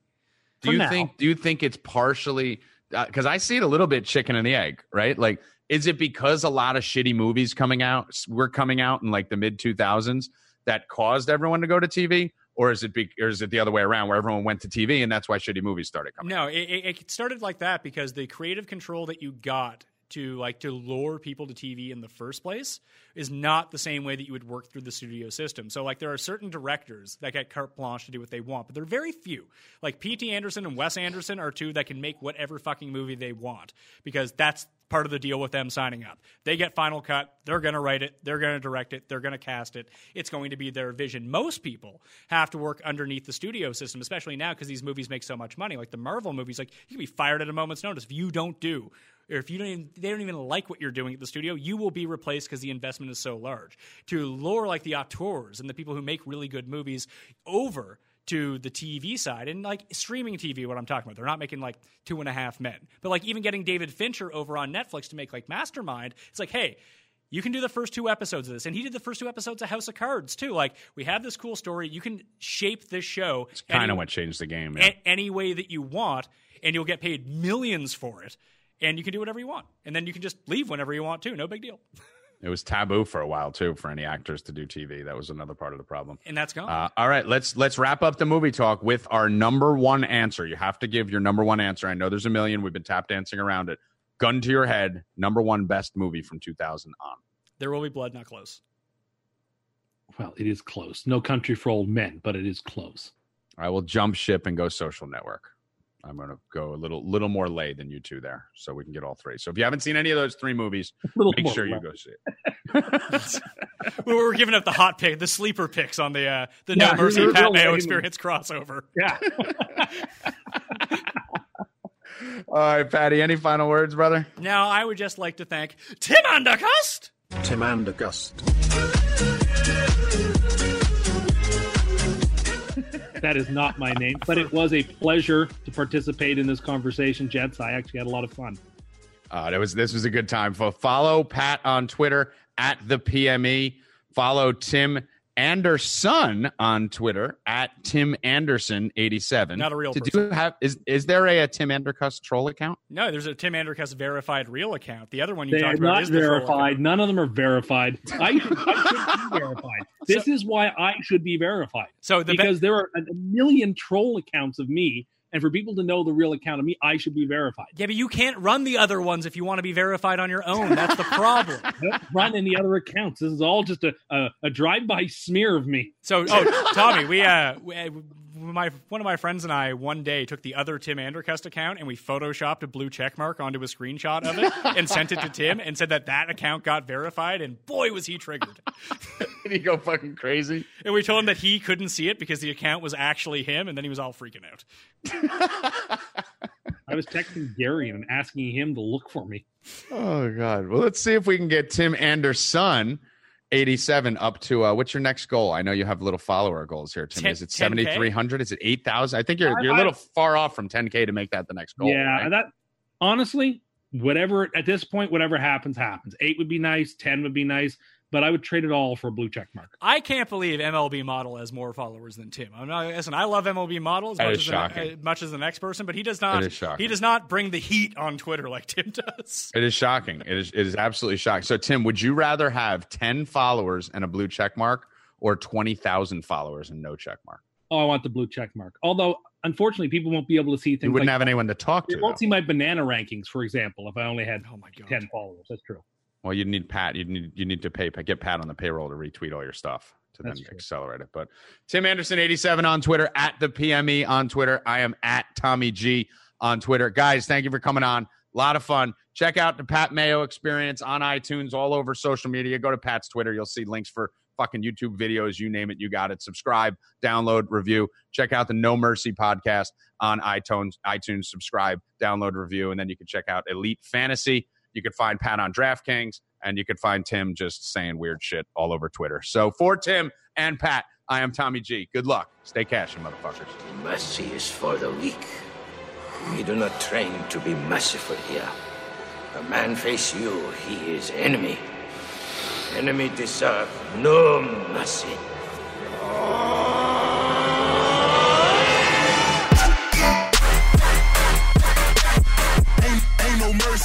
Speaker 1: do you
Speaker 5: now.
Speaker 1: think do you think it's partially Uh, because i see it a little bit chicken and the egg right? Like is it because a lot of shitty movies coming out were coming out in like the mid 2000s that caused everyone to go to tv or is it be, or is it the other way around where everyone went to tv and that's why shitty movies started coming
Speaker 3: No, it it started like that because the creative control that you got to like to lure people to TV in the first place is not the same way that you would work through the studio system. So like there are certain directors that get carte blanche to do what they want, but they're very few. Like P.T. Anderson and Wes Anderson are two that can make whatever fucking movie they want because that's part of the deal with them signing up. They get final cut, they're going to write it, they're going to direct it, they're going to cast it. It's going to be their vision. Most people have to work underneath the studio system, especially now because these movies make so much money. Like the Marvel movies, like you can be fired at a moment's notice if you don't do or if you don't even, they don't even like what you're doing at the studio, you will be replaced because the investment is so large. To lure like the auteurs and the people who make really good movies over to the TV side and like streaming TV, what I'm talking about. They're not making like two and a half men, but like even getting David Fincher over on Netflix to make like Mastermind. It's like, hey, you can do the first two episodes of this. And he did the first two episodes of House of Cards too. Like, we have this cool story. You can shape this show
Speaker 1: It's
Speaker 3: kind
Speaker 1: of what changed the game yeah.
Speaker 3: a- any way that you want, and you'll get paid millions for it. And you can do whatever you want. And then you can just leave whenever you want to. No big deal.
Speaker 1: it was taboo for a while too for any actors to do tv that was another part of the problem
Speaker 3: And that's gone.
Speaker 1: Uh, all right, let's let's wrap up the movie talk with our number one answer. You have to give your number one answer. I know there's a million. We've been tap dancing around it. Gun to your head. Number one best movie from 2000 on.
Speaker 3: there will be blood, not close.
Speaker 5: Well, it is close. No country for old men, but it is close.
Speaker 1: I will jump ship and go Social Network. I'm going to go a little little more lay than you two there, so we can get all three. So if you haven't seen any of those three movies, make
Speaker 5: more
Speaker 1: sure you go see it.
Speaker 3: we were giving up the hot pick, the sleeper picks on the uh, the
Speaker 5: Yeah,
Speaker 3: No Mercy
Speaker 5: you're
Speaker 3: Pat
Speaker 5: real
Speaker 3: Mayo
Speaker 5: lame.
Speaker 3: experience crossover.
Speaker 5: Yeah.
Speaker 1: All right, Patty. Any final words, brother?
Speaker 3: Now, I would just like to thank Tim Undercust.
Speaker 4: Tim and
Speaker 5: that is not my name. But it was a pleasure to participate in this conversation, gents. I actually had a lot of fun.
Speaker 1: Uh, that was this was a good time. Follow Pat on Twitter at the PME. Follow Tim Anderson on Twitter at Tim Anderson eighty seven.
Speaker 3: Not a real
Speaker 1: Did
Speaker 3: person.
Speaker 1: you have is is there a, a Tim Andercuss troll account?
Speaker 3: No, there's a Tim Andercuss verified real account. The other one you
Speaker 5: They are
Speaker 3: talked about
Speaker 5: not
Speaker 3: is the
Speaker 5: verified.
Speaker 3: account.
Speaker 5: None of them are verified. I should, I should be verified. This is why I should be verified.
Speaker 3: So the be-
Speaker 5: because there are a million troll accounts of me, and for people to know the real account of me, I should be verified.
Speaker 3: yeah, but you can't run the other ones if you want to be verified on your own. That's the problem.
Speaker 5: Run any other accounts. This is all just a, a, a drive-by smear of me.
Speaker 3: So, oh, Tommy, we uh, we, uh, my one of my friends and I one day took the other Tim Andercust account and we photoshopped a blue check mark onto a screenshot of it and sent it to Tim and said that that account got verified and boy was he triggered.
Speaker 1: Did he go fucking crazy?
Speaker 3: and we told him that he couldn't see it because the account was actually him and then he was all freaking out.
Speaker 5: I was texting Gary and asking him to look for me.
Speaker 1: Oh God. Well, let's see if we can get Tim Anderson. 87 up to uh, what's your next goal? I know you have little follower goals here, Tim.
Speaker 3: Ten-
Speaker 1: Is it 7,300? Is it 8,000? I think you're you're a little far off from 10K to make that the next goal.
Speaker 5: yeah,
Speaker 1: right?
Speaker 5: that honestly, whatever at this point, whatever happens, happens. Eight would be nice, ten would be nice, but I would trade it all for a blue check mark.
Speaker 3: I can't believe MLB Model has more followers than Tim. I'm not, listen, I love MLB Model as
Speaker 1: That
Speaker 3: much as, uh,
Speaker 1: shocking.
Speaker 3: The, as much as the next person, but he does not.
Speaker 1: It is shocking.
Speaker 3: He does not bring the heat on Twitter like Tim does.
Speaker 1: It is shocking. It is it is absolutely shocking. So Tim, would you rather have 10 followers and a blue check mark or 20,000 followers and no check mark?
Speaker 5: Oh, I want the blue check mark. Although, unfortunately, people won't be able to see things.
Speaker 1: You wouldn't
Speaker 5: like,
Speaker 1: have anyone to talk
Speaker 5: to.
Speaker 1: to.
Speaker 5: won't
Speaker 1: though.
Speaker 5: see my banana rankings, for example, if I only had
Speaker 3: Oh my god.
Speaker 5: ten followers. That's true.
Speaker 1: Well, you need Pat. You need you need to pay get Pat on the payroll to retweet all your stuff to
Speaker 5: That's
Speaker 1: then
Speaker 5: true.
Speaker 1: accelerate it. But Tim Anderson eighty seven on Twitter at the PME on Twitter. I am at Tommy G on Twitter. Guys, thank you for coming on. A lot of fun. Check out the Pat Mayo Experience on iTunes, all over social media. Go to Pat's Twitter. You'll see links for fucking YouTube videos. You name it, you got it. Subscribe, download, review. Check out the No Mercy podcast on iTunes. iTunes. Subscribe, download, review, and then you can check out Elite Fantasy. You could find Pat on DraftKings, and you could find Tim just saying weird shit all over Twitter. So for Tim and Pat, I am Tommy G. Good luck. Stay cashing, motherfuckers.
Speaker 2: Mercy is for the weak. We do not train to be merciful here. A man face you, he is enemy. Enemy deserve no mercy.
Speaker 6: Ain't,